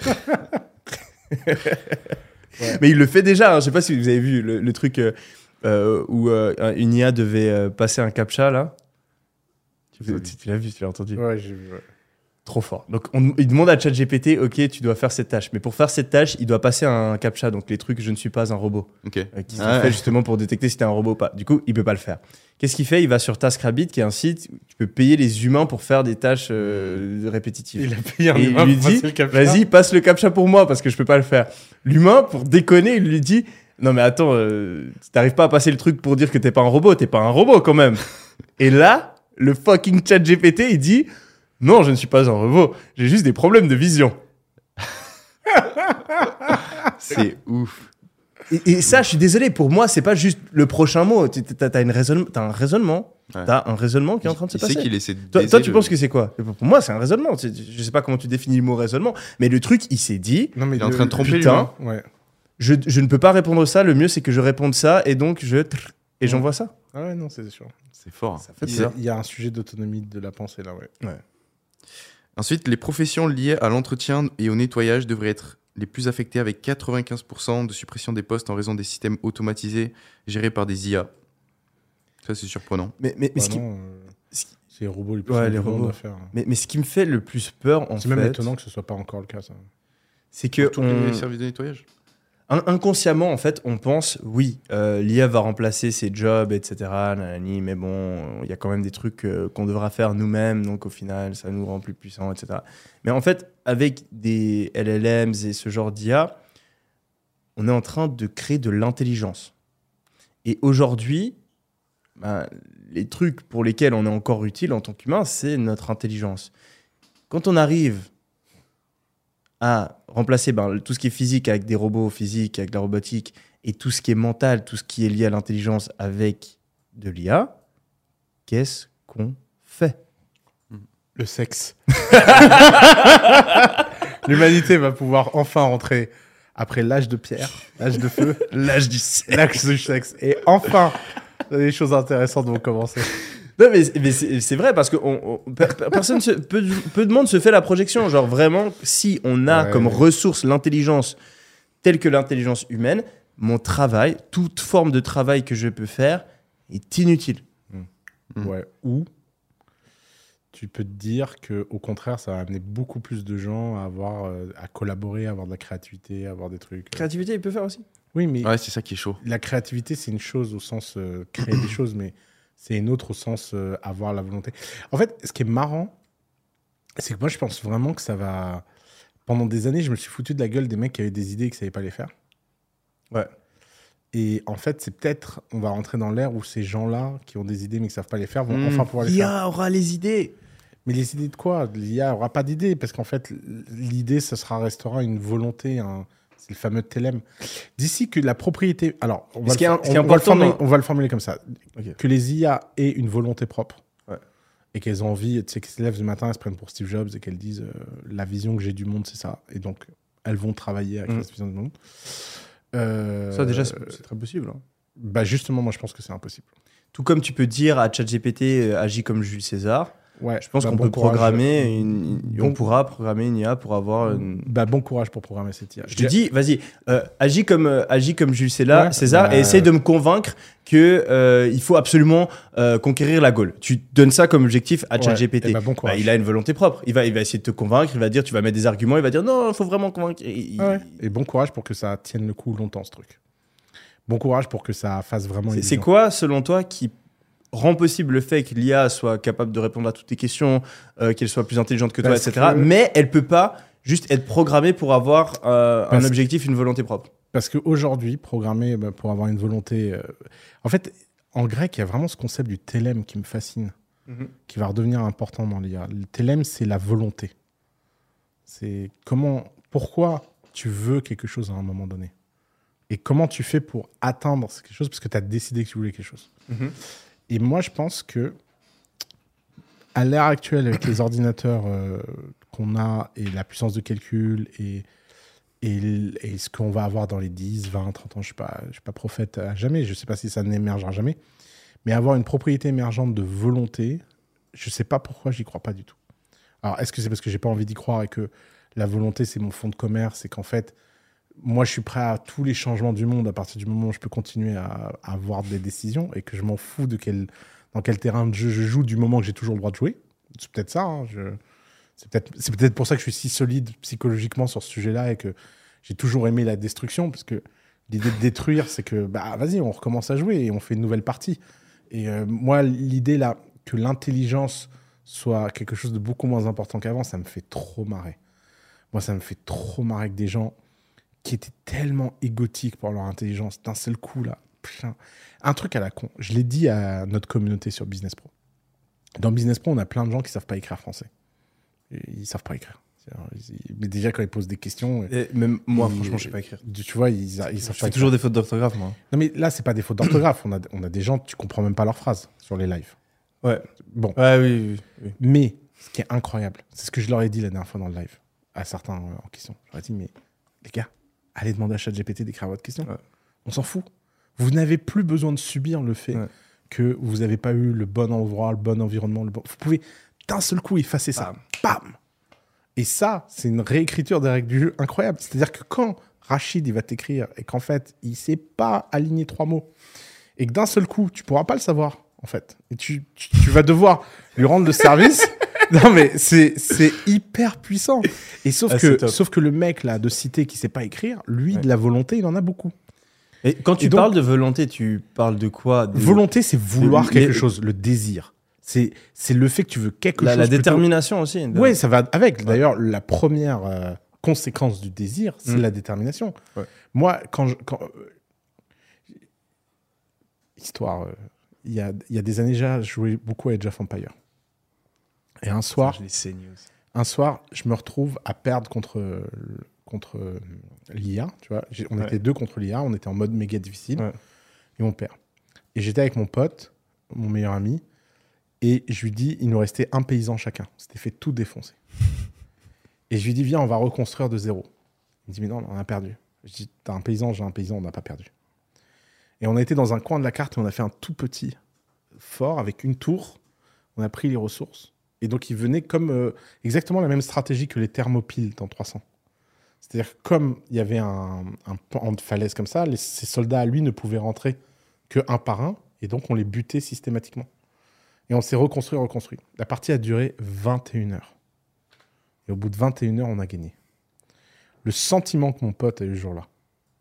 [laughs] Mais il le fait déjà. hein. Je sais pas si vous avez vu le, le truc euh, euh, où euh, un- une IA devait passer un captcha là. Tu- tu l'as vu, tu l'as entendu. Ouais, j'ai vu. ouais. Trop fort. Donc on, il demande à ChatGPT, ok, tu dois faire cette tâche. Mais pour faire cette tâche, il doit passer un captcha. Donc les trucs, je ne suis pas un robot. Ok. euh, qui sont Ah ouais. faits justement pour détecter si t'es un robot ou pas. Du coup, il peut pas le faire. Qu'est-ce qu'il fait? Il va sur TaskRabbit, qui est un site où tu peux payer les humains pour faire des tâches euh, répétitives. Il a payé un Et humain il lui dit, vas-y, passe le captcha pour moi parce que je peux pas le faire. L'humain, pour déconner, il lui dit, non mais attends, euh, t'arrives pas à passer le truc pour dire que t'es pas un robot, t'es pas un robot quand même. [laughs] Et là, le fucking chat GPT, il dit, non, je ne suis pas un robot, j'ai juste des problèmes de vision. [laughs] C'est ouf. Et, et ça, je suis désolé, pour moi, c'est pas juste le prochain mot. Tu- T'as raisonne- t'as un raisonnement, Ouais. t'as un raisonnement qui est en train de se Il sait passer. essaie de. Toi, toi, tu le- penses que c'est quoi? Pour moi, c'est un raisonnement. C'est- Je sais pas comment tu définis le mot raisonnement, mais le truc, il s'est dit, Non, mais Il est en train de tromper putain. Ouais. je, je ne peux pas répondre ça, le mieux c'est que je réponde ça, et donc je... Et j'envoie ça. Ah ouais, non, c'est sûr. C'est fort. Ça fait Il y, a, il y a un sujet d'autonomie de la pensée là, ouais. Ensuite, les professions liées à l'entretien et au nettoyage devraient être les plus affectées avec 95% de suppression des postes en raison des systèmes automatisés gérés par des IA. Ça, c'est surprenant. Mais, mais, mais Bah ce qui, non, euh, qui- c'est les robots les plus Ouais, simples les du monde robots. à faire. hein. mais, mais ce qui me fait le plus peur, en C'est même fait, étonnant que ce soit pas encore le cas, ça. c'est que Pour tous on- les services de nettoyage inconsciemment, en fait, on pense, oui, euh, l'IA va remplacer ses jobs, etc. mais bon, il y a quand même des trucs euh, qu'on devra faire nous-mêmes, donc au final, ça nous rend plus puissants, etc. Mais en fait, avec des LLMs et ce genre d'IA, on est en train de créer de l'intelligence. Et aujourd'hui, ben, les trucs pour lesquels on est encore utile en tant qu'humain, c'est notre intelligence. Quand on arrive à remplacer ben, tout ce qui est physique avec des robots physiques, avec la robotique, et tout ce qui est mental, tout ce qui est lié à l'intelligence avec de l'IA, qu'est-ce qu'on fait? Le sexe. [laughs] L'humanité va pouvoir enfin rentrer après l'âge de pierre, l'âge de feu, [laughs] L'âge du sexe. l'âge du sexe. Et enfin, des choses intéressantes vont commencer. Non, mais, mais c'est vrai parce que on, on- per- per- personne, se, peu, de- peu de monde se fait la projection. Genre vraiment, si on a Ouais. comme ressource l'intelligence telle que l'intelligence humaine, mon travail, toute forme de travail que je peux faire est inutile. Mm. Ouais. Ou tu peux te dire que au contraire, ça va amener beaucoup plus de gens à avoir, euh, à collaborer, à avoir de la créativité, à avoir des trucs. Créativité, il peut faire aussi. Oui, mais Ouais, c'est ça qui est chaud. la créativité, c'est une chose au sens euh, créer des [clears throat] choses, mais c'est une autre au sens euh, avoir la volonté. En fait, ce qui est marrant, c'est que moi, je pense vraiment que ça va. Pendant des années, je me suis foutu de la gueule des mecs qui avaient des idées et qui ne savaient pas les faire. Ouais. Et en fait, c'est peut-être, on va rentrer dans l'ère où ces gens-là qui ont des idées mais qui ne savent pas les faire vont Mmh. enfin pouvoir les faire. L'IA aura les idées. Mais les idées de quoi? L'IA aura pas d'idée parce qu'en fait, l'idée, ce sera restera une volonté. un- le fameux TLM. D'ici que la propriété. Alors, on va, le, on va le formuler, on va le formuler comme ça. Que les IA aient une volonté propre. Ouais. Et qu'elles ont envie, tu sais, qu'elles se lèvent le matin, elles se prennent pour Steve Jobs et qu'elles disent euh, la vision que j'ai du monde, c'est ça. Et donc, elles vont travailler avec Mm. cette vision du monde. Euh, Ça, déjà, c'est c'est très possible. hein. bah justement, moi, je pense que c'est impossible. Tout comme tu peux dire à ChatGPT euh, agis comme Jules César, Ouais, je pense bah, qu'on bon peut courage. programmer une, Bon- on pourra programmer une IA pour avoir une... Bah, bon courage pour programmer cette IA. Je te dis, vas-y, euh, agis comme euh, agis comme Jules César, Ouais, César bah- et essaye de me convaincre que euh, il faut absolument euh, conquérir la Gaule. Tu donnes ça comme objectif à Ouais, ChatGPT. eh bah, bon Bah, courage. il a une volonté propre. Il va, il va essayer de te convaincre. Il va dire, tu vas mettre des arguments. Il va dire, non, il faut vraiment convaincre. Et il- Ouais. Et bon courage pour que ça tienne le coup longtemps, ce truc. Bon courage pour que ça fasse vraiment C'est- quoi, selon toi, qui rend possible le fait que l'IA soit capable de répondre à toutes tes questions, euh, qu'elle soit plus intelligente que toi, Parce etc. que- Mais elle peut pas juste être programmée pour avoir euh, un objectif, une volonté propre. Parce qu'aujourd'hui, programmer bah, pour avoir une volonté. euh, En fait, en grec, il y a vraiment ce concept du télème qui me fascine, qui va redevenir important dans l'IA. Le télème, c'est la volonté. C'est comment. Pourquoi tu veux quelque chose à un moment donné? Et comment tu fais pour atteindre quelque chose parce que tu as décidé que tu voulais quelque chose? Mhm. Et moi, je pense que à l'heure actuelle, avec les ordinateurs euh, qu'on a et la puissance de calcul et, et, et ce qu'on va avoir dans les 10, 20, 30 ans, je ne suis, suis pas prophète à jamais, je ne sais pas si ça n'émergera jamais, mais avoir une propriété émergente de volonté, je ne sais pas pourquoi j'y crois pas du tout. Alors, est-ce que c'est parce que j'ai pas envie d'y croire et que la volonté, c'est mon fonds de commerce et qu'en fait, moi, je suis prêt à tous les changements du monde à partir du moment où je peux continuer à, avoir des décisions et que je m'en fous de quel, dans quel terrain de jeu je joue du moment que j'ai toujours le droit de jouer. C'est peut-être ça. hein, je- C'est peut-être c'est peut-être pour ça que je suis si solide psychologiquement sur ce sujet-là et que j'ai toujours aimé la destruction parce que l'idée de détruire, c'est que bah vas-y, on recommence à jouer et on fait une nouvelle partie. Et euh, moi, l'idée là que l'intelligence soit quelque chose de beaucoup moins important qu'avant, ça me fait trop marrer. Moi, ça me fait trop marrer que des gens qui étaient tellement égotiques pour leur intelligence, d'un seul coup, là, putain. Un truc à la con. Je l'ai dit à notre communauté sur Business Pro. Dans Business Pro, on a plein de gens qui savent pas écrire français. Ils savent pas écrire. Mais déjà, quand ils posent des questions, Et même moi, ils- franchement, je sais pas écrire. tu vois, ils, ils savent pas écrire. toujours des fautes d'orthographe, moi. Non, mais là, c'est pas des fautes d'orthographe. on, a, on a des gens, tu comprends même pas leurs phrases sur les lives. Ouais. Bon. Ouais, oui, oui, oui. Mais ce qui est incroyable, c'est ce que je leur ai dit la dernière fois dans le live, à certains en question. Je leur ai dit, mais les gars, allez demander à ChatGPT d'écrire votre question. Ouais. On s'en fout. Vous n'avez plus besoin de subir le fait Ouais. que vous n'avez pas eu le bon endroit, le bon environnement. Le bon... Vous pouvez d'un seul coup effacer ça. Bam Et ça, c'est une réécriture des règles du jeu incroyable. C'est-à-dire que quand Rachid il va t'écrire et qu'en fait, il sait pas aligner trois mots, et que d'un seul coup, tu pourras pas le savoir, en fait. Et tu, tu, tu vas devoir lui rendre le service. [laughs] [laughs] non, mais c'est c'est hyper puissant. Et sauf, Ah, que, sauf que le mec là de cité qui sait pas écrire, lui, Ouais. de la volonté, il en a beaucoup. Et quand tu Et donc- parles de volonté, tu parles de quoi? De- Volonté, c'est vouloir quelque chose, le désir. C'est c'est le fait que tu veux quelque La, chose. la plutôt- détermination aussi. Oui, ça va avec. D'ailleurs, la première euh, conséquence du désir, c'est Mm. la détermination. Ouais. Moi, quand je. quand, euh, Histoire. euh, Il y, a, il y a des années déjà, je jouais beaucoup à Age of Empire. Et un soir, un soir, je me retrouve à perdre contre, euh, contre euh, l'IA. Tu vois, on Ouais. était deux contre l'IA, on était en mode méga difficile, Ouais. et on perd. Et j'étais avec mon pote, mon meilleur ami, et je lui dis, il nous restait un paysan chacun. On s'était fait tout défoncer. et je lui dis, viens, on va reconstruire de zéro. Il me dit, mais non, on a perdu. Je dis, t'as un paysan, j'ai un paysan, on n'a pas perdu. Et on a été dans un coin de la carte et on a fait un tout petit fort avec une tour. On a pris les ressources. Et donc, il venait comme euh, exactement la même stratégie que les thermopiles dans 300. C'est-à-dire comme il y avait un, un pan de falaise comme ça, les, ces soldats à lui ne pouvaient rentrer que un par un. Et donc, on les butait systématiquement. Et on s'est reconstruit, reconstruit. La partie a duré 21 heures. Et au bout de 21 heures, on a gagné. Le sentiment que mon pote a eu ce jour-là,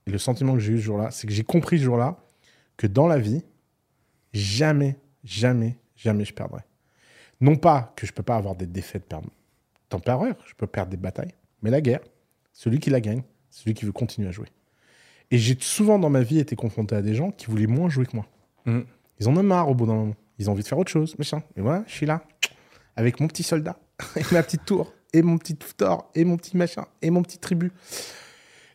et le sentiment que j'ai eu ce jour-là, c'est que j'ai compris ce jour-là que dans la vie, jamais, jamais, jamais je perdrai. Non pas que je peux pas avoir des défaites perdre temporaires, je peux perdre des batailles, mais la guerre, celui qui la gagne, celui qui veut continuer à jouer. Et j'ai souvent dans ma vie été confronté à des gens qui voulaient moins jouer que moi. Mhm. Ils en ont marre au bout d'un moment. Ils ont envie de faire autre chose, machin. Et voilà, je suis là, avec mon petit soldat, [laughs] et ma petite tour, et mon petit Thor, et mon petit machin, et mon petit tribu.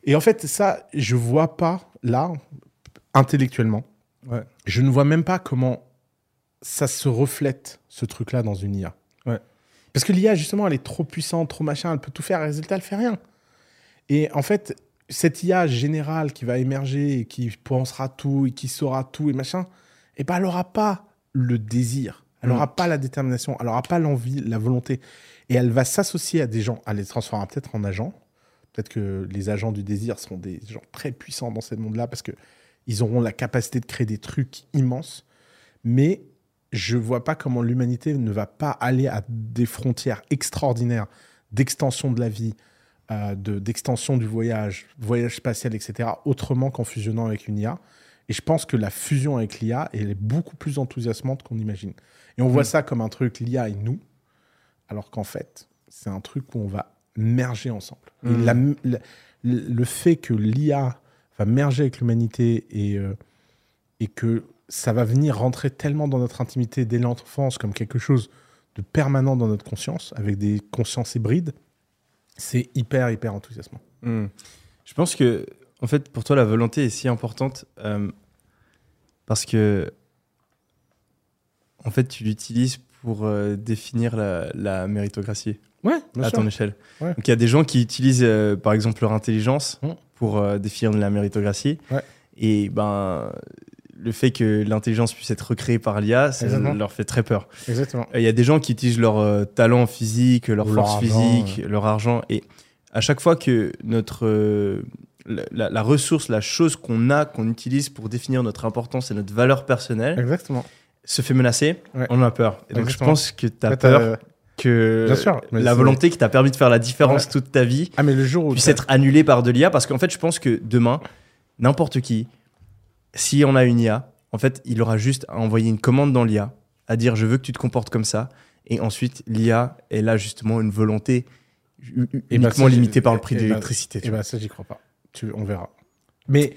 Et en fait, ça, je vois pas, là, intellectuellement, Ouais. je ne vois même pas comment ça se reflète, ce truc-là, dans une IA. Ouais. Parce que l'IA, justement, elle est trop puissante, trop machin, elle peut tout faire, résultat, elle fait rien. Et en fait, cette IA générale qui va émerger et qui pensera tout et qui saura tout et machin, eh ben, elle n'aura pas le désir, elle Mm. n'aura pas la détermination, elle n'aura pas l'envie, la volonté. Et elle va s'associer à des gens, elle les transformera peut-être en agents. Peut-être que les agents du désir seront des gens très puissants dans ce monde-là parce que ils auront la capacité de créer des trucs immenses. Mais je vois pas comment l'humanité ne va pas aller à des frontières extraordinaires d'extension de la vie, euh, de- d'extension du voyage, voyage spatial, etc., autrement qu'en fusionnant avec une IA. Et je pense que la fusion avec l'IA, elle est beaucoup plus enthousiasmante qu'on imagine. Et on voit Mm. ça comme un truc, l'IA et nous, alors qu'en fait, c'est un truc où on va merger ensemble. Et Mm. la- la- le fait que l'IA va merger avec l'humanité et, euh, et que ça va venir rentrer tellement dans notre intimité dès l'enfance comme quelque chose de permanent dans notre conscience, avec des consciences hybrides, c'est hyper, hyper enthousiasmant. Hmm. Je pense que, en fait, pour toi, la volonté est si importante euh, parce que, en fait, tu l'utilises pour euh, définir la, la méritocratie Ouais, bien à sûr. ton échelle. Ouais. Donc, il y a des gens qui utilisent, euh, par exemple, leur intelligence Mm. pour définir la méritocratie. Ouais. Et ben, le fait que l'intelligence puisse être recréée par l'IA, ça Exactement. leur fait très peur. Exactement. Il y a des gens qui utilisent leur euh, talent physique, leur Ou leur force argent, physique, leur argent. Et à chaque fois que notre, euh, la, la- la ressource, la chose qu'on a, qu'on utilise pour définir notre importance et notre valeur personnelle, Exactement. se fait menacer, Ouais. on a peur. Et donc Exactement. je pense que tu as Ouais, peur que Bien sûr, mais la volonté qui t'a permis de faire la différence toute ta vie Ah, mais le jour où. puisse être annulée par de l'IA. Parce qu'en fait, je pense que demain, n'importe qui, si on a une IA, en fait, il aura juste à envoyer une commande dans l'IA, à dire je veux que tu te comportes comme ça. Et ensuite, l'IA, elle a justement une volonté ben, uniquement limitée par le prix eh de ben, l'électricité. tu vois. ben, ça, j'y crois pas. Tu, on verra. Mais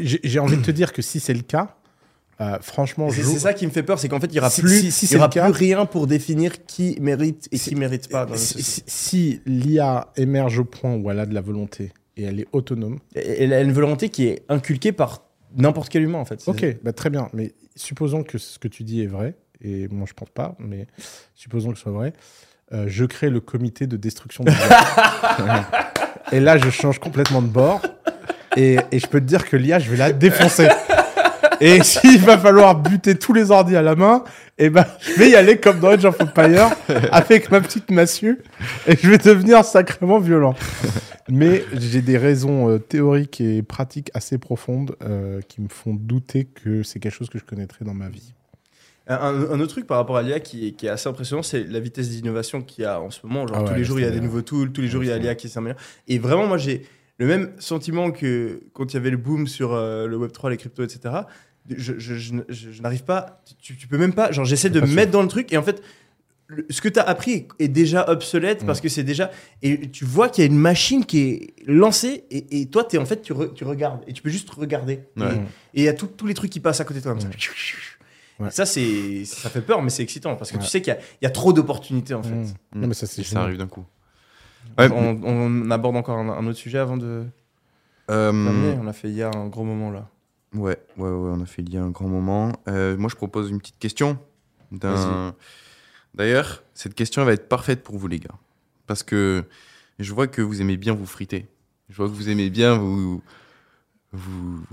j'ai envie de te dire que si c'est le cas, euh, franchement, C'est ça qui me fait peur, c'est qu'en fait, il n'y aura, Si- plus, si- si il y aura plus rien pour définir qui mérite et Si- qui mérite pas. dans si, société. si- si l'IA émerge au point où elle a de la volonté et elle est autonome, Et- Elle a une volonté qui est inculquée par n'importe quel humain, en fait. Ok, bah, très bien. Mais supposons que ce que tu dis est vrai, et moi je pense pas, mais supposons que ce soit vrai, euh, je crée le comité de destruction de [laughs] et là, je change complètement de bord, et, et je peux te dire que l'IA, je vais la défoncer. Et [laughs] s'il va falloir buter tous les ordi à la main, eh ben, je vais y aller comme dans Age of Empire, avec ma petite massue, et je vais devenir sacrément violent. Mais j'ai des raisons euh, théoriques et pratiques assez profondes euh, qui me font douter que c'est quelque chose que je connaîtrais dans ma vie. Un, autre truc par rapport à l'IA qui, est- qui est assez impressionnant, c'est la vitesse d'innovation qu'il y a en ce moment. Genre, Ah ouais, tous les jours, il y a des nouveaux tools, tous les jours, il y a l'IA qui s'améliore. Et vraiment, moi, j'ai le même sentiment que quand il y avait le boom sur euh, le Web3, les cryptos, etc. Je, je- je- je- je n'arrive pas, tu, tu peux même pas, genre, j'essaie de me sûr. mettre dans le truc et en fait, le- ce que tu as appris est, est déjà obsolète Mm. parce que c'est déjà. Et tu vois qu'il y a une machine qui est lancée et, et toi, es, en fait, tu, re- tu regardes et tu peux juste regarder. Ouais. Et- il y a tout- tous les trucs qui passent à côté de toi comme ça. Ouais. Ça, c'est, ça fait peur, mais c'est excitant parce que Ouais. tu sais qu'il y a, il y a trop d'opportunités en fait. Mmh. Non, mais ça, c'est ça arrive d'un coup. Ouais, On, on aborde encore un, un autre sujet avant de Euh, terminer. On a fait hier un gros moment là. Ouais, ouais, ouais, on a fait il y a un grand moment. Euh, moi, je propose une petite question. D'ailleurs, cette question elle va être parfaite pour vous, les gars. Parce que je vois que vous aimez bien vous friter. Je vois que vous aimez bien vous. vous...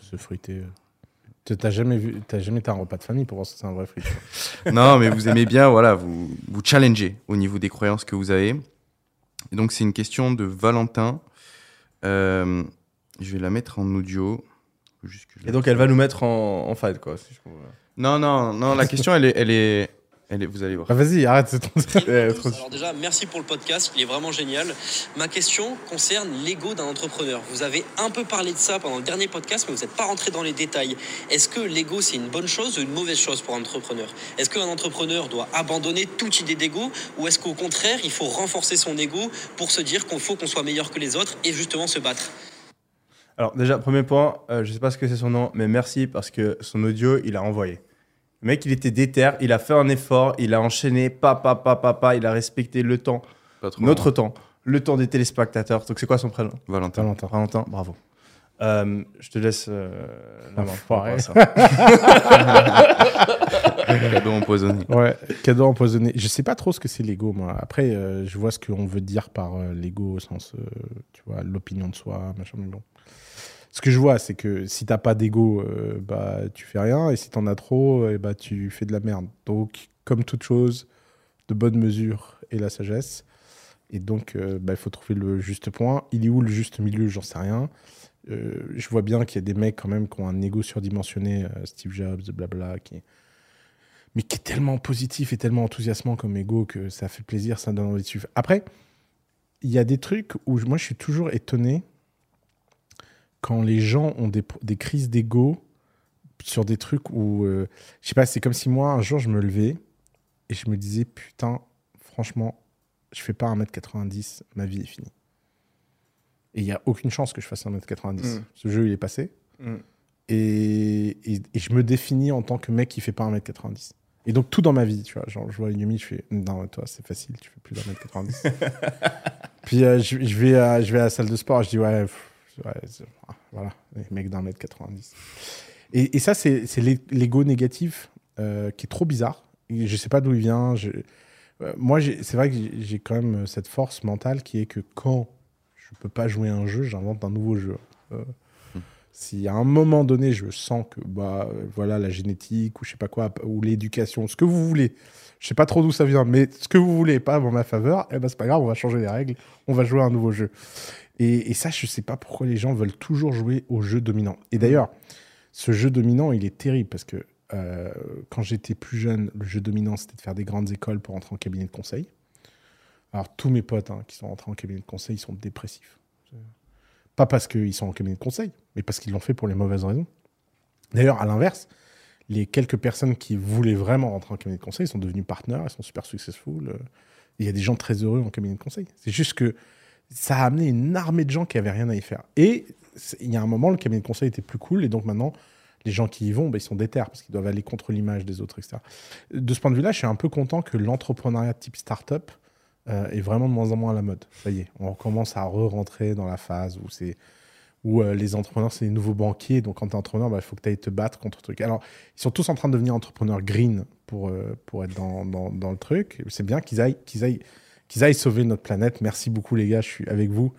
Se friter. Tu- T'as jamais vu, jamais été un repas de famille pour voir si c'est un vrai friteur. [laughs] non, mais vous aimez bien, voilà, vous, vous challenger au niveau des croyances que vous avez. Et donc, c'est une question de Valentin. Euh, je vais la mettre en audio. Et donc elle va nous mettre en, en fight quoi. si je comprends bien. Non, non, non, la question, elle est, elle est, Elle est- vous allez voir. Ah, Vas-y, arrête, c'est ton. Alors déjà, merci pour le podcast, il est vraiment génial. Ma question concerne l'ego d'un entrepreneur. Vous avez un peu parlé de ça pendant le dernier podcast, mais vous n'êtes pas rentré dans les détails. Est-ce que l'ego, c'est une bonne chose ou une mauvaise chose pour un entrepreneur? Est-ce qu'un entrepreneur doit abandonner toute idée d'ego ou est-ce qu'au contraire, il faut renforcer son ego pour se dire qu'il faut qu'on soit meilleur que les autres et justement se battre? Alors déjà, premier point, euh, je sais pas ce que c'est son nom, mais merci parce que son audio, il a envoyé. Le mec, il était déter, il a fait un effort, il a enchaîné, pa, pa, pa, pa, pa, il a respecté le temps, Pas trop. notre temps, le temps des téléspectateurs. Donc c'est quoi son prénom? Valentin. Valentin. Valentin, bravo. Euh, je te laisse euh, la main. Enfoiré. [laughs] Cadeau empoisonné. Ouais, cadeau empoisonné. Je sais pas trop ce que c'est l'ego, moi. Après, euh, je vois ce qu'on veut dire par euh, l'ego au sens, euh, tu vois, l'opinion de soi, machin, mais bon. Ce que je vois, c'est que si t'as pas d'ego, euh, bah tu fais rien, et si t'en as trop, euh, bah tu fais de la merde. Donc, comme toute chose, de bonne mesure et la sagesse. Et donc, euh, bah, il faut trouver le juste point. Il est où le juste milieu? J'en sais rien. Euh, je vois bien qu'il y a des mecs quand même qui ont un ego surdimensionné, euh, Steve Jobs, blabla, qui, mais qui est tellement positif et tellement enthousiasmant comme ego que ça fait plaisir, ça donne envie de suivre. Après, il y a des trucs où moi je suis toujours étonné quand les gens ont des, des crises d'ego sur des trucs où, euh, je sais pas, c'est comme si moi un jour je me levais et je me disais putain, franchement, je fais pas 1m90, ma vie est finie. Et il y a aucune chance que je fasse 1m90. Mm. Ce jeu il est passé. Mm. Et, et- et je me définis en tant que mec qui fait pas 1m90. Et donc tout dans ma vie, tu vois, genre je vois Yumi, je fais non toi c'est facile, tu fais plus d'un mètre 90. [laughs] Puis euh, je, je vais à, je vais à la salle de sport, je dis ouais, pff, voilà, les mecs d'un mètre 90. Et, et ça c'est l'ego négatif euh, qui est trop bizarre. Et je sais pas d'où il vient. euh, moi c'est vrai que j'ai- quand même cette force mentale qui est que quand je peux pas jouer un jeu, j'invente un nouveau jeu. Euh, si à un moment donné, je sens que bah voilà la génétique ou je sais pas quoi ou l'éducation, ce que vous voulez, je sais pas trop d'où ça vient, mais ce que vous voulez pas en ma faveur, eh ben c'est pas grave, on va changer les règles, on va jouer à un nouveau jeu. Et, ça, je sais pas pourquoi les gens veulent toujours jouer au jeu dominant. Et d'ailleurs, ce jeu dominant, il est terrible parce que euh, quand j'étais plus jeune, le jeu dominant, c'était de faire des grandes écoles pour entrer en cabinet de conseil. Alors tous mes potes hein, qui sont rentrés en cabinet de conseil, sont dépressifs. Pas parce qu'ils sont en cabinet de conseil, mais parce qu'ils l'ont fait pour les mauvaises raisons. D'ailleurs, à l'inverse, les quelques personnes qui voulaient vraiment rentrer en cabinet de conseil sont devenues partenaires, elles sont super successful. euh, Il y a des gens très heureux en cabinet de conseil. C'est juste que ça a amené une armée de gens qui avaient rien à y faire. Et il y a un moment, le cabinet de conseil était plus cool, et donc maintenant, les gens qui y vont, bah, ils sont déter parce qu'ils doivent aller contre l'image des autres, etc. De ce point de vue-là, je suis un peu content que l'entrepreneuriat type start-up euh, est vraiment de moins en moins à la mode. Ça y est, on commence à re-rentrer dans la phase où c'est où euh, les entrepreneurs, c'est les nouveaux banquiers. Donc, quand tu es entrepreneur, il faut que tu ailles te battre contre le truc. Alors, ils sont tous en train de devenir entrepreneurs green pour, euh, pour être dans, dans, dans le truc. C'est bien qu'ils aillent, qu'ils, aillent, qu'ils aillent sauver notre planète. Merci beaucoup, les gars, je suis avec vous.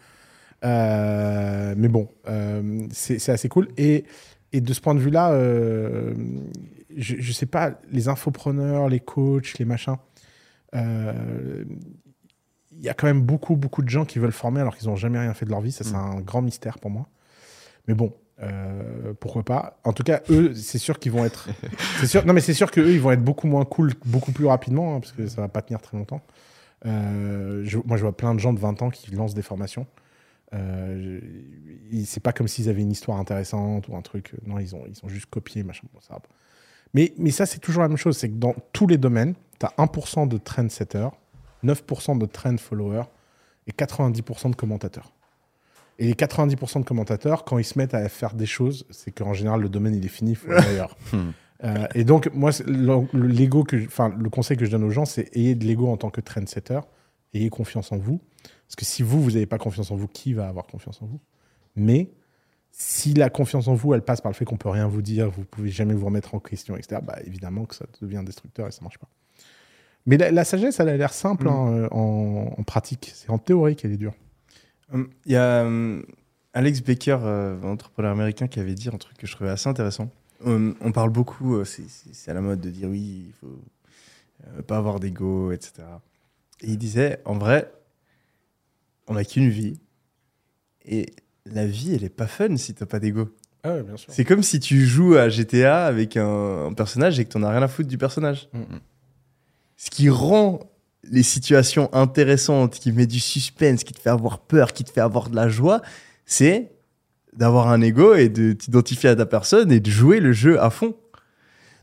Euh, mais bon, euh, c'est, assez cool. Et, et de ce point de vue-là, euh, je ne sais pas, les infopreneurs, les coachs, les machins, il y a quand même beaucoup, beaucoup de gens qui veulent former alors qu'ils n'ont jamais rien fait de leur vie. Ça, c'est un grand mystère pour moi. Mais bon, euh, pourquoi pas. En tout cas, eux, c'est sûr qu'ils vont être. [laughs] sûr, non, mais c'est sûr qu'eux, ils vont être beaucoup moins cool, beaucoup plus rapidement, hein, parce que ça va pas tenir très longtemps. Euh, je- moi, je vois plein de gens de 20 ans qui lancent des formations. Euh, c'est pas comme s'ils avaient une histoire intéressante ou un truc. Non, ils ont, ils ont juste copié, machin. Bon, ça. Mais, mais ça, c'est toujours la même chose. C'est que dans tous les domaines, tu as 1% de trendsetters, 9% de trend followers et 90% de commentateurs. Et les 90% de commentateurs, quand ils se mettent à faire des choses, c'est qu'en général, le domaine, il est fini, il faut aller [laughs] ailleurs. Euh, et donc, moi, le, le- l'ego que je- enfin, le conseil que je donne aux gens, c'est ayez de l'ego en tant que trendsetter, ayez confiance en vous. Parce que si vous, vous n'avez pas confiance en vous, qui va avoir confiance en vous? Mais si la confiance en vous, elle passe par le fait qu'on peut rien vous dire, vous pouvez jamais vous remettre en question, etc., bah, évidemment que ça devient destructeur et ça marche pas. Mais la, la sagesse, elle a l'air simple Mm. hein, euh, en, en pratique. C'est en théorie qu'elle est dure. Hum, Il y a hum, Alex Baker, euh, entrepreneur américain, qui avait dit un truc que je trouvais assez intéressant. Hum, on parle beaucoup, euh, c'est- à la mode de dire oui, il faut euh, pas avoir d'ego, etc. Et il disait, en vrai, on n'a qu'une vie. Et la vie, elle est pas fun si t'as pas d'ego. Ah ouais, bien sûr. C'est comme si tu joues à GTA avec un, un personnage et que t'en as rien à foutre du personnage. Mm. ce qui rend les situations intéressantes, qui met du suspense, qui te fait avoir peur, qui te fait avoir de la joie, c'est d'avoir un ego et de t'identifier à ta personne et de jouer le jeu à fond.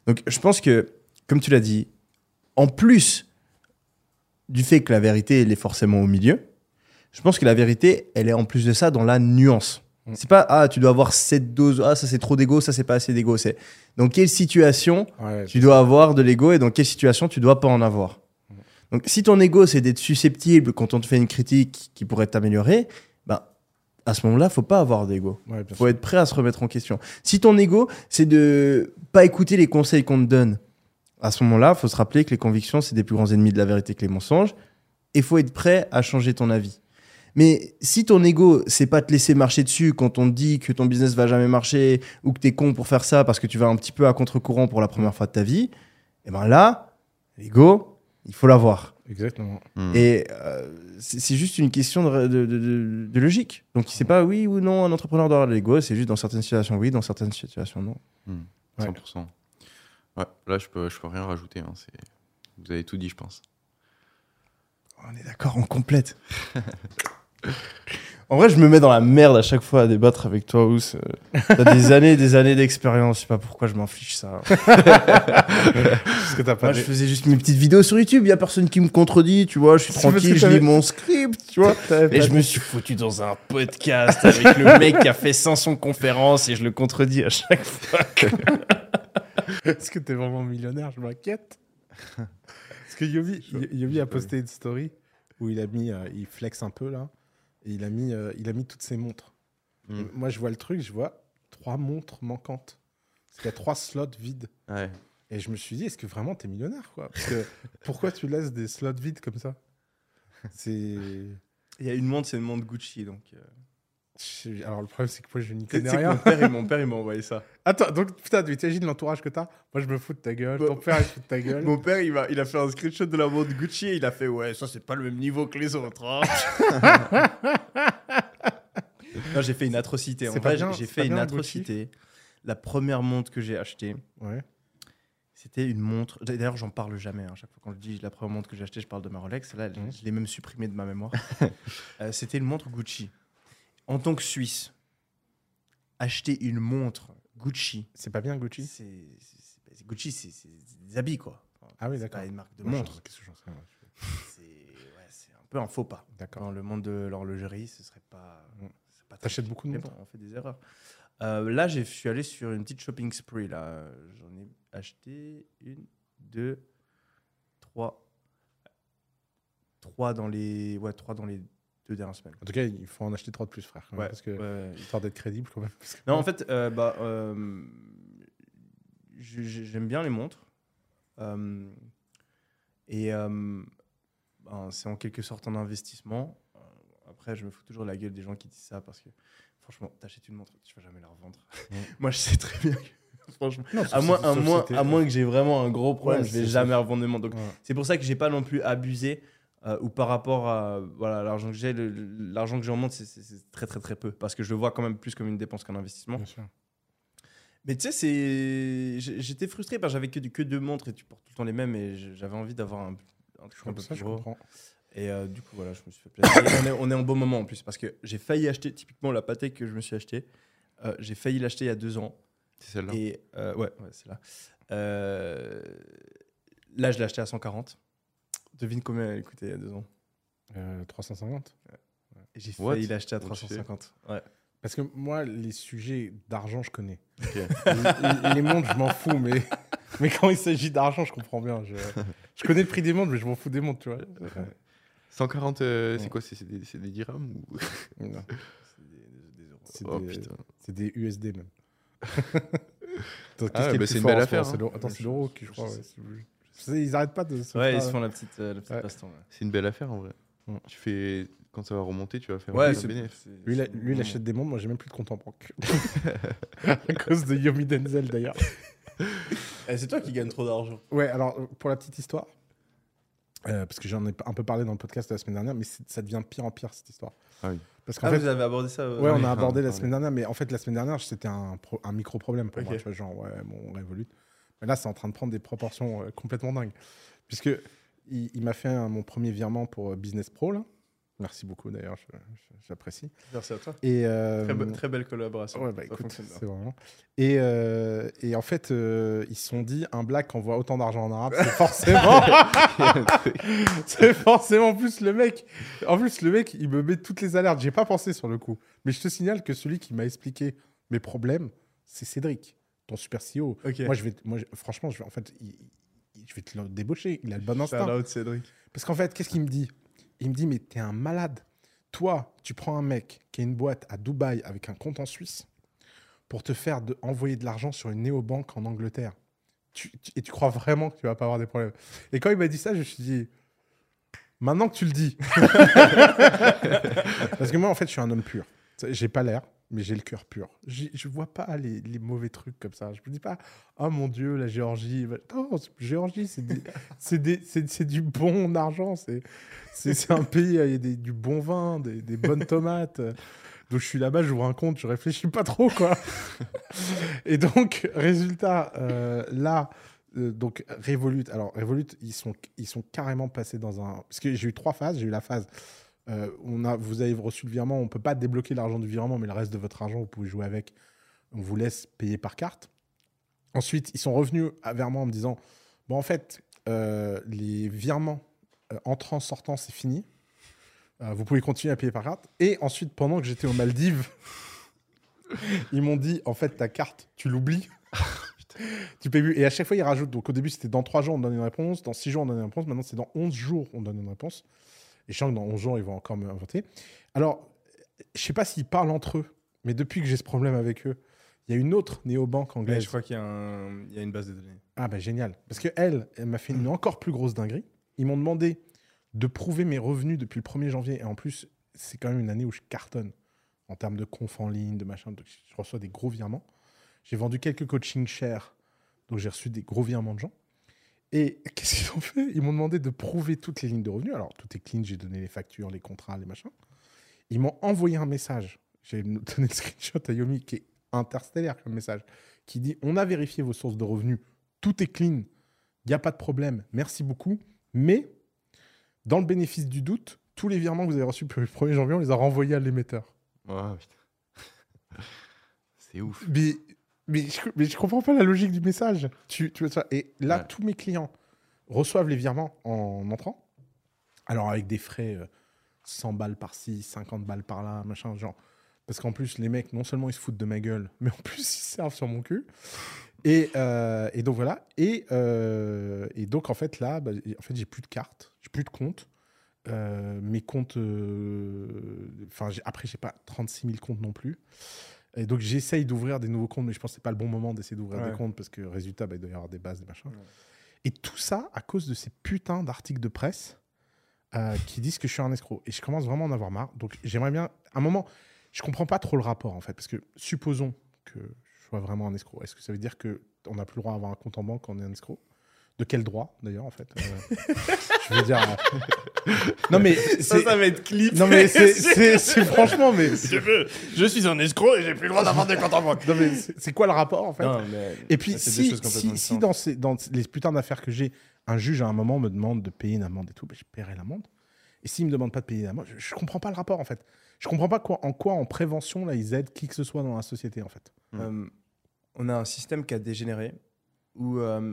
Donc je pense que, comme tu l'as dit, en plus du fait que la vérité, elle est forcément au milieu, je pense que la vérité, elle est en plus de ça dans la nuance. Mm. C'est pas, ah, tu dois avoir cette dose, ah, ça c'est trop d'ego, ça c'est pas assez d'ego. C'est dans quelle situation Ouais, tu dois avoir de l'ego et dans quelle situation tu dois pas en avoir. Donc, si ton ego, c'est d'être susceptible quand on te fait une critique qui pourrait t'améliorer, à ce moment-là, faut pas avoir d'ego. ouais, faut sûr. être prêt à se remettre en question. Si ton ego, c'est de pas écouter les conseils qu'on te donne, à ce moment-là, faut se rappeler que les convictions, c'est des plus grands ennemis de la vérité que les mensonges, et faut être prêt à changer ton avis. Mais si ton ego, c'est pas te laisser marcher dessus quand on te dit que ton business va jamais marcher ou que t'es con pour faire ça parce que tu vas un petit peu à contre-courant pour la première fois de ta vie, et ben là, l'ego, il faut l'avoir. Exactement. Hmm. Et euh, c'est juste une question de, de- de- de- logique. Donc, c'est pas oui ou non, un entrepreneur doit avoir de l'ego, c'est juste dans certaines situations oui, dans certaines situations non. Hmm. Ouais. 100%. Ouais, là, je peux, je peux rien rajouter. hein, Vous avez tout dit, je pense. On est d'accord, on complète. [laughs] en vrai, je me mets dans la merde à chaque fois à débattre avec toi, Ous. Euh, T'as des [laughs] années et des années d'expérience, je sais pas pourquoi je m'inflige ça. [laughs] Parce que t'as pas Moi, je faisais juste mes petites vidéos sur YouTube, il y a personne qui me contredit, tu vois, je suis [laughs] tranquille, je lis mon script, tu vois. Et je me suis foutu dans un podcast avec le mec qui a fait 500 conférences et je le contredis à chaque fois. Est-ce que t'es vraiment millionnaire Je m'inquiète. Parce que Yobi, Yobi a posté une story où il a mis, euh, il flex un peu là, et il a mis, euh, il a mis toutes ses montres. Mm. Et Moi, je vois le truc, je vois trois montres manquantes. Parce qu'il y a trois slots vides. Ouais. Et je me suis dit, est-ce que vraiment t'es millionnaire quoi? Parce que [laughs] pourquoi tu laisses des slots vides comme ça? C'est. Il y a une montre, c'est une montre Gucci, donc. euh, Alors le problème, c'est que moi, je n'y connais rien. mon père, il- mon père, il m'a envoyé ça. [laughs] Attends, donc putain, tu imagines l'entourage que t'as? Moi, je me fous de ta gueule. Ton Bon. père, il se fout de ta [laughs] gueule. Mon père, il, a fait un screenshot de la montre Gucci et il a fait Ouais, ça, c'est pas le même niveau que les autres. hein. [laughs] non, j'ai fait une atrocité. En C'est pas vrai, bien- j'ai c'est fait une bien, atrocité. La première montre que j'ai achetée, Ouais. c'était une montre. D'ailleurs, j'en parle jamais. hein. Chaque fois quand je dis la première montre que j'ai achetée, je parle de ma Rolex. Là, Mhm. je l'ai même supprimée de ma mémoire. Euh, c'était une montre Gucci. En tant que Suisse, acheter une montre Gucci, C'est pas bien Gucci? c'est c'est- c'est- Gucci, c'est c'est des habits, quoi. Ah oui, C'est d'accord. pas une marque de montre. Qu'est-ce que j'en sais moi, C'est ouais, c'est un peu un faux pas. D'accord. Dans le monde de l'horlogerie, ce serait pas. Mm. c'est pas très- T'achètes beaucoup de montres bon, on fait des erreurs. Euh, là, je suis allé sur une petite shopping spree. Là, j'en ai acheté une, deux, trois, trois dans les, ouais, trois dans les deux dernières semaines. En tout cas, il faut en acheter trois de plus, frère. Ouais, parce que ouais, histoire d'être crédible quand même. parce que- Non, en fait, euh, bah, euh, j'aime bien les montres. Euh, et ben, c'est en quelque sorte un investissement. Après, je me fous toujours la gueule des gens qui disent ça parce que, franchement, t'achètes une montre, tu vas jamais la revendre. [laughs] Moi, je sais très bien que, [laughs] franchement, Non, à moins, à, moins, à moins que j'ai vraiment un gros problème, Ouais, je vais jamais revendre montres. Donc, Ouais. c'est pour ça que j'ai pas non plus abusé. Euh, ou par rapport à voilà l'argent que j'ai, l'argent que j'ai en montre, c'est- très très très peu parce que je le vois quand même plus comme une dépense qu'un investissement. Bien sûr. Mais tu sais, c'est j'étais frustré parce que j'avais que, que deux montres et tu portes tout le temps les mêmes et j'avais envie d'avoir un, un truc un peu Ça, plus gros. Et euh, du coup, voilà, je me suis fait plaisir. On, est, on est en bon moment en plus parce que j'ai failli acheter typiquement la Patek que je me suis acheté. euh, j'ai failli l'acheter il y a deux ans. C'est celle-là. Et euh, ouais, ouais c'est là. Euh, là, je l'ai acheté à 140. Devine combien elle coûtait il y a deux ans. Euh, 350 Et j'ai failli l'acheter à Comment tu fais 350. Ouais. Parce que moi, les sujets d'argent, je connais. Les, les montres, je m'en fous, mais, [laughs] mais quand il s'agit d'argent, je comprends bien. Je, je connais le prix des montres, mais je m'en fous des montres, tu vois. 140, euh, c'est Ouais. quoi C'est des, des dirhams ou... Non, C'est des, Oh des, putain. c'est des USD même. [laughs] Ah ouais, qui est bah, c'est plus une fort belle affaire, hein. c'est l'euro- Attends, Je- c'est l'euro qui, je crois. ouais, je ils arrêtent pas de se Ouais, faire- ils se font la petite, euh, la petite Ouais. baston. ouais. C'est une belle affaire en vrai. Mm. Tu fais quand ça va remonter, tu vas faire Ouais, un c'est bénéfice. c'est- Lui, il a- lui, il achète des montres, moi, j'ai même plus de compte en banque. [laughs] à cause de Yomi Denzel, d'ailleurs. Eh, c'est toi qui gagne trop d'argent. Ouais, alors, euh, pour la petite histoire, euh, parce que j'en ai un peu parlé dans le podcast de la semaine dernière, mais c'est- ça devient pire en pire, cette histoire. Ah oui. Parce qu'en Ah, fait, vous avez abordé ça euh, Ouais, on oui, a abordé la ouais. semaine dernière, mais en fait, la semaine dernière, c'était un, pro- un micro-problème pour Ok. moi. Tu vois, genre, ouais, bon, on révolute. Mais là, c'est en train de prendre des proportions euh, complètement dingues. Puisque il, il m'a fait un- mon premier virement pour euh, Business Pro. Là. Merci beaucoup d'ailleurs, j'apprécie. Merci à toi. Et, euh, Très, be- très belle collaboration. Ouais, bah, écoute, vraiment. Et, euh, et en fait, euh, ils se sont dit un black envoie autant d'argent en arabe, c'est forcément. [laughs] c'est forcément plus le mec. En plus, le mec, il me met toutes les alertes. J'ai pas pensé sur le coup. Mais je te signale que celui qui m'a expliqué mes problèmes, c'est Cédric, ton super CEO. Moi, je vais, moi, franchement, je vais, en fait, il- il- je vais te le débaucher. Il a le bon Shout instinct. out Cédric. Parce qu'en fait, qu'est-ce qu'il me dit? Il me dit, mais t'es un malade. Toi, tu prends un mec qui a une boîte à Dubaï avec un compte en Suisse pour te faire de, envoyer de l'argent sur une néobanque en Angleterre. Tu- tu- et tu crois vraiment que tu vas pas avoir des problèmes. Et quand il m'a dit ça, je me suis dit, maintenant que tu le dis. [laughs] Parce que moi, en fait, je suis un homme pur. J'ai pas l'air, mais j'ai le cœur pur. Je vois pas les, mauvais trucs comme ça. Je me dis pas, oh mon Dieu, la Géorgie. Non, Géorgie, [laughs] c'est du bon argent. C'est un pays, il y a du bon vin, des, des bonnes tomates. Donc je suis là-bas, j'ouvre un compte, je réfléchis pas trop, quoi. [laughs] Et donc, résultat, euh, là, euh, donc Revolut, alors Revolut, ils sont, ils sont carrément passés dans un... Parce que j'ai eu trois phases, j'ai eu la phase... euh, on a, vous avez reçu le virement, on peut pas débloquer l'argent du virement, mais le reste de votre argent, vous pouvez jouer avec. On vous laisse payer par carte. Ensuite, ils sont revenus vers moi en me disant, bon, en fait, euh, les virements euh, entrants, sortants, c'est fini. Euh, vous pouvez continuer à payer par carte. Et ensuite, pendant que j'étais aux Maldives, [laughs] ils m'ont dit, en fait, ta carte, tu l'oublies. [laughs] tu payes plus. Et à chaque fois, ils rajoutent. Donc au début, c'était dans 3 jours, on donne une réponse. Dans 6 jours, on donne une réponse. Maintenant, c'est dans 11 jours, on donne une réponse. Et je sens que dans 11 jours, ils vont encore me inventer. Alors, je sais pas s'ils parlent entre eux, mais depuis que j'ai ce problème avec eux, il y a une autre néobanque Ouais, anglaise. je crois qu'il y, a un- il y a une base de données. Ah bah génial. Parce que elle, elle m'a fait une encore plus grosse dinguerie. Ils m'ont demandé de prouver mes revenus depuis le 1er janvier. Et en plus, c'est quand même une année où je cartonne en termes de conf en ligne, de machin. Donc, je reçois des gros virements. J'ai vendu quelques coachings chers. Donc j'ai reçu des gros virements de gens. Et qu'est-ce qu'ils ont fait? Ils m'ont demandé de prouver toutes les lignes de revenus. Alors tout est clean, j'ai donné les factures, les contrats, les machins. Ils m'ont envoyé un message. J'ai donné le [laughs] screenshot à Yomi qui est interstellaire comme message, qui dit On a vérifié vos sources de revenus, tout est clean, il n'y a pas de problème, merci beaucoup. Mais dans le bénéfice du doute, tous les virements que vous avez reçus depuis le 1er janvier, on les a renvoyés à l'émetteur. Oh, putain. [laughs] C'est ouf. Mais, mais, je, mais je comprends pas la logique du message. Tu, tu vois ça Et là, Ouais. tous mes clients reçoivent les virements en entrant. Alors, avec des frais euh, 100 balles par-ci, 50 balles par-là, machin, genre. Parce qu'en plus, les mecs, non seulement ils se foutent de ma gueule, [laughs] mais en plus, ils servent sur mon cul. Et, euh, et donc, voilà. Et, euh, et donc, en fait, là, bah, en fait, j'ai plus de cartes, j'ai plus de comptes. Euh, mes comptes. euh, Enfin, après, j'ai pas 36 000 comptes non plus. Et donc, j'essaye d'ouvrir des nouveaux comptes, mais je pense que c'est pas le bon moment d'essayer d'ouvrir Ouais. des comptes parce que, résultat, bah, il doit y avoir des bases, des machins. Ouais. Et tout ça à cause de ces putains d'articles de presse euh, qui disent que je suis un escroc. Et je commence vraiment à en avoir marre. Donc, j'aimerais bien. À un moment, je comprends pas trop le rapport, en fait. Parce que, supposons que je sois vraiment un escroc. Est-ce que ça veut dire qu'on n'a plus le droit d'avoir un compte en banque quand on est un escroc? De quel droit, d'ailleurs, en fait Euh, [laughs] Je veux dire. euh, Non, mais. Ça, ça va être clip. Non, mais c'est- [laughs] franchement, mais. Je suis un escroc et j'ai plus le droit d'avoir des comptes en banque. Non, mais c'est quoi le rapport, en fait Non, mais Et puis, si, dans, ces, dans les putains d'affaires que j'ai, un juge à un moment me demande de payer une amende et tout, ben, je paierai l'amende. Et s'il me demande pas de payer l'amende, je, je comprends pas le rapport en fait. Je comprends pas quoi, en quoi en prévention là ils aident qui que ce soit dans la société en fait. Euh, on a un système qui a dégénéré où, euh,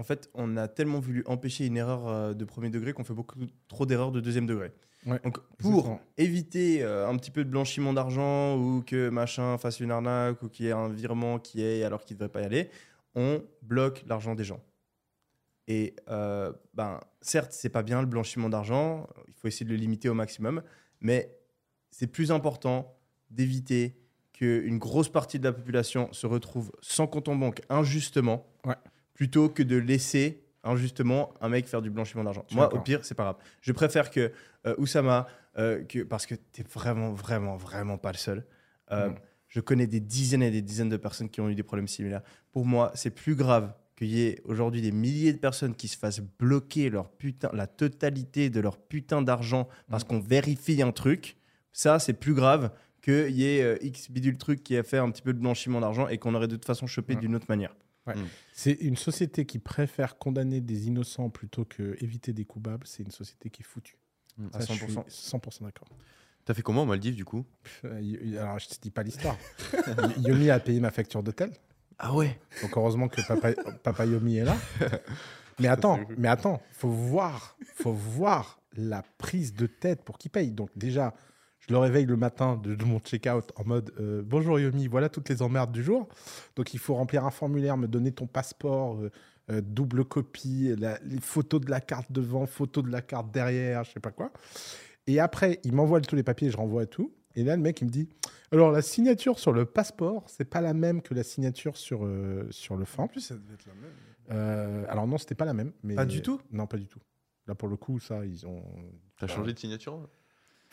en fait, on a tellement voulu empêcher une erreur euh, de premier degré qu'on fait beaucoup trop d'erreurs de deuxième degré. Ouais, Donc, pour exactement. éviter euh, un petit peu de blanchiment d'argent ou que machin fasse une arnaque ou qu'il y ait un virement qui est alors qu'il ne devrait pas y aller, on bloque l'argent des gens. Et euh, ben, certes, c'est pas bien le blanchiment d'argent, il faut essayer de le limiter au maximum, mais c'est plus important d'éviter qu'une grosse partie de la population se retrouve sans compte en banque injustement, Ouais. Plutôt que de laisser injustement un mec faire du blanchiment d'argent. Moi, au pire, c'est pas grave. Je préfère que euh, Oussama, euh, que, parce que tu vraiment, vraiment, vraiment pas le seul. Euh, Mm. Je connais des dizaines et des dizaines de personnes qui ont eu des problèmes similaires. Pour moi, c'est plus grave qu'il y ait aujourd'hui des milliers de personnes qui se fassent bloquer leur putain, la totalité de leur putain d'argent parce qu'on vérifie un truc. Ça, c'est plus grave qu'il y ait euh, X bidule truc qui a fait un petit peu de blanchiment d'argent et qu'on aurait de toute façon chopé d'une autre manière. C'est une société qui préfère condamner des innocents plutôt que éviter des coupables. C'est une société qui est foutue. Mm. À Ça, je suis 100%. 100% d'accord. T'as fait comment en Maldives du coup? Euh, Alors, je te dis pas l'histoire. [laughs] Yomi a payé ma facture d'hôtel. Ah ouais? Donc, heureusement que papa, papa Yomi est là. [laughs] Mais attends, mais attends, faut voir, faut voir la prise de tête pour qu'il paye. Donc, déjà, je le réveille le matin de, de mon check-out en mode euh, Bonjour Yomi, voilà toutes les emmerdes du jour. Donc, il faut remplir un formulaire, me donner ton passeport, euh, euh, double copie, la- les photos de la carte devant, photos de la carte derrière, je sais pas quoi. Et après, il m'envoie tous les papiers, je renvoie tout. Et là, le mec, il me dit Alors, la signature sur le passeport, c'est pas la même que la signature sur, euh, sur le FAN. En plus, ça devait être la même. Euh, alors non, c'était pas la même. Mais... Pas du tout? Non, pas du tout. Là, pour le coup, ça, ils ont... T'as changé de signature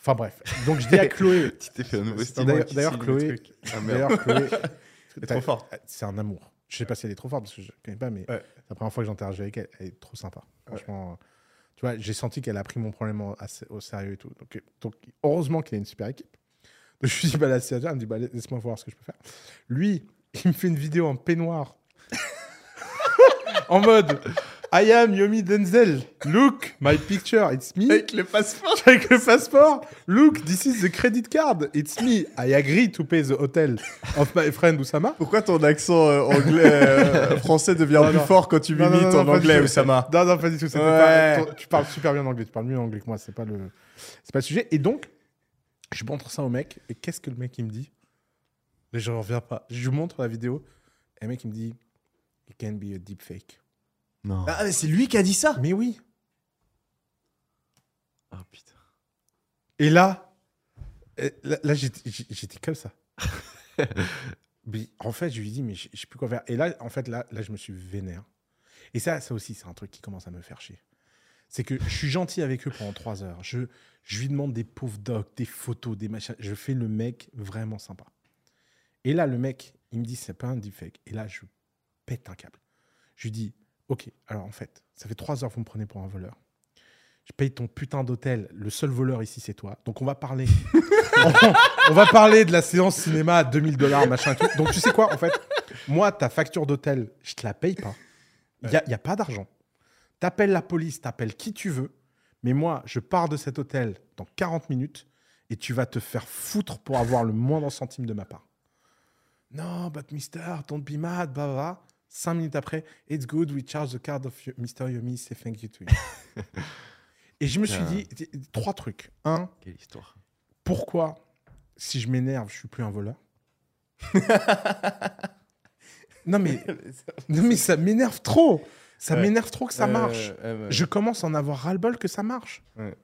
Enfin bref. Donc, je dis à [laughs] Chloé... Tu t'es fait un nouveau C'est style. D'ailleurs, Chloé... Ah. D'ailleurs, Chloé... [laughs] C'est trop fort. C'est un amour. Je sais pas si elle est trop forte, parce que je connais pas, mais Ouais. la première fois que j'interagis avec elle, elle est trop sympa. Franchement, euh, tu vois, j'ai senti qu'elle a pris mon problème au, assez- au sérieux et tout. Donc, euh, donc heureusement qu'il a une super équipe. [laughs] Donc, je lui dis, bah, la signature, elle me dit, bah, laisse-moi voir ce que je peux faire. Lui, il me fait une vidéo en peignoir. en mode, I am Yomi Denzel. Look, my picture, it's me. Avec le passeport. [laughs] Avec le passeport. Look, this is the credit card. It's me. I agree to pay the hotel of my friend Oussama. Pourquoi ton accent euh, anglais euh, [laughs] français devient Non, plus non. fort quand tu Non, m'imites en anglais. Oussama? Non, non, pas du tout. c'était Ouais. pas- ton- tu parles super bien en anglais. Tu parles mieux anglais que moi. C'est pas le, c'est pas le sujet. Et donc, je montre ça au mec. Et qu'est-ce que le mec il me dit? Mais je reviens pas. Je lui montre la vidéo. Et le mec il me dit, it can be a deep fake. Non. Ah, mais c'est lui qui a dit ça Mais oui. Ah putain. Et là, euh, là, là, j'étais j'étais comme ça. [laughs] Mais en fait, je lui dis, mais je je sais plus quoi faire. Et là, en fait, là, là, je me suis vénère. Et ça, ça aussi, c'est un truc qui commence à me faire chier. C'est que je suis gentil avec eux pendant trois heures. Je, je lui demande des pauvres docs, des photos, des machins. Je fais le mec vraiment sympa. Et là, le mec, il me dit, c'est pas un deepfake. Et là, je pète un câble. Je lui dis, ok, alors en fait, ça fait trois heures que vous me prenez pour un voleur. Je paye ton putain d'hôtel. Le seul voleur ici, c'est toi. Donc on va parler. on, [laughs] on va parler de la séance cinéma à 2000 dollars, machin tout. Donc tu sais quoi, en fait, moi, ta facture d'hôtel, je te la paye pas. Il n'y a, y a pas d'argent. T'appelles la police, t'appelles qui tu veux. Mais moi, je pars de cet hôtel dans 40 minutes et tu vas te faire foutre pour avoir le moindre centime de ma part. Non, but mister, don't be mad, blah, blah, blah. Cinq minutes après, it's good, we charge the card of Mr. Yomi, say thank you to you. [laughs] et je me suis dit, trois trucs. Un, Quelle histoire. pourquoi, si je m'énerve, je suis plus un voleur? [laughs] Non mais, [laughs] non mais ça m'énerve trop. Ça Ouais. m'énerve trop que ça Euh, marche. euh, ouais. Je commence à en avoir ras-le-bol que ça marche. Ouais.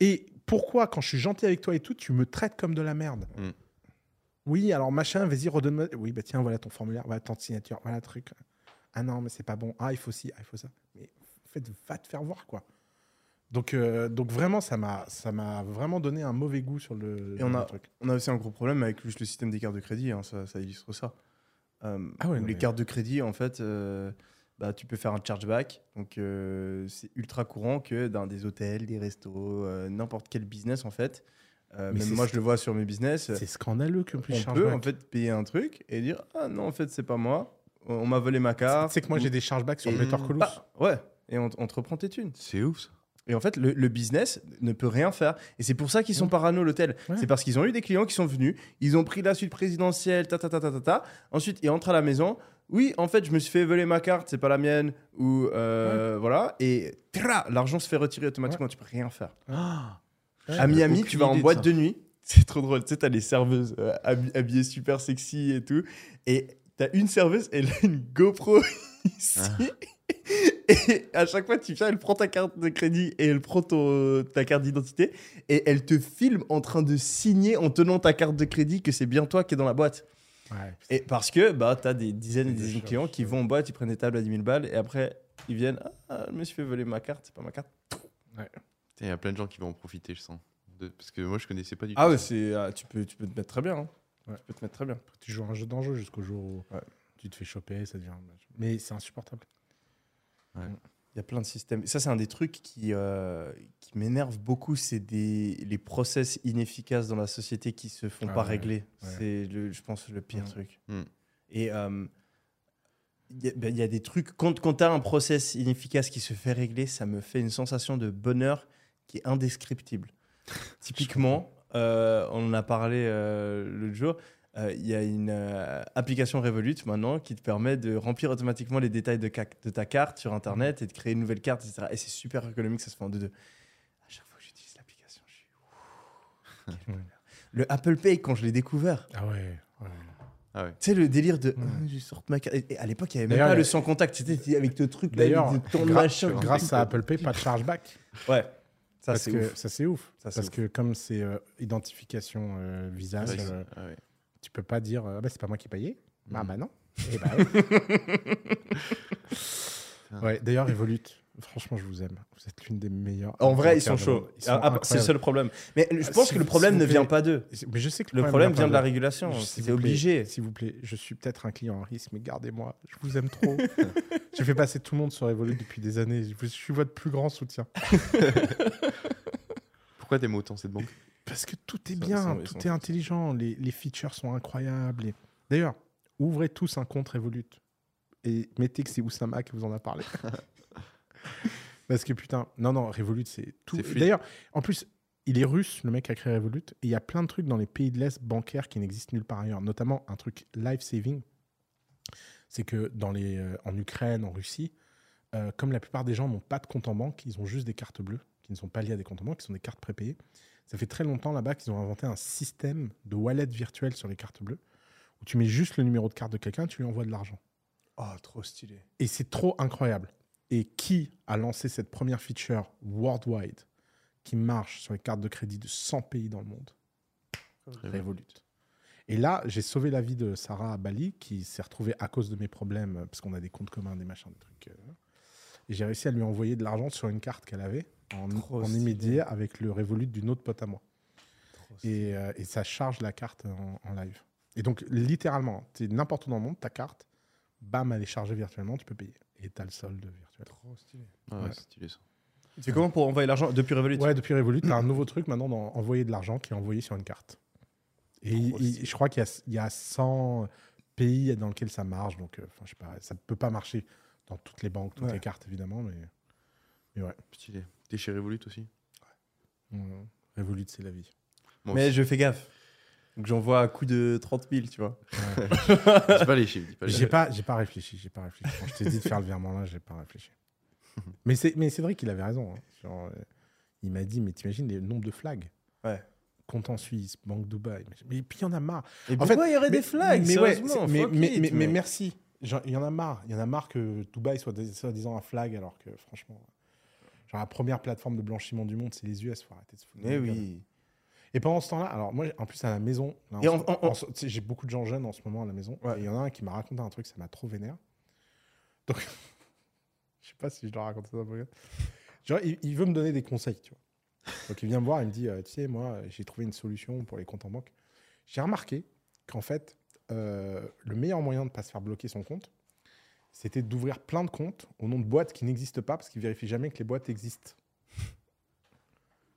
Et pourquoi, quand je suis gentil avec toi et tout, tu me traites comme de la merde? Mm. Oui, alors machin, vas-y, redonne-moi. Oui, bah tiens, voilà ton formulaire, voilà ton signature, voilà le truc. Ah non, mais c'est pas bon. Ah, il faut ci, ah, il faut ça. Mais en fait, va te faire voir, quoi. Donc, euh, donc vraiment, ça m'a, ça m'a vraiment donné un mauvais goût sur le, Et on le a- truc. On a aussi un gros problème avec juste le système des cartes de crédit, hein, ça, ça illustre ça. Euh, Ah ouais, où non, les mais- cartes de crédit, en fait, euh, bah, tu peux faire un chargeback. Donc, c'est ultra courant que dans des hôtels, des restos, n'importe quel business, en fait. Euh, Mais même c'est- moi, je le vois sur mes business. C'est scandaleux que plus On peut, en fait, payer un truc et dire Ah non, en fait, c'est pas moi. On m'a volé ma carte. Tu sais que moi, Ou- j'ai des chargebacks sur Et- Better Colous. Bah, ouais. Et on, on te reprend tes thunes. C'est ouf ça. Et en fait, le, le business ne peut rien faire. Et c'est pour ça qu'ils sont parano, l'hôtel. Ouais. C'est parce qu'ils ont eu des clients qui sont venus, ils ont pris la suite présidentielle, ta ta ta ta ta ta. Ensuite, ils rentrent à la maison. Oui, en fait, je me suis fait voler ma carte, c'est pas la mienne. Ou euh, voilà. Et l'argent se fait retirer automatiquement, tu peux rien faire. Ah, à Miami, tu vas en de boîte de nuit. [laughs] C'est trop drôle. Tu sais, t'as les serveuses euh, habi- habillées super sexy et tout. Et t'as une serveuse, elle [laughs] a une GoPro ici. Et à chaque fois, tu viens, elle prend ta carte de crédit et elle prend ton- ta carte d'identité. Et elle te filme en train de signer en tenant ta carte de crédit que c'est bien toi qui es dans la boîte. Ouais. Et parce que bah, tu as des dizaines et Des dizaines de clients qui ouais. vont en boîte, ils prennent des tables à 10 000 balles et après, ils viennent. Ah, je me suis fait voler ma carte, c'est pas ma carte. Il y a plein de gens qui vont en profiter, je sens. De- Parce que moi, je connaissais pas du Ah tout. ouais, ça. c'est, ah, tu, peux, tu peux te mettre très bien. hein. Ouais. Tu peux te mettre très bien. Tu joues un jeu d'enjeu jusqu'au jour où Ouais. tu te fais choper, ça devient un match. Mais c'est insupportable. Il y a plein de systèmes. Ça, c'est un des trucs qui, euh, qui m'énerve beaucoup. C'est des, les process inefficaces dans la société qui se font Ah pas ouais, régler. ouais. C'est, le, je pense, le pire Mm. truc. Mm. Et euh, il y, a- ben, il y a des trucs. Quand, quand tu as un process inefficace qui se fait régler, ça me fait une sensation de bonheur qui est indescriptible. [laughs] Typiquement, euh, on en a parlé euh, l'autre jour. euh, Il y a une euh, application Revolut maintenant qui te permet de remplir automatiquement les détails de, ca- de ta carte sur Internet et de créer une nouvelle carte, etc. Et c'est super économique, ça se fait en deux deux. À chaque fois que j'utilise l'application, je suis. Ouh, [laughs] quel bonheur. Le Apple Pay, quand je l'ai découvert, Ah ouais. ouais. Ah ouais. tu sais, le délire de. Ah, je sorte ma carte. Et- à l'époque, il n'y avait même pas le a- sans contact. C'était avec le truc D'ailleurs, machin. grâce à Apple Pay, pas de chargeback. Ouais. Ça, c'est ouf. ça Parce ouf. que comme c'est euh, identification euh, visage, Ouais, euh, ah ouais. tu peux pas dire Ah bah, c'est pas moi qui ai payé. Ah Mhm. bah non. [laughs] Eh bah, oui. [laughs] ouais, d'ailleurs, Revolut, franchement, je vous aime. Vous êtes l'une des meilleures. En vrai, ils sont chauds. Ah, ah, c'est le seul problème. Mais je Ah, pense que le problème ne vient pas d'eux. Mais je sais que Le problème vient de la régulation. S'il C'est obligé. S'il vous plaît, je suis peut-être un client à risque, mais gardez-moi. Je vous aime trop. [laughs] je fais passer tout le monde sur Revolut depuis des années. Je suis votre plus grand soutien. [laughs] Pourquoi t'aimes autant cette banque? Parce que tout est bien, tout est intelligent, les, les features sont incroyables. et- D'ailleurs, ouvrez tous un compte Revolut et mettez que c'est Oussama qui vous en a parlé. [laughs] [laughs] Parce que putain, non, non, Revolut, c'est tout. D'ailleurs, en plus, il est russe, le mec qui a créé Revolut, et il y a plein de trucs dans les pays de l'Est bancaires qui n'existent nulle part ailleurs, notamment un truc life-saving. C'est que dans les, euh, en Ukraine, en Russie, euh, comme la plupart des gens n'ont pas de compte en banque, ils ont juste des cartes bleues, qui ne sont pas liées à des comptes en banque, qui sont des cartes prépayées. Ça fait très longtemps là-bas qu'ils ont inventé un système de wallet virtuel sur les cartes bleues, où tu mets juste le numéro de carte de quelqu'un, tu lui envoies de l'argent. Oh, trop stylé. Et c'est trop incroyable. Et qui a lancé cette première feature worldwide qui marche sur les cartes de crédit de 100 pays dans le monde? Revolut. Et là, j'ai sauvé la vie de Sarah à Bali, qui s'est retrouvée à cause de mes problèmes, euh, parce qu'on a des comptes communs, des machins, des trucs. euh, et j'ai réussi à lui envoyer de l'argent sur une carte qu'elle avait, en, Trop en stylé. immédiat, avec le Revolut d'une autre pote à moi. Et, euh, et ça charge la carte en, en live. Et donc, littéralement, tu es n'importe où dans le monde, ta carte, bam, elle est chargée virtuellement, tu peux payer. Et tu as le solde virtuel. Trop stylé. Ah ouais, Ouais. c'est stylé ça. Tu fais comment pour envoyer l'argent depuis Revolut? Ouais, depuis Revolut, tu as un nouveau truc maintenant d'envoyer de l'argent qui est envoyé sur une carte. Et il- il- je crois qu'il y, a- il y a 100 pays dans lesquels ça marche. Donc, euh, je sais pas, ça ne peut pas marcher dans toutes les banques, toutes Ouais. les cartes, évidemment. Mais, mais ouais, Stylé. T'es chez Revolut aussi? Euh, Revolut, c'est la vie. Moi Mais aussi. je fais gaffe. Donc j'envoie à coup de 30 000, tu vois. Dis pas les chiffres. Dis pas les J'ai chiffres. pas, j'ai pas réfléchi. J'ai pas réfléchi. Quand je t'ai dit de faire le virement là, j'ai pas réfléchi. [laughs] mais c'est, mais c'est vrai qu'il avait raison. hein. Genre, euh, il m'a dit, mais t'imagines le nombre de flags Ouais. Compte en Suisse, Banque Dubaï. Mais puis il y en a marre. Et En pourquoi fait, il y aurait mais, des flags mais, ouais, sérieusement, c'est- mais, fuck mais, it, mais- mais mec. merci. Genre, Il y en a marre. Il y en a marre que Dubaï soit dé- soi-disant un flag alors que franchement, genre la première plateforme de blanchiment du monde, c'est les US. Faut arrêter de se foutre de Mais notre gueule. oui. Et pendant ce temps-là, alors moi, en plus à la maison, là, Et on- on- j'ai beaucoup de gens jeunes en ce moment à la maison. Ouais. Il y en a un qui m'a raconté un truc, ça m'a trop vénère. Donc, [laughs] je sais pas si je dois raconter ça. Genre, il, il veut me donner des conseils, tu vois. Donc il vient me voir, il me dit, euh, tu sais, moi, j'ai trouvé une solution pour les comptes en banque. J'ai remarqué qu'en fait, euh, le meilleur moyen de ne pas se faire bloquer son compte, c'était d'ouvrir plein de comptes au nom de boîtes qui n'existent pas parce qu'ils vérifient jamais que les boîtes existent.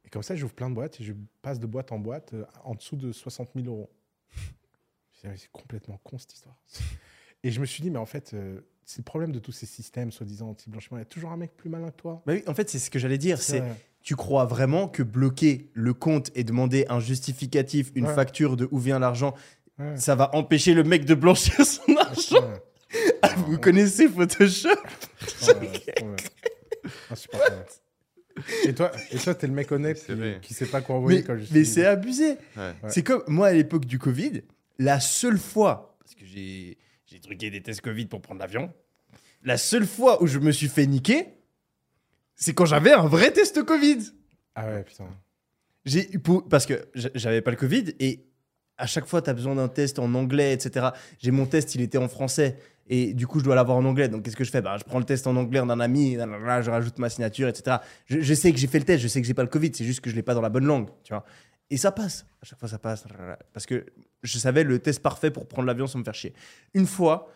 Et comme ça, j'ouvre plein de boîtes et je passe de boîte en boîte euh, en dessous de 60 000 euros. C'est complètement con cette histoire. [laughs] Et je me suis dit, mais en fait, euh, c'est le problème de tous ces systèmes soi-disant anti-blanchiment. Il y a toujours un mec plus malin que toi. Bah oui, en fait, c'est ce que j'allais dire. C'est tu crois vraiment que bloquer le compte et demander un justificatif, une Ouais. facture de où vient l'argent, ouais, ça va empêcher le mec de blanchir son argent ouais. Vous connaissez Photoshop. [laughs] Insupportable. Et toi, et toi, t'es le mec honnête qui, sait pas quoi envoyer Mais, quand je mais suis- c'est abusé. Ouais. C'est comme moi à l'époque du Covid, la seule fois, parce que j'ai j'ai truqué des tests Covid pour prendre l'avion, la seule fois où je me suis fait niquer, c'est quand j'avais un vrai test Covid. Ah ouais, putain. J'ai eu pour- parce que j'a- j'avais pas le Covid et à chaque fois tu as besoin d'un test en anglais, etc. J'ai mon test, il était en français et du coup je dois l'avoir en anglais. Donc qu'est-ce que je fais? Bah, Je prends le test en anglais d'un ami, je rajoute ma signature, etc. Je, sais que j'ai fait le test, je sais que j'ai pas le Covid, c'est juste que je l'ai pas dans la bonne langue, tu vois. Et ça passe. À chaque fois ça passe. Parce que je savais le test parfait pour prendre l'avion sans me faire chier. Une fois,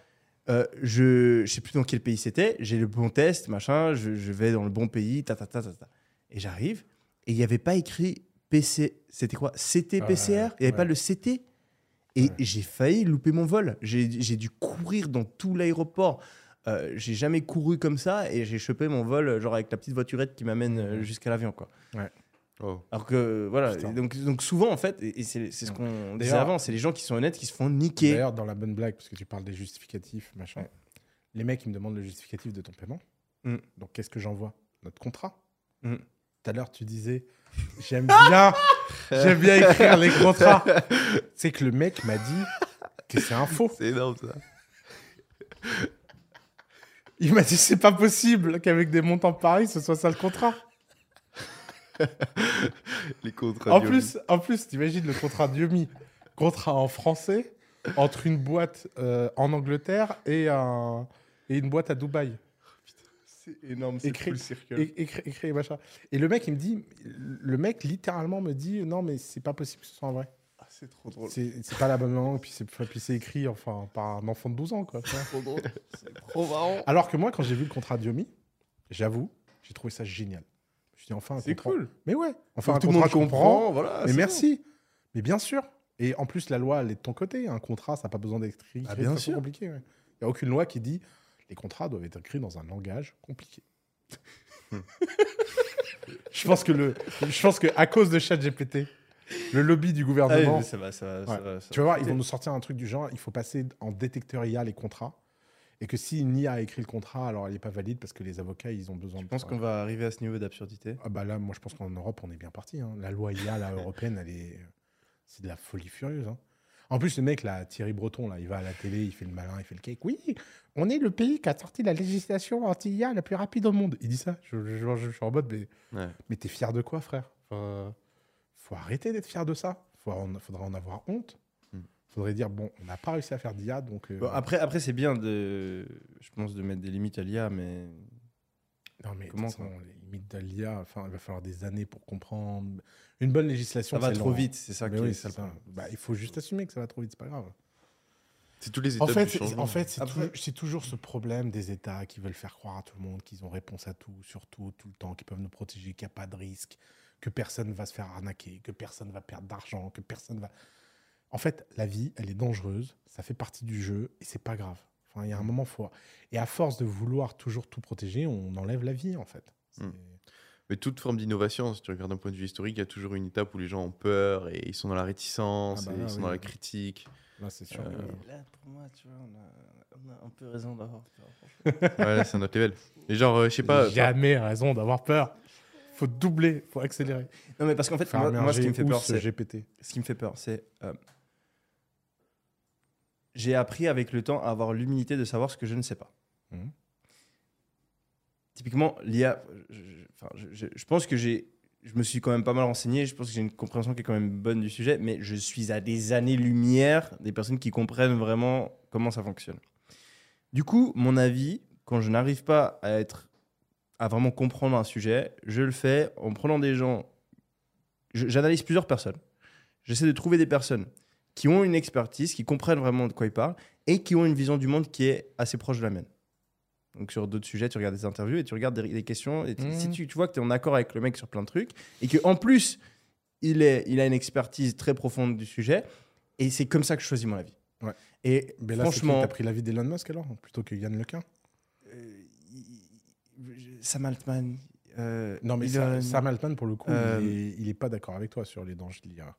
euh, je, je sais plus dans quel pays c'était, j'ai le bon test, machin, je, je vais dans le bon pays, ta ta ta ta ta. Et j'arrive, et il n'y avait pas écrit PC, c'était quoi? CT Ouais, PCR Il n'y avait ouais. pas le CT Et Ouais. j'ai failli louper mon vol. J'ai dû courir dans tout l'aéroport euh, j'ai jamais couru comme ça et j'ai chopé mon vol euh, genre avec la petite voiturette qui m'amène euh, jusqu'à l'avion quoi. Oh. Alors que voilà, donc, donc souvent en fait, et, et c'est c'est ce Ouais. qu'on disait avant, c'est les gens qui sont honnêtes qui se font niquer. D'ailleurs, dans la bonne blague, parce que tu parles des justificatifs, machin, les mecs, ils me demandent le justificatif de ton paiement. Mm. Donc, qu'est-ce que j'envoie? Notre contrat. Mm. Tout à l'heure, tu disais, j'aime bien, j'aime bien écrire les contrats. C'est que le mec m'a dit que c'est un faux. C'est énorme ça. Il m'a dit, c'est pas possible qu'avec des montants pareils, ce soit ça le contrat. Les contrats. En plus, en plus, t'imagines le contrat Diomi, contrat en français entre une boîte euh, en Angleterre et, un, et une boîte à Dubaï. C'est énorme, c'est Écrit- le circle. Et, écrit, écrit, machin. Et le mec, il me dit, le mec littéralement me dit, non, mais c'est pas possible que ce soit vrai. Ah, c'est trop drôle. C'est c'est pas la bonne langue, puis c'est puis c'est écrit enfin par un enfant de 12 ans, quoi. vois. trop drôle. C'est trop marrant. Alors que moi, quand j'ai vu le contrat Diomi, j'avoue, j'ai trouvé ça génial. Je me suis dit, enfin, C'est cool. Mais ouais, enfin, un tout le monde comprend, voilà. mais c'est merci. Mais bien sûr. Et en plus, la loi, elle est de ton côté. Un contrat, ça n'a pas besoin d'être écrit. Ah, de bien sûr. compliquée, ouais. Il n'y a aucune loi qui dit les contrats doivent être écrits dans un langage compliqué. [laughs] je pense que le, je pense que à cause de ChatGPT, le lobby du Ah oui, gouvernement, ça va, ça va, ça Ouais. va, ça tu vas va voir, ils vont nous sortir un truc du genre, il faut passer en détecteur IA les contrats. Et que si une IA a écrit le contrat, alors elle n'est pas valide parce que les avocats, ils ont besoin Je pense qu'on va arriver à ce niveau d'absurdité? Ah bah là, moi, je pense qu'en Europe, on est bien parti. hein. La loi IA, la [laughs] européenne, elle est... C'est de la folie furieuse. hein. En plus, le mec, là, Thierry Breton, là, il va à la télé, il fait le malin, il fait le cake. Oui, on est le pays qui a sorti la législation anti-IA la plus rapide au monde. Il dit ça. Je, je- je- je suis en mode, mais, Ouais. mais t'es fier de quoi, frère? Enfin, Faut arrêter d'être fier de ça. Faut en- faudra en avoir honte. Hmm. Faudrait dire, bon, on n'a pas réussi à faire d'IA, donc... euh, Bon, après, après c'est bien de, je pense, de mettre des limites à l'IA, mais non, mais comment, comment les enfin, il va falloir des années pour comprendre. Une bonne législation, ça va trop vite. C'est ça Mais qui oui, est ça. ça. Bah, il faut juste assumer que ça va trop vite, c'est pas grave. C'est tous les En étapes fait, du en fait, c'est Après- toujours ce problème des États qui veulent faire croire à tout le monde qu'ils ont réponse à tout, sur tout, le temps, qu'ils peuvent nous protéger, qu'il n'y a pas de risque, que personne va se faire arnaquer, que personne va perdre d'argent, que personne va. En fait, la vie, elle est dangereuse, ça fait partie du jeu et c'est pas grave. Enfin, il y a un moment, faut. Et à force de vouloir toujours tout protéger, on enlève la vie, en fait. C'est- Mm. Mais toute forme d'innovation, si tu regardes d'un point de vue historique, il y a toujours une étape où les gens ont peur et ils sont dans la réticence, Ah bah et ils sont oui, dans la critique. Là, c'est sûr. Euh, Là, pour moi, tu vois, on a, on a un peu raison d'avoir ouais, là, c'est un autre level. Et genre, euh, je sais pas. Jamais raison d'avoir peur. Faut doubler, faut accélérer. Non, mais parce qu'en fait, Faire moi, moi, ce qui me fait peur, ce c'est GPT. ce qui me fait peur, c'est euh, j'ai appris avec le temps à avoir l'humilité de savoir ce que je ne sais pas. Mhm. Typiquement, l'IA, je, je- pense que j'ai, je me suis quand même pas mal renseigné. Je pense que j'ai une compréhension qui est quand même bonne du sujet, mais je suis à des années-lumière des personnes qui comprennent vraiment comment ça fonctionne. Du coup, mon avis, quand je n'arrive pas à être, à vraiment comprendre un sujet, je le fais en prenant des gens. J'analyse plusieurs personnes. J'essaie de trouver des personnes qui ont une expertise, qui comprennent vraiment de quoi ils parlent et qui ont une vision du monde qui est assez proche de la mienne. Donc sur d'autres sujets, tu regardes des interviews et tu regardes des, des questions. Et tu- Mhm. si tu, tu vois que tu es en accord avec le mec sur plein de trucs et qu'en plus, il, est, il a une expertise très profonde du sujet, et c'est comme ça que je choisis mon avis. Ouais. Et Mais là, franchement, tu as pris l'avis d'Elon Musk alors, plutôt que Yann Lequin? Euh, Sam Altman. euh, Non, mais Elon- Sam Altman, pour le coup, Euh, il, est, il est pas d'accord avec toi sur les dangers de l'IA.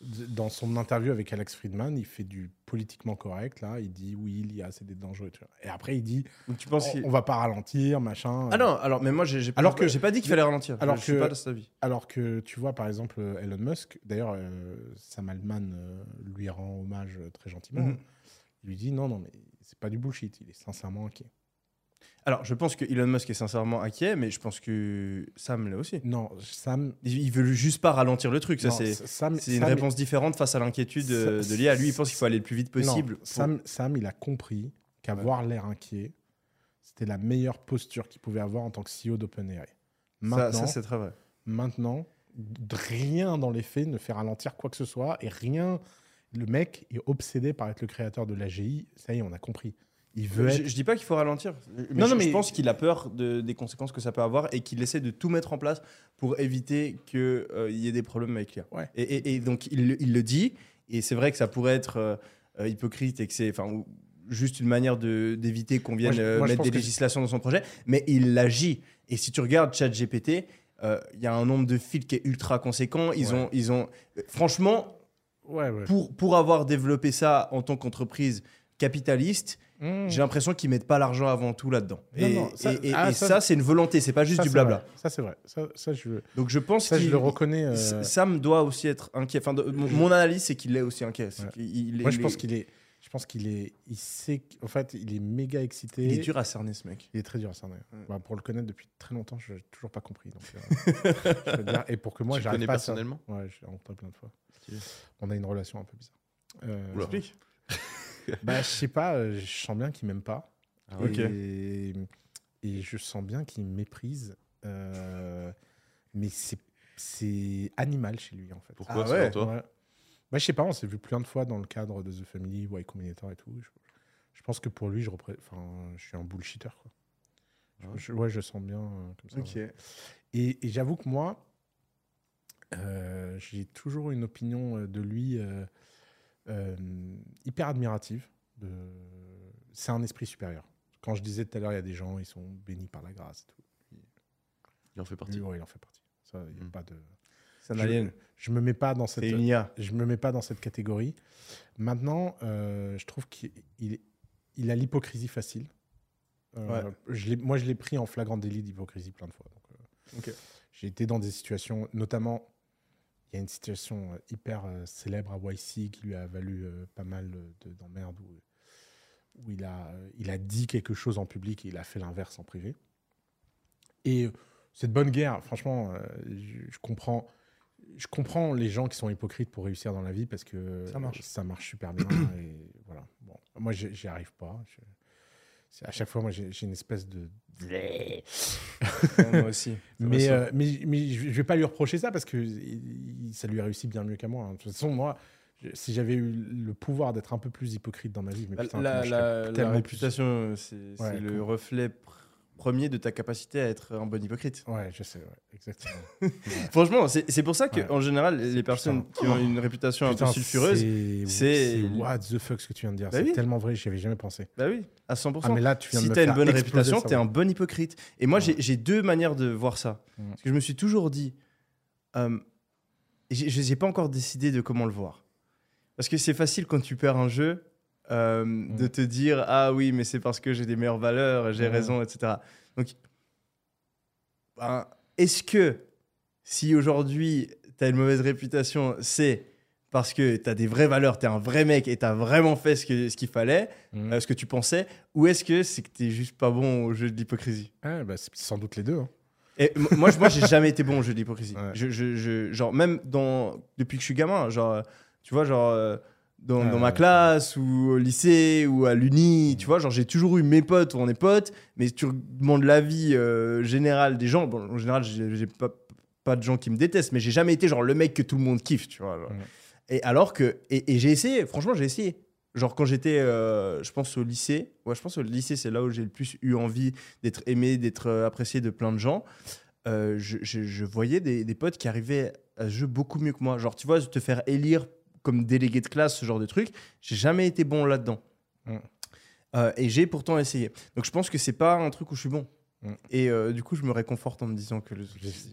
Dans son interview avec Alex Friedman, il fait du politiquement correct. Là, il dit oui, l'IA, c'est des dangers. tu vois. Et après, il dit tu penses on, on va pas ralentir, machin. Ah non, alors, mais moi, j'ai Alors que- j'ai pas dit qu'il fallait ralentir. alors je suis que- pas de cet avis. Alors que tu vois, par exemple, euh, Elon Musk, d'ailleurs, euh, Sam Altman euh, lui rend hommage euh, très gentiment. Mhm. Il lui dit non, non, mais c'est pas du bullshit. Il est sincèrement inquiet. Alors, je pense que Elon Musk est sincèrement inquiet, mais je pense que Sam l'est aussi. Non, Sam. Il veut juste pas ralentir le truc. Ça, c'est une Sam- réponse différente face à l'inquiétude euh, de l'IA. Lui, il pense qu'il faut aller le plus vite possible. Non, pour- Sam, Sam, il a compris qu'avoir l'air inquiet, c'était la meilleure posture qu'il pouvait avoir en tant que CEO d'OpenAI. Ça, Maintenant, ça, c'est très vrai. maintenant, rien dans les faits ne fait ralentir quoi que ce soit et rien. Le mec est obsédé par être le créateur de l'AGI. Ça y est, on a compris. Il veut Je, être. je dis pas qu'il faut ralentir. Mais Non, je, non, mais- je pense qu'il a peur de- des conséquences que ça peut avoir et qu'il essaie de tout mettre en place pour éviter qu'il y ait des problèmes avec l'IA. Ouais. Et, et- et donc, il, le- il le dit. Et c'est vrai que ça pourrait être euh, euh, hypocrite et que c'est. Juste une manière d'éviter qu'on vienne Moi, je- euh, moi, je mettre des législations dans son projet, mais il agit. Et si tu regardes ChatGPT, euh, il y a un nombre de fils qui est ultra conséquent. Ils Ouais. ont, ils ont, franchement, Ouais, ouais. pour, pour avoir développé ça en tant qu'entreprise capitaliste, Mmh. j'ai l'impression qu'ils mettent pas l'argent avant tout là-dedans. Non, Et, non, ça- et- et- ah, et ça, ça, c'est une volonté, c'est pas juste Ça, du blabla. vrai. Ça, c'est vrai. Ça, ça, je, Donc je pense ça, je qu'il- le reconnais. euh, Sam doit aussi être inquiet. Enfin, de- mon, analyse, c'est qu'il est aussi inquiet. Ouais. il- Moi, je pense qu'il est. Je pense qu'il est. Il sait. En fait, il est méga excité. il est dur à cerner, ce mec. Il est très dur à cerner. Ouais. Bah, pour le connaître depuis très longtemps, je n'ai toujours pas compris. Donc, euh, [laughs] je veux dire, et pour que moi, j'arrive connais pas à personnellement? Ouais, je l'ai rencontré plein de fois. On a une relation un peu bizarre. Euh. Explique. [laughs] bah, je sais pas, euh, je sens bien qu'il m'aime pas. Ah et, et je sens bien qu'il me méprise. euh, mais c'est c'est animal chez lui, en fait. Pourquoi, Ah ouais. toi? Ouais. Bah, je sais pas, on s'est vu plein de fois dans le cadre de The Family, Y Combinator et tout. Je, je pense que pour lui, je, repré- enfin, je suis un bullshitter. Quoi. Je- Ah ouais. je- ouais, je sens bien euh, comme ça. Ouais. Et, et j'avoue que moi, euh, j'ai toujours une opinion de lui hyper admirative. De... C'est un esprit supérieur. Quand je disais tout à l'heure, il y a des gens, ils sont bénis par la grâce. et tout. Il en fait partie. Ouais, il en fait partie. Ça, il y a Mm. pas de... C'est un Je- alien. Je me mets pas dans cette C'est une IA. je me mets pas dans cette catégorie. Maintenant, euh, je trouve qu'il il, il a l'hypocrisie facile. Euh, je moi, je l'ai pris en flagrant délit d'hypocrisie plein de fois. Donc, euh. J'ai été dans des situations, notamment, il y a une situation euh, hyper euh, célèbre à YC qui lui a valu euh, pas mal de- d'emmerdes où, où il, a, il a dit quelque chose en public et il a fait l'inverse en privé. Et cette bonne guerre, franchement, je, je comprends. Je comprends les gens qui sont hypocrites pour réussir dans la vie parce que Ça marche. ça marche super bien. et voilà. Bon, moi, j'y arrive pas. Je- à chaque fois, moi, j'ai une espèce de. [laughs] Moi aussi. Mais, euh, mais, mais je vais pas lui reprocher ça parce que ça lui a réussi bien mieux qu'à moi. hein. De toute façon, moi, si j'avais eu le pouvoir d'être un peu plus hypocrite dans ma vie, mais putain, la- la- la réputation, c'est c'est Ouais, le reflet premier de ta capacité à être un bon hypocrite. Ouais, je sais, ouais, exactement. Ouais. [laughs] Franchement, c'est pour ça que Ouais. en général, les personnes qui ont une réputation un peu sulfureuse, c'est- what the fuck ce que tu viens de dire. Bah c'est oui. tellement vrai, j'y avais jamais pensé. bah oui, à 100%. Ah, mais là, tu viens si me t'as une bonne réputation, le t'es un bon hypocrite. Et moi, j'ai- deux manières de voir ça. Parce que je me suis toujours dit, euh, je n'ai pas encore décidé de comment le voir. Parce que c'est facile quand tu perds un jeu euh, de te dire ah oui, mais c'est parce que j'ai des meilleures valeurs, j'ai Ouais. raison, etc. Donc, ben, est-ce que si aujourd'hui tu as une mauvaise réputation, c'est parce que tu as des vraies valeurs, tu es un vrai mec et tu as vraiment fait ce qu'il fallait, Mhm. euh, ce que tu pensais, ou est-ce que c'est que tu juste pas bon au jeu de l'hypocrisie? Bah, c'est sans doute les deux. hein. et moi, moi, j'ai jamais été bon au jeu de l'hypocrisie. [laughs] Ouais. Je, je- je- genre, même dans, depuis que je suis gamin, genre, tu vois, genre, euh, dans, ma ouais. classe ou au lycée ou à l'uni, tu vois, genre, j'ai toujours eu mes potes ou on est potes, mais si tu demandes l'avis euh, général des gens, bon, en général, j'ai pas, pas de gens qui me détestent, mais j'ai jamais été genre le mec que tout le monde kiffe, tu vois. genre. Ouais. Et alors que, et, et j'ai essayé, franchement, j'ai essayé. Genre quand j'étais, euh, je pense au lycée, ouais, je pense au lycée, c'est là où j'ai le plus eu envie d'être aimé, d'être euh, apprécié de plein de gens. Euh, je, je- je voyais des, des potes qui arrivaient à ce jeu beaucoup mieux que moi. Genre, tu vois, te faire élire comme délégué de classe, ce genre de truc, j'ai jamais été bon là-dedans. Mm. Euh, et j'ai pourtant essayé. Donc je pense que c'est pas un truc où je suis bon. Mm. Et euh, du coup, je me réconforte en me disant que le-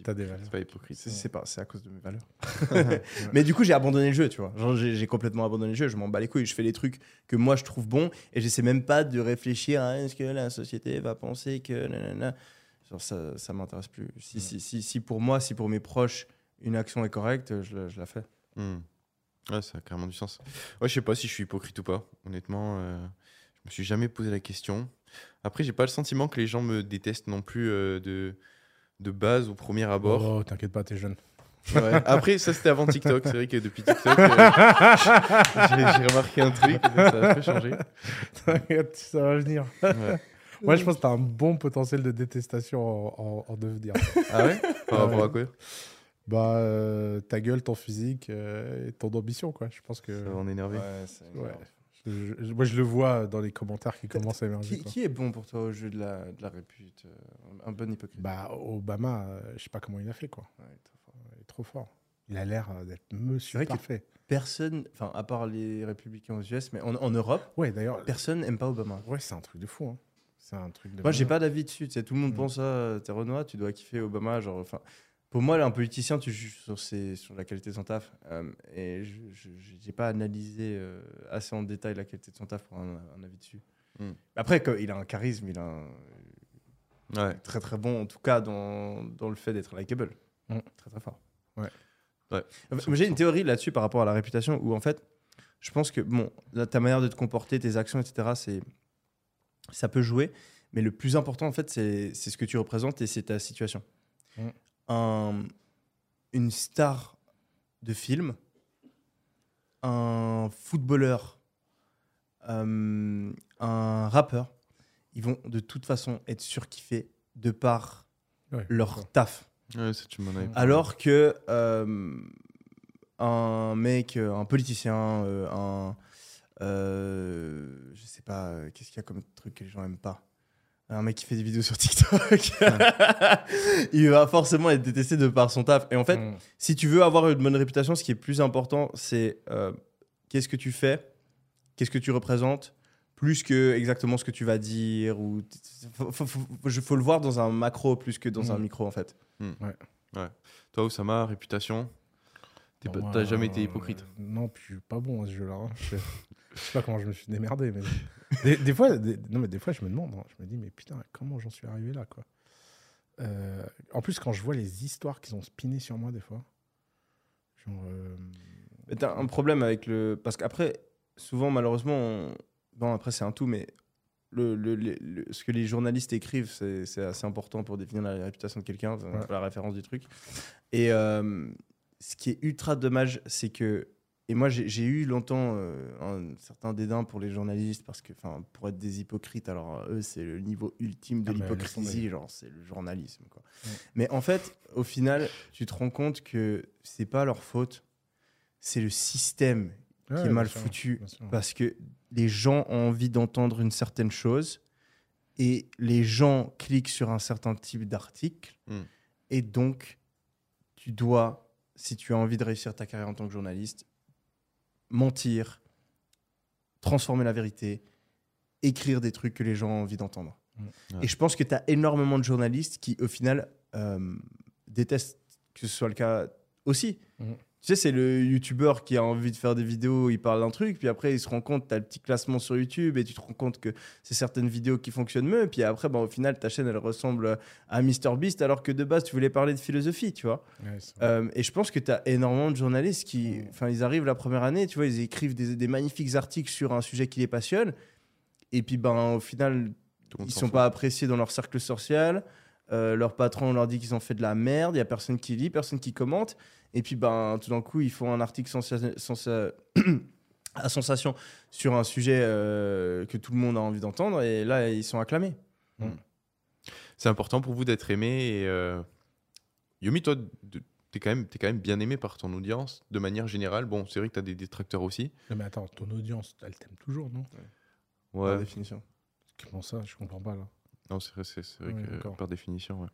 T'as des valeurs. C'est pas hypocrite. c'est c'est pas, c'est à cause de mes valeurs. [laughs] [laughs] Mais du coup, j'ai abandonné le jeu, tu vois. Genre, j'ai j'ai complètement abandonné le jeu. Je m'en bats les couilles. Je fais les trucs que moi je trouve bons et j'essaie même pas de réfléchir à est-ce que la société va penser que nanana. Genre, ça, ça m'intéresse plus. Si, si, si, si pour moi, si pour mes proches, une action est correcte, je, la- je la fais. Ouais, ça a carrément du sens. Ouais, je sais pas si je suis hypocrite ou pas. Honnêtement, euh, je me suis jamais posé la question. Après, j'ai pas le sentiment que les gens me détestent non plus euh, de, de base au premier abord. Oh, t'inquiète pas, t'es jeune. Ouais. [laughs] Après, ça c'était avant TikTok. C'est vrai que depuis TikTok, euh, [laughs] j'ai remarqué un truc. Ça a peu changé. T'inquiète, ça va venir. Ouais. [laughs] Moi, je pense que t'as un bon potentiel de détestation en, en- en devenir. Ah ouais? Par rapport à quoi? Bah, euh, ta gueule, ton physique euh, et ton ambition, quoi. Je pense que. Ça va en énerver. Ouais. Je- je- moi, je le vois dans les commentaires qui commencent à émerger. Qui, quoi. qui est bon pour toi au jeu de la, de la répute euh, Un bon hypocrite? Bah, Obama, euh, je sais pas comment il a fait, quoi. Ouais, trop fort. Il est trop fort. Il a l'air d'être monsieur vrai que- parfait. Personne, enfin, à part les républicains aux US, mais en, en Europe, Ouais, d'ailleurs, personne n'aime pas Obama. ouais, c'est un truc de fou. hein. C'est un truc de. Moi, j'ai pas d'avis dessus. Tu sais, tout le monde Mm. pense à t'es Renoir, tu dois kiffer Obama. Genre, enfin, pour moi, un politicien, tu juges sur, ses, sur la qualité de son taf. Euh, et je j'ai pas analysé euh, assez en détail la qualité de son taf pour un, un avis dessus. Mm. Après, il a un charisme, il a un Ouais. très très bon, en tout cas dans, dans le fait d'être likable. Mm. Très très fort. Ouais. Ouais. Moi, J'ai une théorie là-dessus par rapport à la réputation où en fait, je pense que bon, là, ta manière de te comporter, tes actions, etc., c'est ça peut jouer, mais le plus important en fait, c'est c'est ce que tu représentes et c'est ta situation. Mm. Un- une star de film, un footballeur, euh, un rappeur, ils vont de toute façon être surkiffés de par Ouais, leur taf. Ouais. Alors que euh, un mec, euh, un politicien, euh, un. euh, je sais pas, qu'est-ce qu'il y a comme truc que les gens aiment pas? Un mec qui fait des vidéos sur TikTok, [laughs] il va forcément être détesté de par son taf. Et en fait, Mm. si tu veux avoir une bonne réputation, ce qui est plus important, c'est euh, qu'est-ce que tu fais, qu'est-ce que tu représentes, plus que exactement ce que tu vas dire. Ou faut, faut, faut- faut- faut le voir dans un macro plus que dans un Mm. micro en fait. Toi, Oussama, réputation? T'as jamais été euh, hypocrite Non, puis je suis pas bon à ce jeu-là. hein. Je, je sais pas comment je me suis démerdé, mais [laughs] des, des fois, des- non mais des fois je me demande, hein. je me dis mais putain comment j'en suis arrivé là quoi. Euh, en plus quand je vois les histoires qu'ils ont spinées sur moi des fois, genre euh, t'as un problème avec le. Parce qu'après, souvent, malheureusement, on- bon, après, c'est un tout, mais le, le- ce que les journalistes écrivent, c'est assez important pour définir la réputation de quelqu'un, Ouais. la référence du truc. Et ce qui est ultra dommage, c'est que. Et moi, j'ai eu longtemps euh, un certain dédain pour les journalistes parce que, enfin, pour être des hypocrites, alors eux, c'est le niveau ultime de Ah, laisse l'hypocrisie, genre, c'est le journalisme, quoi. Ouais. Mais en fait, au final, tu te rends compte que c'est pas leur faute, c'est le système ouais, qui est mal sûr, foutu parce que les gens ont envie d'entendre une certaine chose et les gens cliquent sur un certain type d'article Mm. et donc tu dois, si tu as envie de réussir ta carrière en tant que journaliste, mentir, transformer la vérité, écrire des trucs que les gens ont envie d'entendre. Ouais. Et je pense que tu as énormément de journalistes qui, au final, euh, détestent que ce soit le cas aussi. Mhm. Tu sais, c'est le youtubeur qui a envie de faire des vidéos, il parle d'un truc, puis après il se rend compte, tu as le petit classement sur YouTube et tu te rends compte que c'est certaines vidéos qui fonctionnent mieux, puis après, bah, au final, ta chaîne, elle ressemble à MrBeast alors que de base, tu voulais parler de philosophie, tu vois. Ouais. Euh, et je pense que tu as énormément de journalistes qui, enfin, ils arrivent la première année, tu vois, ils écrivent des, des magnifiques articles sur un sujet qui les passionne. Et puis, ben, au final, ils sont fout. pas appréciés dans leur cercle social. Euh, leur patron leur dit qu'ils ont fait de la merde. Il y a personne qui lit, personne qui commente. Et puis, ben, tout d'un coup, ils font un article sensa- sensa- [clears throat] à sensation sur un sujet euh, que tout le monde a envie d'entendre. Et là, ils sont acclamés. C'est important pour vous d'être aimé. Et, euh, Yomi, toi, t'es quand, même, t'es quand même bien aimé par ton audience, de manière générale. Bon, c'est vrai que t'as des détracteurs aussi. Non, mais attends, ton audience, elle t'aime toujours, non? Par Ouais. définition. Comment ça? Je comprends pas là. Non, c'est vrai, c'est, vrai Ouais, que par définition. ouais.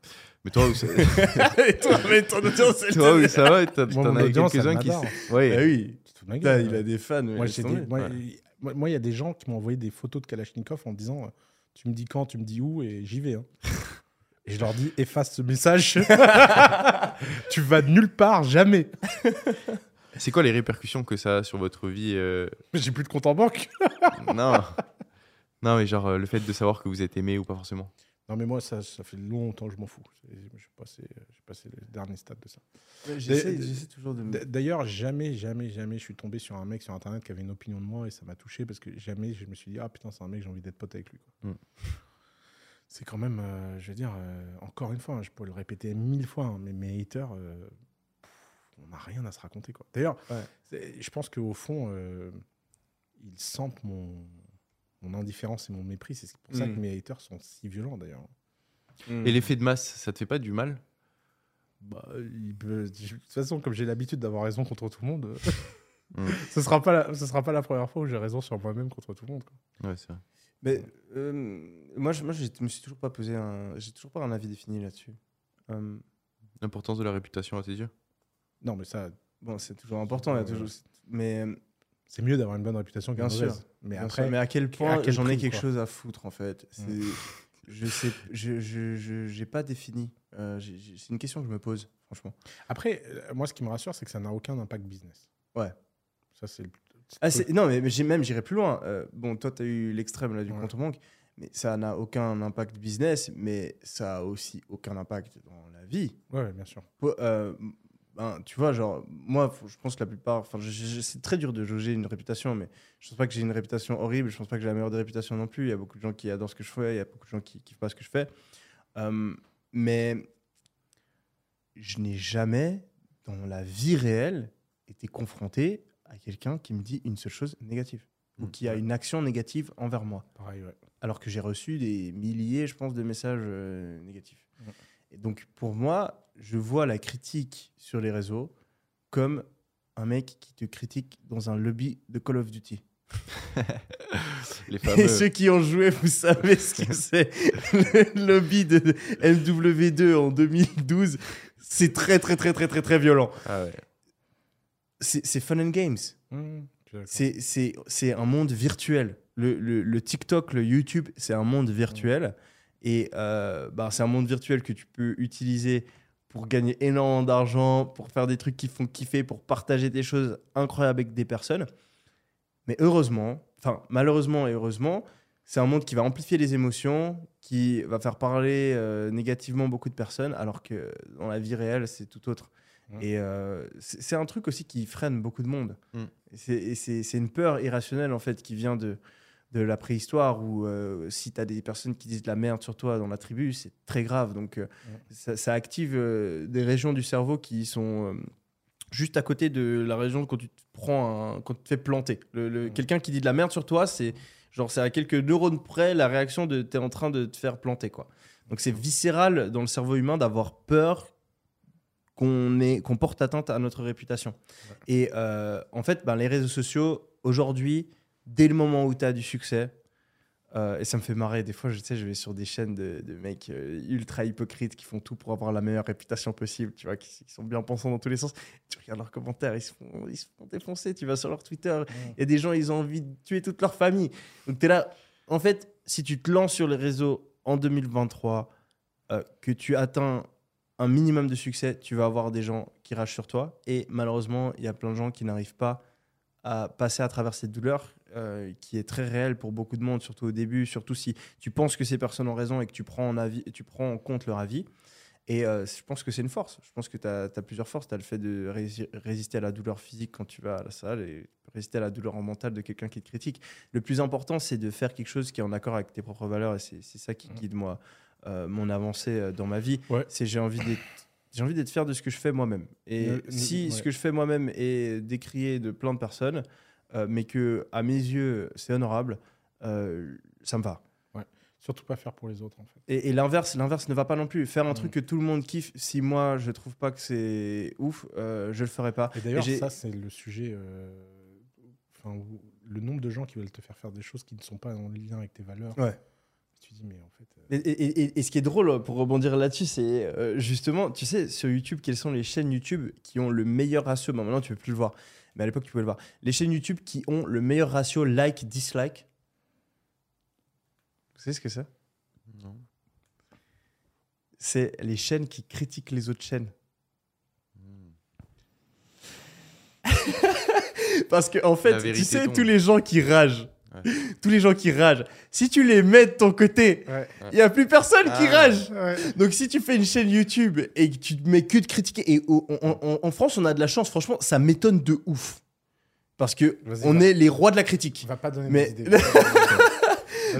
Mais toi, où ça... [laughs] [laughs] et toi, mais ton audience, elle toi, où ça va t'en as quelques-uns qui. Ouais. Ah oui. Gueule, il a des fans. Moi, des- il- y a des gens qui m'ont envoyé des photos de Kalachnikov en me disant Tu me dis quand, tu me dis où, et j'y vais. hein. [laughs] et je leur dis Efface ce message. tu vas nulle part, jamais. C'est quoi les répercussions que ça a sur votre vie euh, J'ai plus de compte en banque. Non. Non, mais genre euh, le fait de savoir que vous êtes aimé ou pas forcément. Non, mais moi, ça, ça fait longtemps que je m'en fous. J'ai passé, j'ai passé le dernier stade de ça. J'essaie toujours de me. D'ailleurs, jamais, jamais, jamais, je suis tombé sur un mec sur Internet qui avait une opinion de moi et ça m'a touché parce que jamais je me suis dit ah putain c'est un mec j'ai envie d'être pote avec lui. quoi. Mm. [laughs] C'est quand même, euh, je veux dire, euh, encore une fois, hein, je peux le répéter mille fois, hein, mais mes haters, euh, pff, on n'a rien à se raconter quoi. D'ailleurs, Ouais. je pense qu'au fond, euh, ils sentent mon, mon indifférence et mon mépris. C'est pour ça Mm. que mes haters sont si violents d'ailleurs. Mm. Et l'effet de masse, ça te fait pas du mal? Bah, peut- de toute façon, comme j'ai l'habitude d'avoir raison contre tout le monde, euh, [laughs] Mm. [laughs] ce sera pas la, ce sera pas la première fois où j'ai raison sur moi-même contre tout le monde. quoi. Ouais, c'est vrai. Mais euh, moi, je, moi, je me suis toujours pas posé un, j'ai toujours pas un avis défini là-dessus. Euh, L'importance de la réputation à tes yeux? Non, mais ça, Bon, c'est toujours important. il y a Ouais, toujours... Mais c'est mieux d'avoir une bonne réputation qu'une Bien sûr. mauvaise. Mais Bien après, sûr, mais à quel point j'en ai quelque quoi. chose à foutre en fait. C'est, je sais, je, je, pas défini. Euh, c'est une question que je me pose, franchement. après, euh, moi, ce qui me rassure, c'est que ça n'a aucun impact business. Ouais. Ça, c'est Ah, non, mais, j'ai même j'irai plus loin. Euh, bon, toi, tu as eu l'extrême là, du Ouais. compte en banque, mais ça n'a aucun impact business, mais ça a aussi aucun impact dans la vie. Ouais, bien sûr. Euh, ben, tu vois, genre, moi, faut- je pense que la plupart, enfin, c'est très dur de jauger une réputation, mais je pense pas que j'ai une réputation horrible, je pense pas que j'ai la meilleure des réputations non plus. Il y a beaucoup de gens qui adorent ce que je fais, il y a beaucoup de gens qui kiffent pas ce que je fais. Euh, mais je n'ai jamais, dans la vie réelle, été confronté à quelqu'un qui me dit une seule chose négative ou Mm, qui a une action négative envers moi Pareil, ouais. alors que j'ai reçu des milliers, je pense, de messages euh, négatifs. Et donc, pour moi, je vois la critique sur les réseaux comme un mec qui te critique dans un lobby de Call of Duty. [laughs] Les Et fameux. ceux qui ont joué, vous savez ce que c'est. Le lobby de MW2 en 2012, c'est très, très, très, très, très, très violent. Ah ouais. C'est fun and games. Mmh. C'est- un monde virtuel. Le, le- le TikTok, le YouTube, c'est un monde virtuel. Et euh, bah, c'est un monde virtuel que tu peux utiliser pour gagner énormément d'argent, pour faire des trucs qui font kiffer, pour partager des choses incroyables avec des personnes. Mais heureusement, enfin malheureusement et heureusement, c'est un monde qui va amplifier les émotions, qui va faire parler euh, négativement beaucoup de personnes, alors que dans la vie réelle, c'est tout autre. Ouais. Et euh, c'est un truc aussi qui freine beaucoup de monde. Mm. C'est c'est une peur irrationnelle en fait qui vient de, de la préhistoire où euh, si tu as des personnes qui disent de la merde sur toi dans la tribu, c'est très grave. Donc euh, ça, ça active euh, des régions du cerveau qui sont juste à côté de la région quand tu te prends un, quand tu te fais planter. Le, le-. Quelqu'un qui dit de la merde sur toi, c'est genre c'est à quelques neurones près la réaction de tu es en train de te faire planter quoi. Donc c'est viscéral dans le cerveau humain d'avoir peur qu'on porte atteinte à notre réputation. Et en fait, ben, les réseaux sociaux aujourd'hui, dès le moment où tu as du succès, euh, et ça me fait marrer, des fois, je sais, je vais sur des chaînes de, de mecs euh, ultra hypocrites qui font tout pour avoir la meilleure réputation possible, tu vois, qui, qui sont bien pensants dans tous les sens. Tu regardes leurs commentaires, ils se font, ils se font défoncer. Tu vas sur leur Twitter, il y a des gens, ils ont envie de tuer toute leur famille. Donc tu es là. En fait, si tu te lances sur les réseaux en 2023, euh, que tu atteins un minimum de succès, tu vas avoir des gens qui ragent sur toi. Et malheureusement, il y a plein de gens qui n'arrivent pas à passer à travers cette douleur euh, qui est très réelle pour beaucoup de monde, surtout au début, surtout si tu penses que ces personnes ont raison et que tu prends en, avis, tu prends en compte leur avis. Et euh, je pense que c'est une force. Je pense que tu as, plusieurs forces. Tu as le fait de rési- résister à la douleur physique quand tu vas à la salle et résister à la douleur mentale de quelqu'un qui te critique. Le plus important, c'est de faire quelque chose qui est en accord avec tes propres valeurs et c'est ça qui Mhm. guide moi, euh, mon avancée dans ma vie. Ouais. C'est j'ai envie d'être j'ai envie d'être fier de ce que je fais moi-même. Et Ne- ne- si ouais. ce que je fais moi-même est décrié de plein de personnes, euh, mais que à mes yeux c'est honorable, euh, ça me va. Surtout pas faire pour les autres, en fait. Et, et l'inverse, l'inverse ne va pas non plus. Faire un truc que tout le monde kiffe, si moi je trouve pas que c'est ouf, euh, je le ferai pas. Et d'ailleurs, ça, c'est le sujet. euh, Enfin, le nombre de gens qui veulent te faire faire des choses qui ne sont pas en lien avec tes valeurs. Ouais. Tu dis, mais en fait. euh, Et, et- et- et ce qui est drôle pour rebondir là-dessus, c'est euh, justement, tu sais, sur YouTube, quelles sont les chaînes YouTube qui ont le meilleur ratio Bon, maintenant, tu peux plus le voir, mais à l'époque, tu pouvais le voir. Les chaînes YouTube qui ont le meilleur ratio like-dislike. Vous savez ce que c'est? Non. C'est les chaînes qui critiquent les autres chaînes. [laughs] Parce que, en fait, tu sais, tombe. tous les gens qui ragent, Ouais. [laughs] tous les gens qui ragent, si tu les mets de ton côté, Ouais. il n'y a plus personne qui Ah. rage. Donc si tu fais une chaîne YouTube et que tu te mets que de critiquer, et en, France on a de la chance, franchement ça m'étonne de ouf. Parce que on va. est les rois de la critique. Tu vas pas donner Mais- des idées.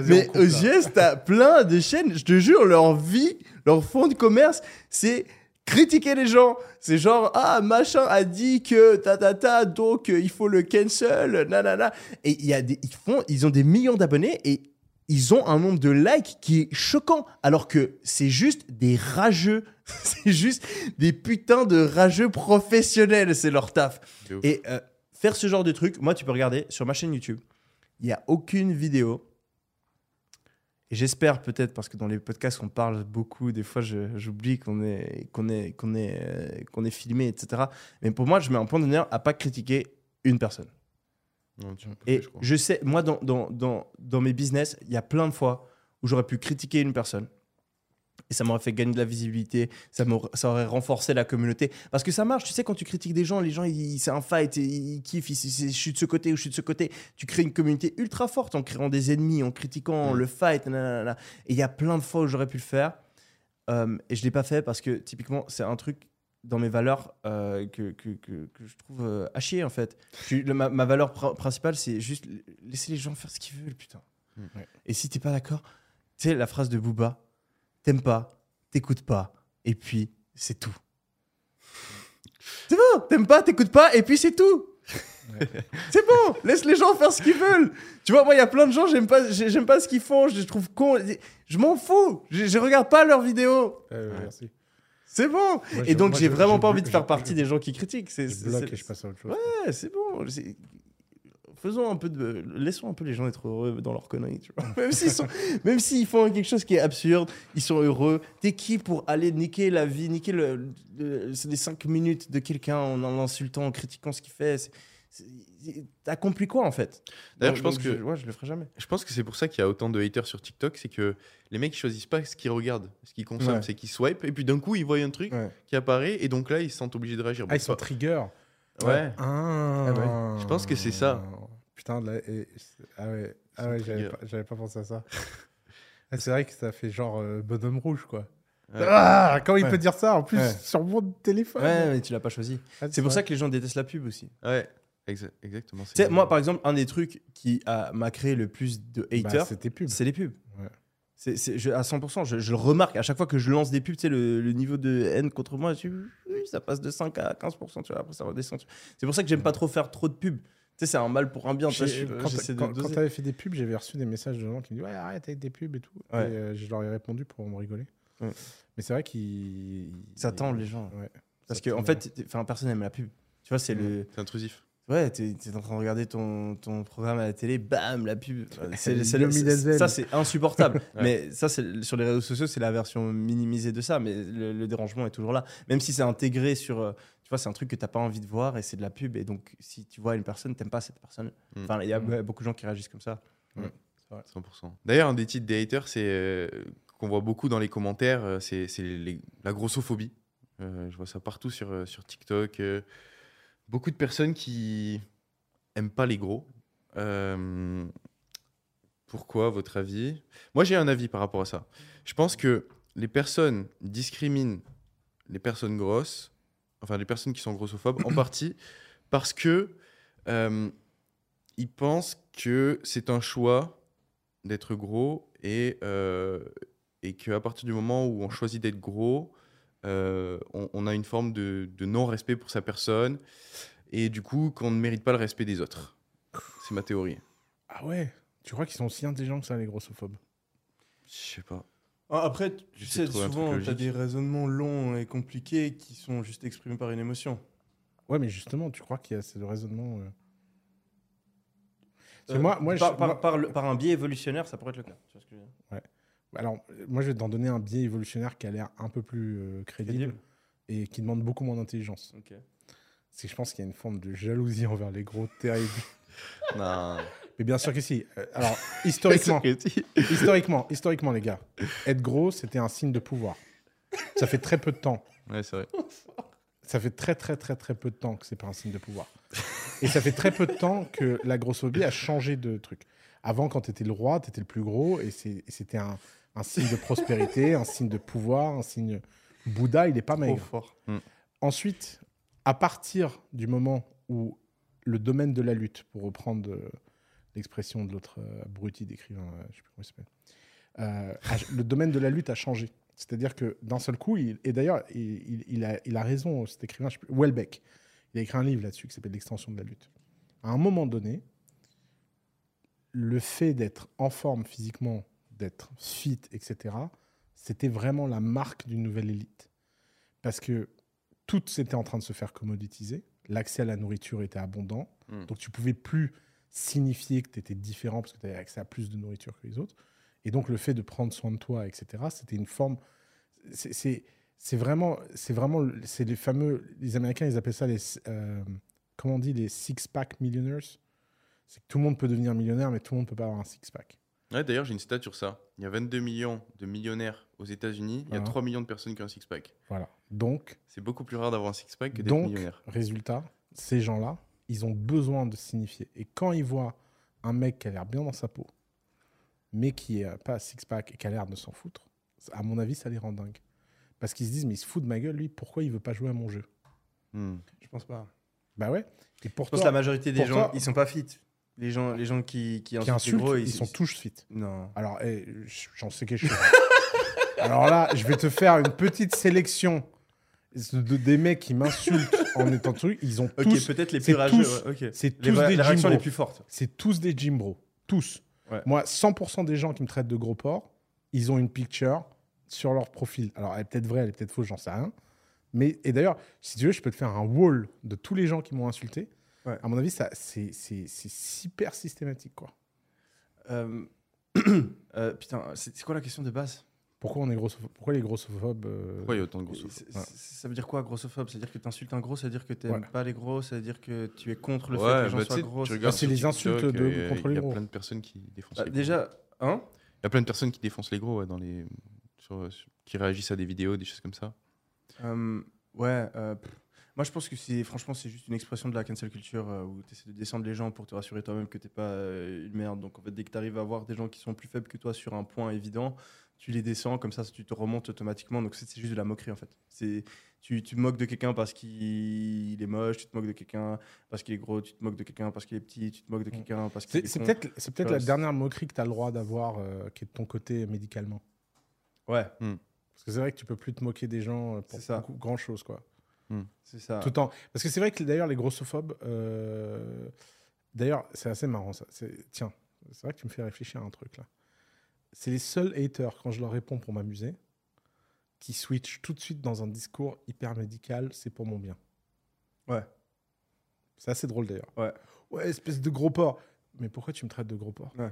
Mais aux. US, t'as plein de chaînes, je te jure, leur vie, leur fond de commerce, c'est critiquer les gens. C'est genre, ah, machin a dit que ta ta ta, donc euh, il faut le cancel, nanana. Et il y a des, ils, font, ils ont des millions d'abonnés et ils ont un nombre de likes qui est choquant. Alors que c'est juste des rageux. [laughs] c'est juste des putains de rageux professionnels, c'est leur taf. Et euh, faire ce genre de truc, moi, tu peux regarder sur ma chaîne YouTube. Il n'y a aucune vidéo. Et j'espère peut-être, parce que dans les podcasts, on parle beaucoup, des fois j'oublie qu'on est, qu'on est, qu'on est, euh, qu'on est filmé, etc. Mais pour moi, je mets un point d'honneur à pas critiquer une personne. Non, tu peux Et je je sais, moi, dans, dans, dans, dans mes business, il y a plein de fois où j'aurais pu critiquer une personne. Et ça m'aurait fait gagner de la visibilité, ça, m'aurait- ça aurait renforcé la communauté. Parce que ça marche, tu sais, quand tu critiques des gens, les gens, ils- c'est un fight, ils kiffent, ils, je suis de ce côté ou je suis de ce côté. Tu crées une communauté ultra forte en créant des ennemis, en critiquant Mm. le fight. nanana. Et il y a plein de fois où j'aurais pu le faire. Euh, et je ne l'ai pas fait parce que, typiquement, c'est un truc dans mes valeurs euh, que, que, que, que je trouve euh, à chier, en fait. Le- ma, ma valeur pr- principale, c'est juste laisser les gens faire ce qu'ils veulent, putain. Mm. Et si t'es pas d'accord, tu sais, la phrase de Booba, t'aimes pas, t'écoutes pas, et puis c'est tout. C'est bon, t'aimes pas, t'écoutes pas, et puis c'est tout. [laughs] c'est bon, laisse les gens faire ce qu'ils veulent. Tu vois, moi, il y a plein de gens, j'aime pas, j'ai- j'aime pas ce qu'ils font, je les trouve con. Je m'en fous, je, je regarde pas leurs vidéos. Euh, Ouais. Merci. C'est bon. Moi, et donc, j'ai vraiment pas envie de faire partie des gens qui critiquent. C'est, Je c'est- bloque c'est- et je passe à autre chose. Ouais, c'est bon. Faisons un peu de. Laissons un peu les gens être heureux dans leur conneries, tu vois. [laughs] Même s'ils sont... Même s'ils font quelque chose qui est absurde, ils sont heureux. T'es qui pour aller niquer la vie, niquer le... le- c'est les 5 minutes de quelqu'un en en l'insultant, en critiquant ce qu'il fait T'as accompli quoi en fait? D'ailleurs, Donc- je pense donc que- Je, ouais, je le ferai jamais. Je pense que c'est pour ça qu'il y a autant de haters sur TikTok, c'est que les mecs ils choisissent pas ce qu'ils regardent, ce qu'ils consomment, Ouais. c'est qu'ils swipe et puis d'un coup ils voient un truc Ouais. qui apparaît et donc là ils se sentent obligés de réagir. Ah, ils sont pas- trigger. Ouais. Ah, ouais. Je pense que c'est ça. Putain, là, et- ah ouais, ah ouais j'avais pas, j'avais pas pensé à ça. [laughs] Ah, c'est vrai que ça fait genre euh, bonhomme rouge, quoi. Ouais. Ah, comment il Ouais. peut dire ça en plus Ouais. sur mon téléphone Ouais, mais tu l'as pas choisi. Ah, C'est pour vrai. ça que les gens détestent la pub aussi. Ouais, exa- exactement. c'est Tu sais, moi, par exemple, un des trucs qui a- m'a créé le plus de Bah, haters, c'était pub. c'est les pubs. C'est, c'est- je- à 100%, je, je le remarque. À chaque fois que je lance des pubs, tu sais, le, le niveau de haine contre moi, je- ça passe de 5 à 15%, tu vois, après ça redescend. C'est pour ça que j'aime pas trop faire trop de pubs. Tu sais, c'est un mal pour un bien. je- quand de tu avais fait des pubs, j'avais reçu des messages de gens qui me disaient Ouais, arrête avec des pubs et tout. Ouais. Et euh, je leur ai répondu pour me rigoler. Ouais. Mais c'est vrai qu'ils. Ça tend les gens. Ouais. Parce Ça que, tend en les fait, enfin, personne n'aime la pub. Tu vois, c'est le. C'est intrusif. Ouais, t'es es en train de regarder ton, ton programme à la télé, bam, la pub. [laughs] C'est, Denzel. ça, c'est insupportable. [laughs] Ouais. Mais ça, c'est, sur les réseaux sociaux, c'est la version minimisée de ça. Mais le, le dérangement est toujours là. Même si c'est intégré sur. Vois, c'est un truc que t'as pas envie de voir et c'est de la pub. Et donc, si tu vois une personne, t'aimes pas cette personne. Mm. Enfin, il y a Mm. beaucoup de gens qui réagissent comme ça. 100%. D'ailleurs, un des titres des haters, c'est euh, qu'on voit beaucoup dans les commentaires, euh, c'est la grossophobie. Euh, je vois ça partout sur, euh, sur TikTok. euh, beaucoup de personnes qui aiment pas les gros. Euh, pourquoi, votre avis? Moi, j'ai un avis par rapport à ça. Je pense que les personnes discriminent les personnes grosses, enfin les personnes qui sont grossophobes, en partie parce que euh, ils pensent que c'est un choix d'être gros et, euh, et qu'à partir du moment où on choisit d'être gros, euh, on, on a une forme de, de non-respect pour sa personne et du coup qu'on ne mérite pas le respect des autres. C'est ma théorie. Ah ouais? Tu crois qu'ils sont aussi intelligents que ça, les grossophobes? Je sais pas. Ah, Après, tu sais, souvent, t'as logique. des raisonnements longs et compliqués qui sont juste exprimés par une émotion. Ouais, mais justement, tu crois qu'il y a ce raisonnement. euh Euh, moi, moi, par, je- par- moi- par le- par un biais évolutionnaire, ça pourrait être le cas. Tu vois ce que je veux dire Alors, euh, moi, je vais t'en donner un biais évolutionnaire qui a l'air un peu plus euh, crédible, Crédible. et qui demande beaucoup moins d'intelligence. Ok. C'est que je pense qu'il y a une forme de jalousie envers les gros terribles. [laughs] Non. Mais bien sûr que si. Euh, [laughs] alors, historiquement, historiquement, historiquement, les gars, être gros, c'était un signe de pouvoir. Ça fait très peu de temps. Ouais, c'est vrai. Ça fait très, très, très, très peu de temps que c'est pas un signe de pouvoir. Et ça fait très peu de temps que la grossophobie a changé de truc. Avant, quand tu étais le roi, tu étais le plus gros, et c'était un, un signe de prospérité, un signe de pouvoir, un signe. Bouddha, il est pas maigre. fort. Ensuite, à partir du moment où le domaine de la lutte, pour reprendre euh, l'expression de l'autre euh, abruti d'écrivain, euh, je sais plus comment il s'appelle, euh, le domaine de la lutte a changé. C'est-à-dire que d'un seul coup, il- et d'ailleurs, il, a, il a raison, cet écrivain, je sais plus, Welbeck, il a écrit un livre là-dessus qui s'appelle L'extension de la lutte. À un moment donné, le fait d'être en forme physiquement, d'être fit, etc., c'était vraiment la marque d'une nouvelle élite. Parce que tout était en train de se faire commoditiser, l'accès à la nourriture était abondant, Mm. donc tu pouvais plus signifier que tu étais différent parce que tu avais accès à plus de nourriture que les autres. Et donc, le fait de prendre soin de toi, etc., c'était une forme. c'est- vraiment. C'est vraiment. C'est les fameux. Les Américains, ils appellent ça les. euh, comment on dit Les six-pack millionaires? C'est que tout le monde peut devenir millionnaire, mais tout le monde peut pas avoir un six-pack. Ouais, D'ailleurs, j'ai une stat sur ça. Il y a 22 millions de millionnaires aux États-Unis. Il y a Ah. 3 millions de personnes qui ont un six-pack. Voilà. Donc, C'est beaucoup plus rare d'avoir un six-pack que d'être Donc, millionnaire. résultat, ces gens-là, ils ont besoin de signifier. Et quand ils voient un mec qui a l'air bien dans sa peau, mais qui n'a pas six-pack et qui a l'air de s'en foutre, à mon avis, ça les rend dingues. Parce qu'ils se disent, mais il se fout de ma gueule, lui, pourquoi il veut pas jouer à mon jeu? Hmm. Je pense pas. Bah ouais. Et pour Je pense que la majorité des gens, toi- ils sont pas fit. Les gens, les gens qui, qui qui insultent gros, ils, sont tous fit. Non. Alors, eh, j'en sais quelque chose. [laughs] Alors là, je vais te faire une petite sélection des mecs qui m'insultent [laughs] en étant truc. Ils ont Ok, tous, peut-être les c'est plus rageux. tous- ouais, ok. c'est Les, tous ré- des les réactions les plus fortes. c'est tous des gym bros. Tous. Ouais. Moi, 100% des gens qui me traitent de gros porc, ils ont une picture sur leur profil. Alors, elle est peut-être vraie, elle est peut-être fausse, j'en sais rien. Mais, et d'ailleurs, si tu veux, je peux te faire un wall de tous les gens qui m'ont insulté. Ouais. À mon avis, ça, c'est, c'est, c'est super systématique. Quoi. Euh, [clears throat] euh, putain, c'est c'est quoi la question de base? Pourquoi, on est grossophobe Pourquoi les grossophobes euh, Pourquoi il y a autant de grossophobes Ouais. Ça veut dire quoi, grossophobe? Ça veut dire que tu insultes un gros Ça veut dire que tu Ouais. pas les gros Ça veut dire que tu es contre le fait que les gens bah, soient gros? c'est- sur les insultes de- contre Il les y a gros. plein de personnes qui défoncent Bah, les gros. Déjà, hein? Il y a plein de personnes qui défoncent les gros ouais, dans les... sur- sur- qui réagissent à des vidéos, des choses comme ça. Euh, ouais, euh, moi je pense que c'est franchement c'est juste une expression de la cancel culture euh, où tu essaies de descendre les gens pour te rassurer toi-même que t'es pas euh, une merde. Donc en fait dès que tu arrives à voir des gens qui sont plus faibles que toi sur un point évident, tu les descends comme ça tu te remontes automatiquement. Donc c'est juste de la moquerie en fait. C'est tu, tu te moques de quelqu'un parce qu'il est moche, tu te moques de quelqu'un parce qu'il est gros, tu te moques de quelqu'un parce qu'il est petit, tu te moques de quelqu'un parce qu'il C'est, est c'est peut-être, c'est peut-être la dernière moquerie que tu as le droit d'avoir euh, qui est de ton côté médicalement. Ouais, Parce que c'est vrai que tu peux plus te moquer des gens euh, pour ça. beaucoup- grand-chose. Quoi. c'est ça. Tout en... Parce que c'est vrai que d'ailleurs, les grossophobes. euh, D'ailleurs, c'est assez marrant ça. C'est- Tiens, c'est vrai que tu me fais réfléchir à un truc là. C'est les seuls haters, quand je leur réponds pour m'amuser, qui switchent tout de suite dans un discours hyper médical c'est pour mon bien. Ouais. C'est assez drôle d'ailleurs. Ouais. Ouais, espèce de gros porc. Mais pourquoi tu me traites de gros porc? Ouais.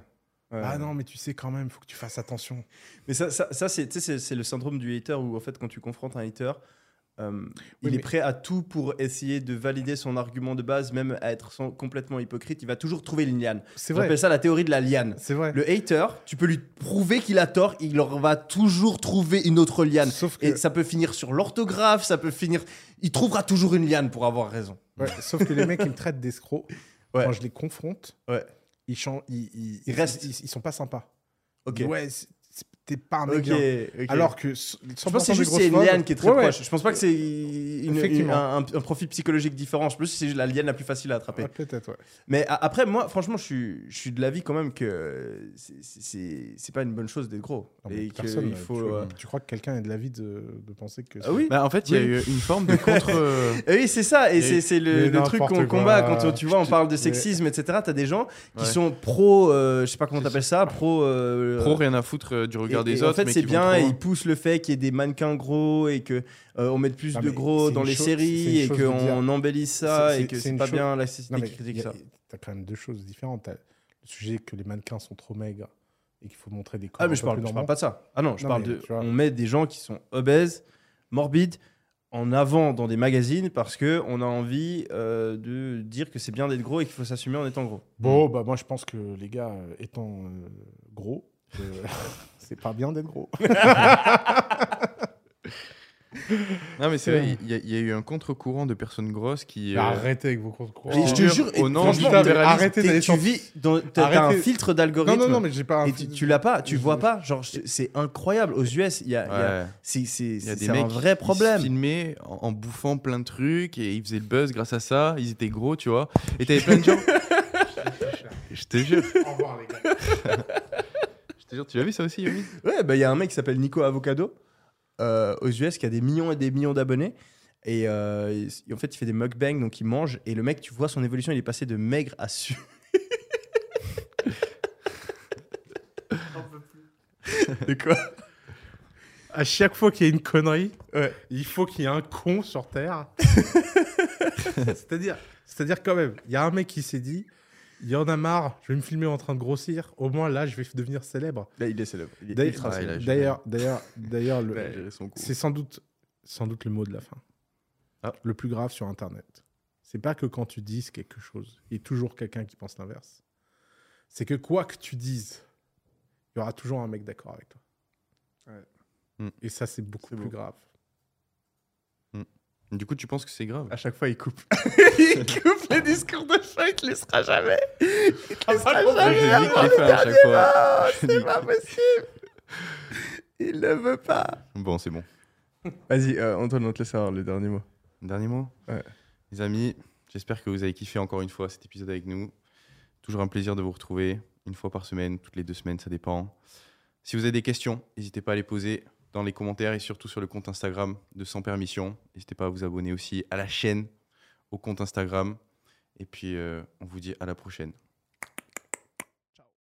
Ah non, mais tu sais quand même, il faut que tu fasses attention. Mais ça, ça, ça, c'est le syndrome du hater où, en fait, quand tu confrontes un hater, euh, il mais- est prêt à tout pour essayer de valider son argument de base, même à être sans- complètement hypocrite. Il va toujours trouver une liane. C'est vrai. J'appelle ça la théorie de la liane. C'est vrai. Le hater, tu peux lui prouver qu'il a tort, il va toujours trouver une autre liane. Sauf que, Et ça peut finir sur l'orthographe, ça peut finir. Il trouvera toujours une liane pour avoir raison. ouais, [laughs] sauf que les mecs, ils me traitent d'escroc. Ouais. Quand je les confronte, Ouais. ils, chan- ils, ils, Ils restent. Ils, ils sont pas sympas. Ok. Ouais, t'es pas un mec. Alors que je pense que 100% c'est juste c'est liane qui est très Ouais, ouais. proche. Je pense pas que c'est une- une- Effectivement. un, un- un profil psychologique différent. Je pense que c'est la liane la plus facile à attraper. Ouais, Peut-être, ouais. Mais a- après, moi, franchement, je suis, je suis de l'avis quand même que c'est- pas une bonne chose d'être gros. Non, et personne, qu'il euh, faut. tu, euh, tu crois que quelqu'un est de l'avis de, de penser que. Ah oui Bah, en fait, il y a eu une forme de contre. [laughs] euh, Oui, c'est ça, et, Et- c'est- c'est le, le truc qu'on combat quand tu vois, on parle de sexisme, etc. T'as des gens qui sont pro, euh, je sais pas comment t'appelles ça, pro. Pro, rien à foutre du regard des et autres. En fait, c'est bien, et ils poussent le fait qu'il y ait des mannequins gros et que euh, on mette plus Non, de gros dans les chose- séries et qu'on embellisse ça C'est- et que c'est pas chose- bien la critique ça. T'as quand même deux choses différentes. Le sujet que les mannequins sont trop maigres et qu'il faut montrer des corps. Ah, mais je parle, je parle pas de ça. Ah non, je Non, parle de. On met des gens qui sont obèses, morbides, en avant dans des magazines parce que on a envie euh, de dire que c'est bien d'être gros et qu'il faut s'assumer en étant gros. Bon, bah moi je pense que les gars, euh, étant euh, gros, euh, [laughs] c'est pas bien d'être gros. [laughs] Non, mais c'est vrai, il y, a- il y a eu un contre-courant de personnes grosses qui. euh, Arrêtez avec vos comptes courants. Je te jure, au nom du libéralisme, arrêtez t'es- d'aller tu vis dans t'as t'as un Arrêtez. filtre Non, d'algorithme. non, non, mais j'ai pas. un Et tu, tu l'as pas, tu Je- vois pas, genre c'est- c'est incroyable. Aux US, il y a, il y a- ouais. c'est c'est- Il y a c'est des c'est mecs un vrai qui problème. se filmaient en, en bouffant plein de trucs et ils faisaient le buzz grâce à ça. Ils étaient gros, tu vois. Et t'avais plein de gens. [laughs] Je te jure. Au revoir, les gars. Tu l'as vu ça aussi, Yomi [laughs] Ouais, bah il y a un mec qui s'appelle Nico Avocado euh, aux US qui a des millions et des millions d'abonnés. Et euh, il- en fait, il fait des mukbangs, donc il mange. Et le mec, tu vois son évolution, il est passé de maigre à su. [laughs] de quoi? À chaque fois qu'il y a une connerie, Ouais. il faut qu'il y ait un con sur Terre. [laughs] c'est-à-dire, c'est-à-dire quand même, il y a un mec qui s'est dit, il y en a marre, je vais me filmer en train de grossir. Au moins là, je vais devenir célèbre. Là, il est célèbre. Il est D'ailleurs-. D'ailleurs, d'ailleurs, c'est sans doute, sans doute le mot de la fin. Ah. Le plus grave sur Internet. C'est pas que quand tu dises quelque chose, il y a toujours quelqu'un qui pense l'inverse. C'est que quoi que tu dises, il y aura toujours un mec d'accord avec toi. Ouais. Hmm. Et ça, c'est beaucoup plus beau. grave. Du coup, tu penses que c'est grave À chaque fois, il coupe. [laughs] il coupe les discours de fin, il te laissera jamais. Il te laissera Je jamais. dis qu'il les fait à chaque fois. Ah, [laughs] Je c'est pas possible. Il ne veut pas. Bon, c'est bon. Vas-y, euh, Antoine, on te laisse avoir le dernier mot. Dernier mot Ouais. Les amis, j'espère que vous avez kiffé encore une fois cet épisode avec nous. Toujours un plaisir de vous retrouver une fois par semaine, toutes les deux semaines, ça dépend. Si vous avez des questions, n'hésitez pas à les poser dans les commentaires et surtout sur le compte Instagram de Sans Permission. N'hésitez pas à vous abonner aussi à la chaîne, au compte Instagram. Et puis, euh, on vous dit à la prochaine.